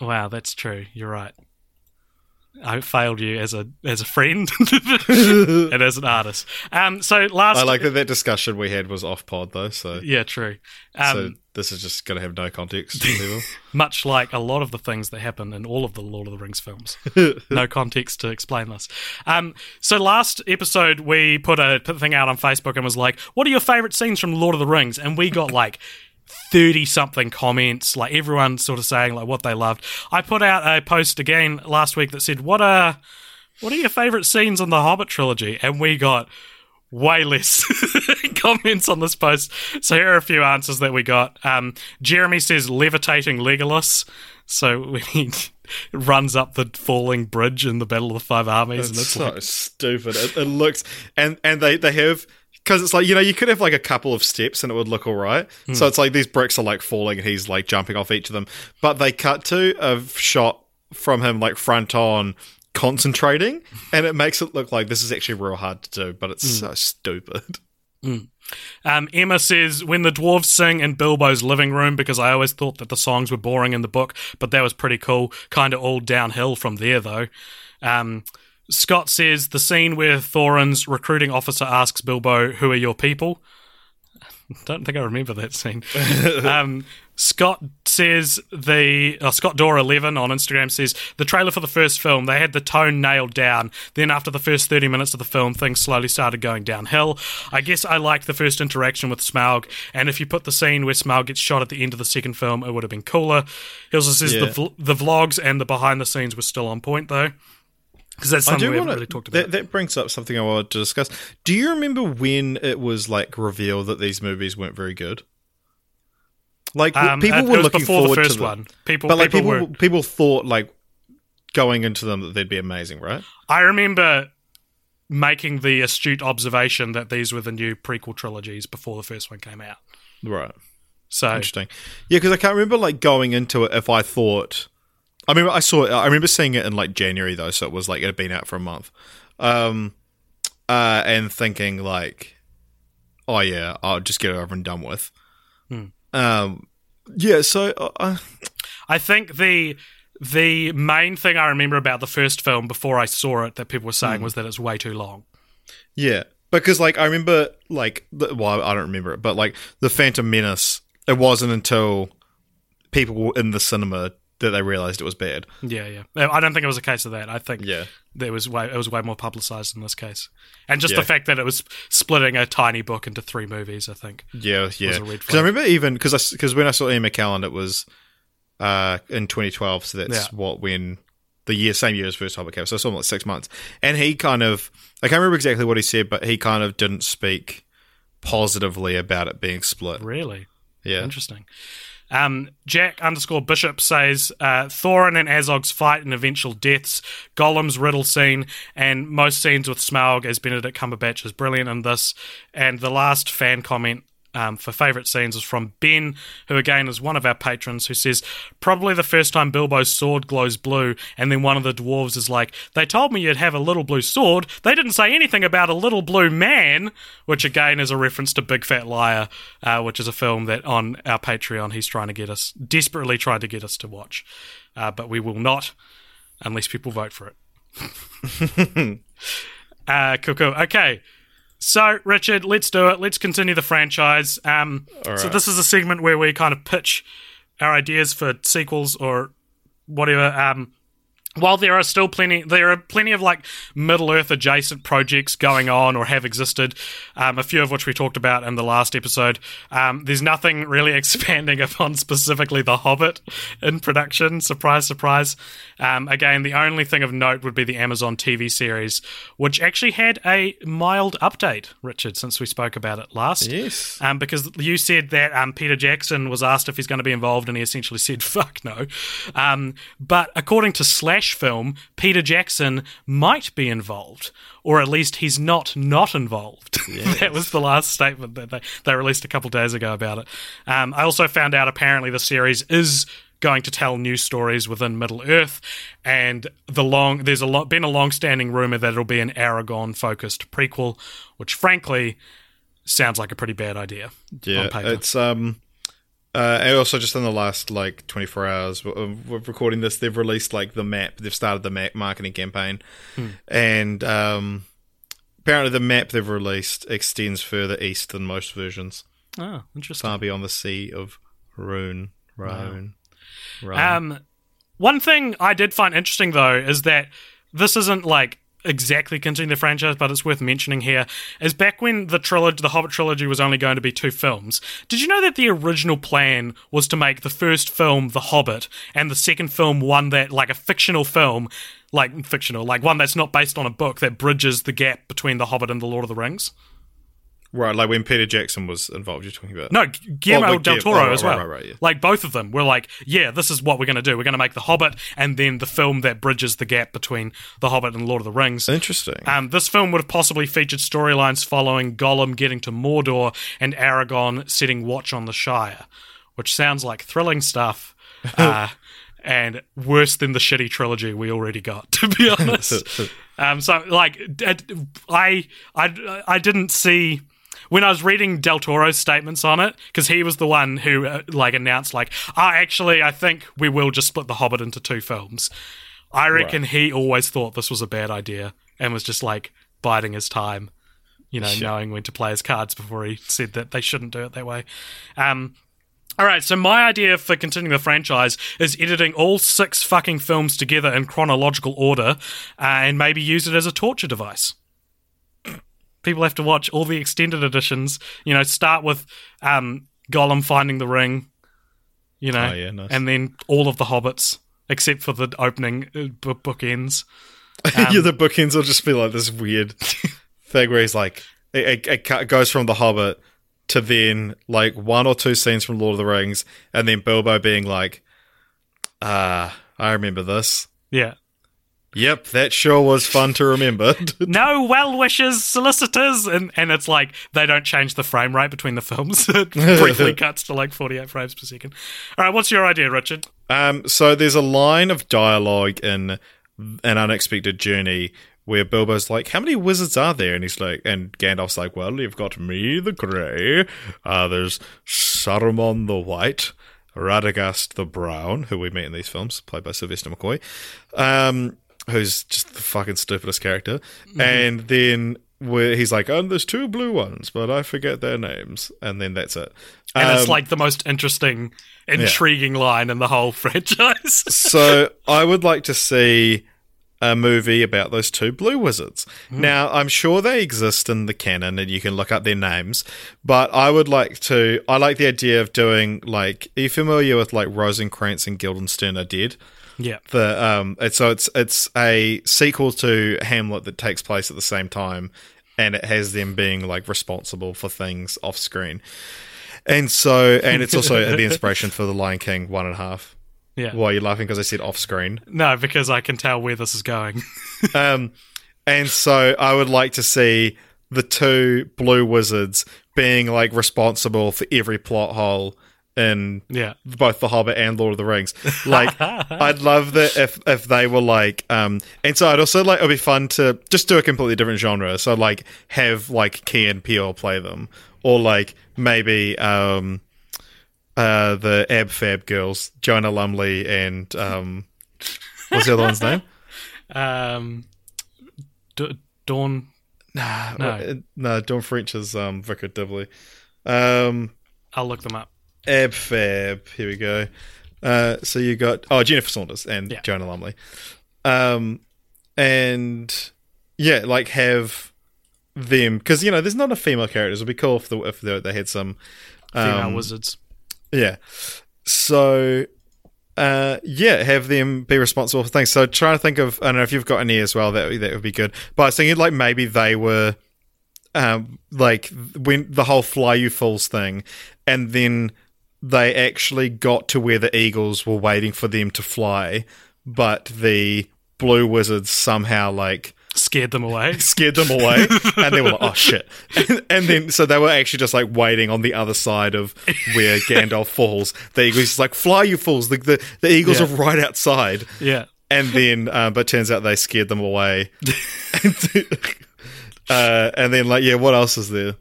S1: Wow, that's true. You're right. I failed you as a as a friend and as an artist. Um. So last.
S2: I like that that discussion we had was off pod though, so
S1: Yeah, true. Um,
S2: so this is just going to have no context
S1: much like a lot of the things that happen in all of the Lord of the Rings films. no context to explain this. Um, so last episode we put a put a thing out on Facebook and was like, "What are your favorite scenes from Lord of the Rings?" And we got like. 30 something comments like everyone sort of saying like what they loved i put out a post again last week that said what are what are your favorite scenes in the hobbit trilogy and we got way less comments on this post. So here are a few answers that we got. Um, Jeremy says levitating Legolas. So when he runs up the falling bridge in the Battle of the Five Armies, and
S2: It's
S1: it's
S2: so
S1: like,
S2: stupid. It, it looks and and they they have because it's like you know you could have like a couple of steps and it would look all right.
S1: Hmm.
S2: So it's like these bricks are like falling and he's like jumping off each of them, but they cut to a shot from him like front on concentrating and it makes it look like this is actually real hard to do, but it's
S1: Hmm.
S2: so stupid.
S1: Um, Emma says, when the dwarves sing in Bilbo's living room, because I always thought that the songs were boring in the book, but that was pretty cool. Kind of all downhill from there, though. Um, Scott says, the scene where Thorin's recruiting officer asks Bilbo, Who are your people? Don't think I remember that scene. um, Scott says the uh, Scott Dora eleven on Instagram says the trailer for the first film they had the tone nailed down. Then after the first thirty minutes of the film, things slowly started going downhill. I guess I liked the first interaction with Smaug, and if you put the scene where Smaug gets shot at the end of the second film, it would have been cooler. He also says the
S2: Yeah.
S1: vl- the vlogs and the behind the scenes were still on point though, because that's
S2: I
S1: something
S2: do
S1: we haven't
S2: want
S1: really talked about.
S2: That, that brings up something I wanted to discuss. Do you remember when it was like revealed that these movies weren't very good? Like
S1: Um,
S2: people
S1: it
S2: were
S1: was
S2: looking
S1: before the first
S2: to them.
S1: one. People-
S2: but like
S1: people
S2: people,
S1: were-
S2: people thought like going into them that they'd be amazing, right?
S1: I remember making the astute observation that these were the new prequel trilogies before the first one came out.
S2: Right.
S1: So
S2: Interesting. Yeah, because I can't remember like going into it if I thought. I mean, I saw. it I remember seeing it in like January though, so it was like it had been out for a month, um, uh, and thinking like, oh yeah, I'll just get it over and done with. Um, yeah. So uh,
S1: I think the the main thing I remember about the first film before I saw it that people were saying was that it's way too long.
S2: Yeah, because like I remember like the, well I don't remember it, but like the Phantom Menace, it wasn't until people were in the cinema that they realized it was bad.
S1: Yeah, yeah. I don't think it was a case of that. I think
S2: Yeah.
S1: there was way it was way more publicized in this case, and just
S2: Yeah.
S1: the fact that it was splitting a tiny book into three movies. I think.
S2: Yeah, yeah. Because I remember even because because when I saw Ian McKellen, it was uh, in 2012, so that's
S1: Yeah.
S2: what when the year same year as first Hobbit came. So I saw him like six months, and he kind of I can't remember exactly what he said, but he kind of didn't speak positively about it being split.
S1: Really
S2: Yeah,
S1: interesting. Um, Jack underscore Bishop says uh, Thorin and Azog's fight and eventual deaths, Gollum's riddle scene, and most scenes with Smaug as Benedict Cumberbatch is brilliant in this. And the last fan comment um, for favourite scenes is from Ben, who again is one of our patrons, who says, Probably the first time Bilbo's sword glows blue, and then one of the dwarves is like, They told me you'd have a little blue sword. They didn't say anything about a little blue man, which again is a reference to Big Fat Liar, uh, which is a film that on our Patreon he's trying to get us, desperately trying to get us to watch. Uh, but we will not unless people vote for it. uh, cool, cool. Okay. So, Richard, let's do it. Let's continue the franchise. Um, So, this is a segment where we kind of pitch our ideas for sequels or whatever. Um, while there are still plenty, there are plenty of like Middle Earth adjacent projects going on or have existed. Um, a few of which we talked about in the last episode. Um, there's nothing really expanding upon specifically The Hobbit in production. Surprise, surprise. Um, again, the only thing of note would be the Amazon TV series, which actually had a mild update, Richard, since we spoke about it last.
S2: Yes.
S1: Um, because you said that um, Peter Jackson was asked if he's going to be involved, and he essentially said, fuck no. Um, but according to Slash Film, Peter Jackson might be involved, or at least he's not not involved. that was the last statement that they, they released a couple days ago about it. Um, I also found out apparently the series is going to tell new stories within Middle Earth, and the long there's a lot been a long standing rumor that it'll be an Aragorn focused prequel, which frankly sounds like a pretty bad idea
S2: Yeah,
S1: on paper.
S2: it's um, uh, and also just in the last like 24 hours of of recording this, they've released like the map. They've started the map marketing campaign, and um, apparently the map they've released extends further east than most versions,
S1: oh, interesting.
S2: far beyond the Sea of Rhûn. Rhûn. Rhûn.
S1: Um, one thing I did find interesting though is that this isn't like exactly continuing the franchise, but it's worth mentioning here. Is back when the trilogy, the Hobbit trilogy, was only going to be two films. Did you know that the original plan was to make the first film The Hobbit and the second film one that like a fictional film, like fictional, like one that's not based on a book that bridges the gap between The Hobbit and The Lord of the Rings?
S2: Right, like when Peter Jackson was involved, you're talking about.
S1: No, Guillermo
S2: Oh,
S1: del Toro
S2: oh, right,
S1: as well.
S2: right, right, yeah.
S1: Like both of them were like, yeah, this is what we're going to do. We're going to make The Hobbit and then the film that bridges the gap between The Hobbit and Lord of the Rings.
S2: Interesting.
S1: Um, this film would have possibly featured storylines following Gollum getting to Mordor and Aragorn setting watch on the Shire, which sounds like thrilling stuff. Uh, and worse than the shitty trilogy we already got, to be honest. um, so, like, I, I, I didn't see when I was reading Del Toro's statements on it, because he was the one who uh, like announced like, ah, actually, I think we will just split The Hobbit into two films. I reckon he always thought this was a bad idea and was just like biding his time, you know, knowing when to play his cards before he said that they shouldn't do it that way. Um, all right, so my idea for continuing the franchise is editing all six fucking films together in chronological order uh, and maybe use it as a torture device people have to watch all the extended editions. You know, start with um, Gollum finding the ring. You know,
S2: Oh, yeah, nice.
S1: and then all of the hobbits except for the opening uh, bu- bookends.
S2: yeah, the bookends will just be like this weird thing where he's like, it, it, it goes from The Hobbit to then like one or two scenes from Lord of the Rings, and then Bilbo being like, ah, I remember this.
S1: Yeah.
S2: Yep, that sure was fun to remember.
S1: No well wishes, solicitors, and and it's like they don't change the frame rate between the films. it briefly cuts to like forty eight frames per second. All right, what's your idea, Richard?
S2: Um, so there's a line of dialogue in an unexpected journey where Bilbo's like, "How many wizards are there?" And he's like, and Gandalf's like, "Well, you've got me, the Grey. Uh, there's Saruman the White, Radagast the Brown, who we meet in these films, played by Sylvester McCoy, um, who's just the fucking stupidest character. And then where he's like, "Oh, there's two blue ones, but I forget their names." And then that's it.
S1: And it's
S2: Um,
S1: like the most interesting, intriguing line in the whole franchise.
S2: so I would like to see a movie about those two blue wizards. Now, I'm sure they exist in the canon and you can look up their names, but I would like to I like the idea of doing like are you familiar with like Rosencrantz and Guildenstern are dead?
S1: Yeah.
S2: The um it's so it's it's a sequel to Hamlet that takes place at the same time and it has them being like responsible for things off screen. and so and it's also the inspiration for the Lion King one and a half.
S1: Yeah.
S2: Why are you laughing? Because I said off screen.
S1: No, because I can tell where this is going.
S2: Um, and so I would like to see the two blue wizards being like responsible for every plot hole in
S1: yeah.
S2: both The Hobbit and Lord of the Rings. Like, I'd love that if if they were like, um, and so I'd also like it'd be fun to just do a completely different genre. So like have like Key and Peele play them, or like maybe um, uh, the Ab Fab girls, Joanna Lumley and um, what's the other one's name?
S1: Um, D- Dawn. No.
S2: Uh, no, Dawn French is um, Vicar Dibley. Um,
S1: I'll look them up.
S2: Ab Fab. Here we go. Uh, so you got oh Jennifer Saunders and
S1: Yeah.
S2: Joanna Lumley, um, and yeah, like have them because you know there's not enough female characters. It'd be cool if the, if they, they had some
S1: Female
S2: um,
S1: wizards.
S2: yeah. So, uh, yeah, have them be responsible for things. So, trying to think of, I don't know if you've got any as well. That that would be good. But I was thinking like maybe they were, um, like when the whole fly you fools thing, and then they actually got to where the eagles were waiting for them to fly, but the blue wizards somehow like
S1: Scared them away.
S2: scared them away, and they were like, "Oh shit!" And, and then so they were actually just like waiting on the other side of where Gandalf falls. The eagles like, "Fly, you fools!" The the, the eagles
S1: Yeah.
S2: are right outside,
S1: yeah.
S2: and then uh, but turns out they scared them away. uh, and then like, yeah, what else is there?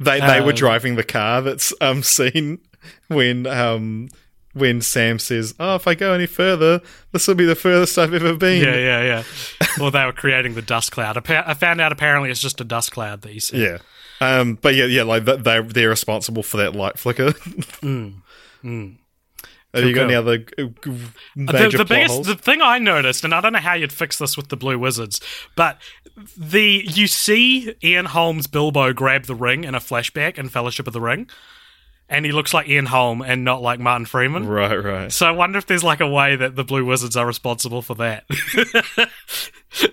S2: They they were
S1: Um,
S2: driving the car that's um seen when um. When Sam says, "Oh, if I go any further, this will be the furthest I've ever been."
S1: Yeah, yeah, yeah. well, they were creating the dust cloud. I found out apparently it's just a dust cloud that you see.
S2: Yeah. Um, but yeah, yeah, like they they're responsible for that light flicker. Have you got any other
S1: the,
S2: major
S1: the
S2: plot
S1: biggest
S2: holes?
S1: the thing I noticed, and I don't know how you'd fix this with the Blue Wizards, but the you see Ian Holm's Bilbo grab the ring in a flashback in Fellowship of the Ring, and he looks like Ian Holm and not like Martin Freeman.
S2: right, right.
S1: So I wonder if there's like a way that the Blue Wizards are responsible for that.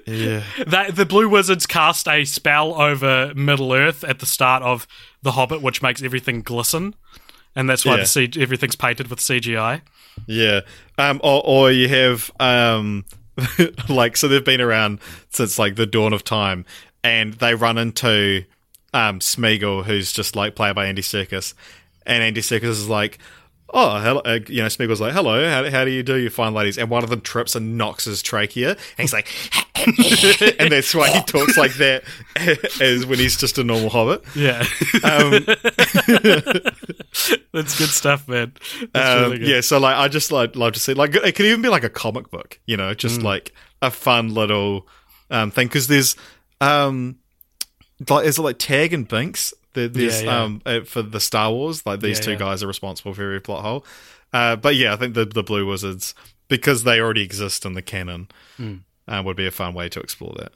S2: Yeah.
S1: That the Blue Wizards cast a spell over Middle Earth at the start of The Hobbit, which makes everything glisten, and that's why
S2: Yeah.
S1: the C- everything's painted with CGI.
S2: Yeah. Um, or, or you have, um, like, so they've been around since like the dawn of time, and they run into um, Smeagol, who's just like played by Andy Serkis, and Andy Serkis is like, "Oh, hello," uh, you know, Smeagol's like, "Hello, how, how do you do, you fine ladies?" And one of them trips and knocks his trachea, and he's like, and that's why he talks like that, as when he's just a normal hobbit.
S1: Yeah,
S2: Um,
S1: that's good stuff, man. That's
S2: Um,
S1: really good.
S2: yeah, so like I just like love to see like it could even be like a comic book, you know,
S1: Mm.
S2: just like a fun little um thing because there's um like is it like Tag and Binks? There's
S1: Yeah, yeah.
S2: um uh, for the Star Wars like these
S1: Yeah,
S2: two guys are responsible for every plot hole. Uh, but yeah, I think the the Blue Wizards because they already exist in the canon
S1: Hmm.
S2: uh, would be a fun way to explore that.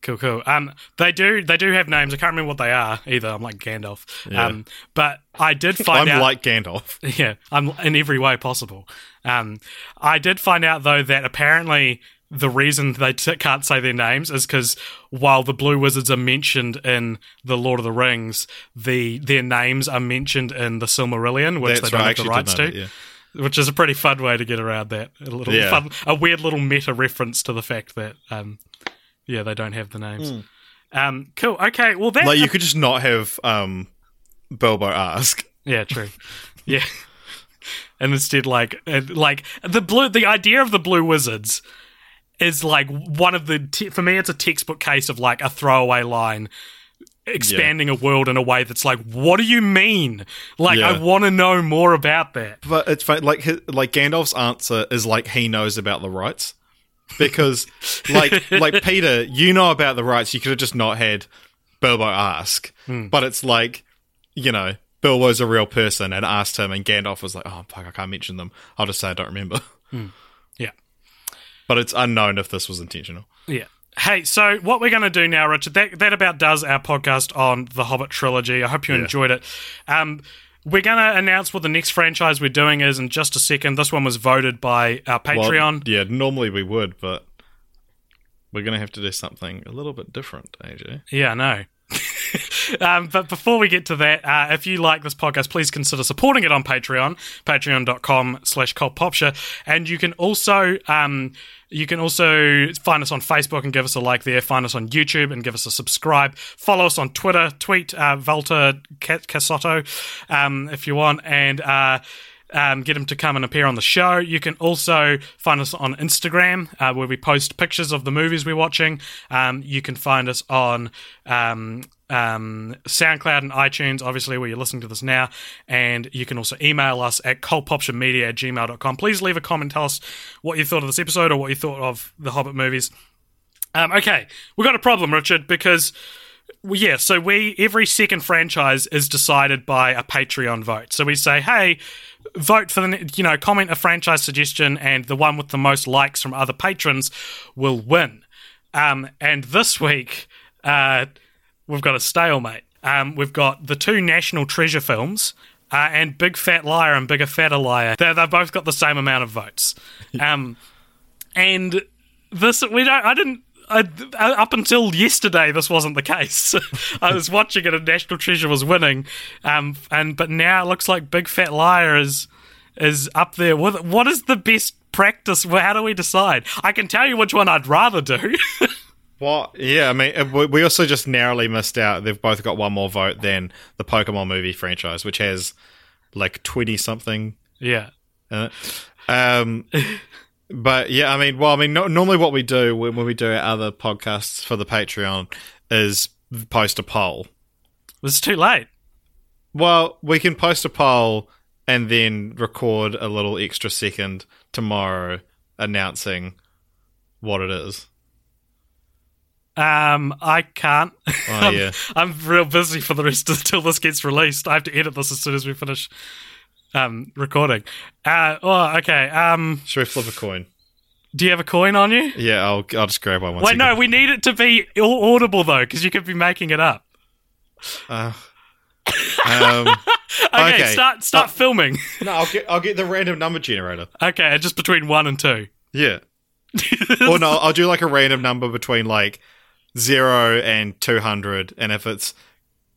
S1: Cool, cool. Um, they do they do have names. I can't remember what they are either. I'm like Gandalf.
S2: Yeah.
S1: Um, but I did find out I'm
S2: like Gandalf.
S1: Yeah, I'm in every way possible. Um, I did find out though that apparently the reason they t- can't say their names is because while the Blue Wizards are mentioned in the Lord of the Rings, the their names are mentioned in the Silmarillion, which
S2: That's
S1: they don't
S2: right.
S1: Have the rights to.
S2: that, yeah.
S1: Which is a pretty fun way to get around that. A little
S2: Yeah.
S1: fun, a weird little meta reference to the fact that, um, yeah, they don't have the names. Um, cool. Okay. Well, that.
S2: Like you could just not have um Bilbo ask.
S1: Yeah, true. yeah. And instead, like, like the blue, the idea of the blue wizards is like one of the te- for me, it's a textbook case of like a throwaway line expanding a world in a way that's like, what do you mean? Like, I want to know more about that.
S2: But it's. Like his, like Gandalf's answer is like he knows about the rights because like like Peter, you know about the rights. You could have just not had Bilbo ask, hmm. but it's like you know Bilbo's a real person and asked him, and Gandalf was like, "Oh fuck, I can't mention them. I'll just say I don't remember."
S1: Yeah.
S2: But it's unknown if this was intentional.
S1: Yeah. Hey, so what we're going to do now, Richard, that, that about does our podcast on the Hobbit trilogy. I hope you
S2: Yeah.
S1: enjoyed it. Um, we're going to announce what the next franchise we're doing is in just a second. This one was voted by our
S2: Well,
S1: Patreon.
S2: yeah, normally we would, but we're gonna have to do something a little bit different, AJ.
S1: Yeah, I know. um, but before we get to that, uh, if you like this podcast, please consider supporting it on Patreon, patreon.com slash cultpopture. And you can also... Um, you can also find us on Facebook and give us a like there. Find us on YouTube and give us a subscribe. Follow us on Twitter. Tweet uh, Walter Casotto um, if you want. And uh, um, get him to come and appear on the show. You can also find us on Instagram, uh, where we post pictures of the movies we're watching. Um, you can find us on um, um, SoundCloud and iTunes, obviously, where you're listening to this now. And you can also email us at cultpoptionmedia at gmail.com. Please leave a comment, tell us what you thought of this episode or what you thought of the Hobbit movies. Um, okay, we've got a problem, Richard, because yeah, so we every second franchise is decided by a Patreon vote. So we say, hey, vote for the you know comment a franchise suggestion, and the one with the most likes from other patrons will win. Um, and this week, uh, we've got a stalemate. Um, we've got the two National Treasure films. Uh, and Big Fat Liar and Bigger Fatter Liar. They they've both got the same amount of votes. Um, and this we don't. I didn't I, up until yesterday, this wasn't the case. I was watching it, and National Treasure was winning, um, and but now it looks like Big Fat Liar is is up there. What, what is the best practice? How do we decide? I can tell you which one I'd rather do.
S2: What? Yeah, I mean, uh, we also just narrowly missed out. They've both got one more vote than the Pokemon movie franchise, which has like twenty something.
S1: Yeah.
S2: Um, but yeah, I mean, well, I mean, no, normally what we do when, when we do our other podcasts for the Patreon is post a poll.
S1: It's too late.
S2: Well, we can post a poll and then record a little extra second tomorrow announcing what it is.
S1: Um, I can't.
S2: Oh,
S1: I'm,
S2: yeah.
S1: I'm real busy for the rest of till this gets released. I have to edit this as soon as we finish um recording. Uh, oh, okay. Um,
S2: Should we flip a coin?
S1: do you have a coin on you?
S2: Yeah, I'll I'll just grab one. One
S1: Wait, no, we need it to be audible though, because you could be making it up.
S2: Uh, um,
S1: Okay,
S2: Okay.
S1: start start
S2: Uh,
S1: filming.
S2: no, I'll get I'll get the random number generator.
S1: okay, just between one and two.
S2: Yeah. or no, I'll do like a random number between like zero and two hundred, and if it's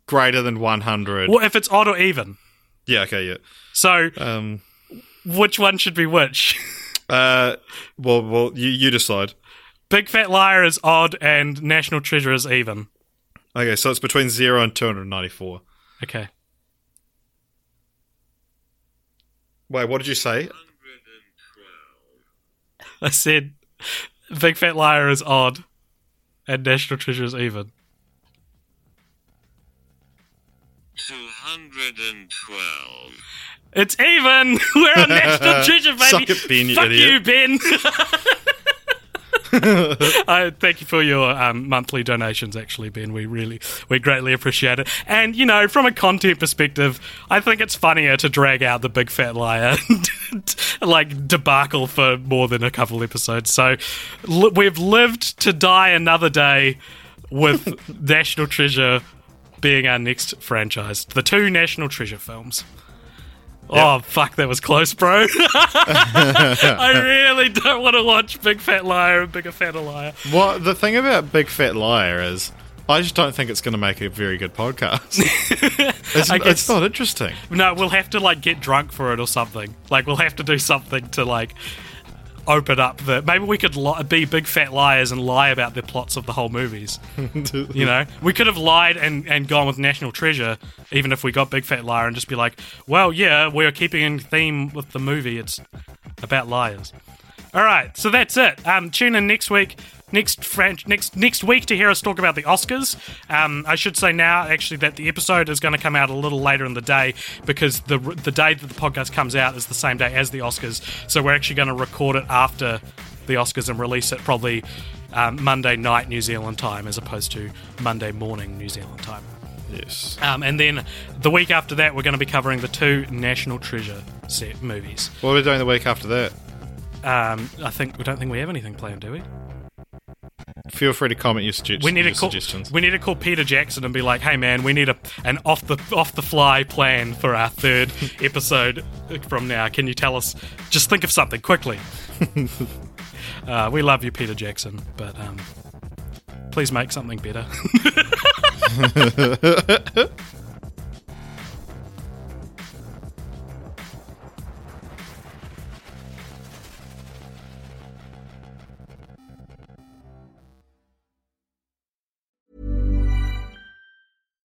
S2: greater than one hundred,
S1: Well, if it's odd or even.
S2: yeah, okay, yeah.
S1: So,
S2: Um,
S1: which one should be which?
S2: uh, well, well, you you decide.
S1: Big Fat Liar is odd and National Treasure is even.
S2: Okay, so it's between zero and two hundred ninety-four.
S1: Okay.
S2: Wait, what did you say?
S1: I said Big Fat Liar is odd and National Treasure is even.
S5: 212.
S1: It's even. We're on National Treasure, baby.
S2: Suck it, Ben, you
S1: Fuck
S2: idiot.
S1: you, Ben. I thank you for your um, monthly donations. Actually, Ben, we really, we greatly appreciate it. And you know, from a content perspective, I think it's funnier to drag out the big fat liar, like debacle for more than a couple episodes. So li- we've lived to die another day with National Treasure being our next franchise. The two National Treasure films. Oh fuck, that was close, bro. I really don't want to watch Big Fat Liar and Bigger Fatter Liar.
S2: Well, the thing about Big Fat Liar is, I just don't think it's going to make a very good podcast. it's,
S1: I guess-
S2: it's not interesting.
S1: No, we'll have to like get drunk for it or something. Like we'll have to do something to like open up the. Maybe we could li- be big fat liars and lie about the plots of the whole movies. you know, we could have lied and and gone with National Treasure, even if we got big fat liar, and just be like, well, yeah, we're keeping in theme with the movie. It's about liars. All right, so that's it. Um, tune in next week, next French, next next week to hear us talk about the Oscars. Um, I should say now, actually, that the episode is going to come out a little later in the day because the the day that the podcast comes out is the same day as the Oscars. So we're actually going to record it after the Oscars and release it probably um, Monday night New Zealand time as opposed to Monday morning New Zealand time.
S2: Yes.
S1: Um, and then the week after that, we're going to be covering the two National Treasure set movies.
S2: What are we doing the week after that?
S1: Um, I think we don't think we have anything planned, do we?
S2: Feel free to comment your, sugge-
S1: We need
S2: your
S1: to call.
S2: suggestions.
S1: We need to call Peter Jackson and be like, "Hey, man, we need a an off the off the fly plan for our third episode from now. Can you tell us? Just think of something quickly." uh, we love you, Peter Jackson, but um, please make something better.